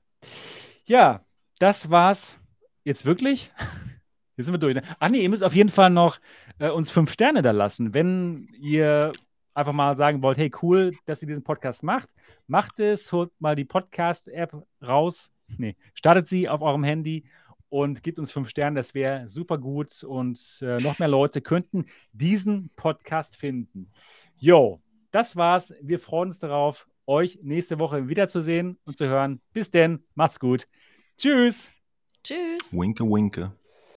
Ja, das war's jetzt wirklich. Jetzt sind wir durch. Ne? Ach nee, ihr müsst auf jeden Fall noch äh, uns fünf Sterne da lassen. Wenn ihr einfach mal sagen wollt, hey, cool, dass ihr diesen Podcast macht, macht es, holt mal die Podcast-App raus. Nee, startet sie auf eurem Handy und gebt uns fünf Sterne. Das wäre super gut und äh, noch mehr Leute könnten diesen Podcast finden. Jo, das war's. Wir freuen uns darauf, euch nächste Woche wiederzusehen und zu hören. Bis denn, macht's gut. Tschüss. Tschüss. Winke, winke.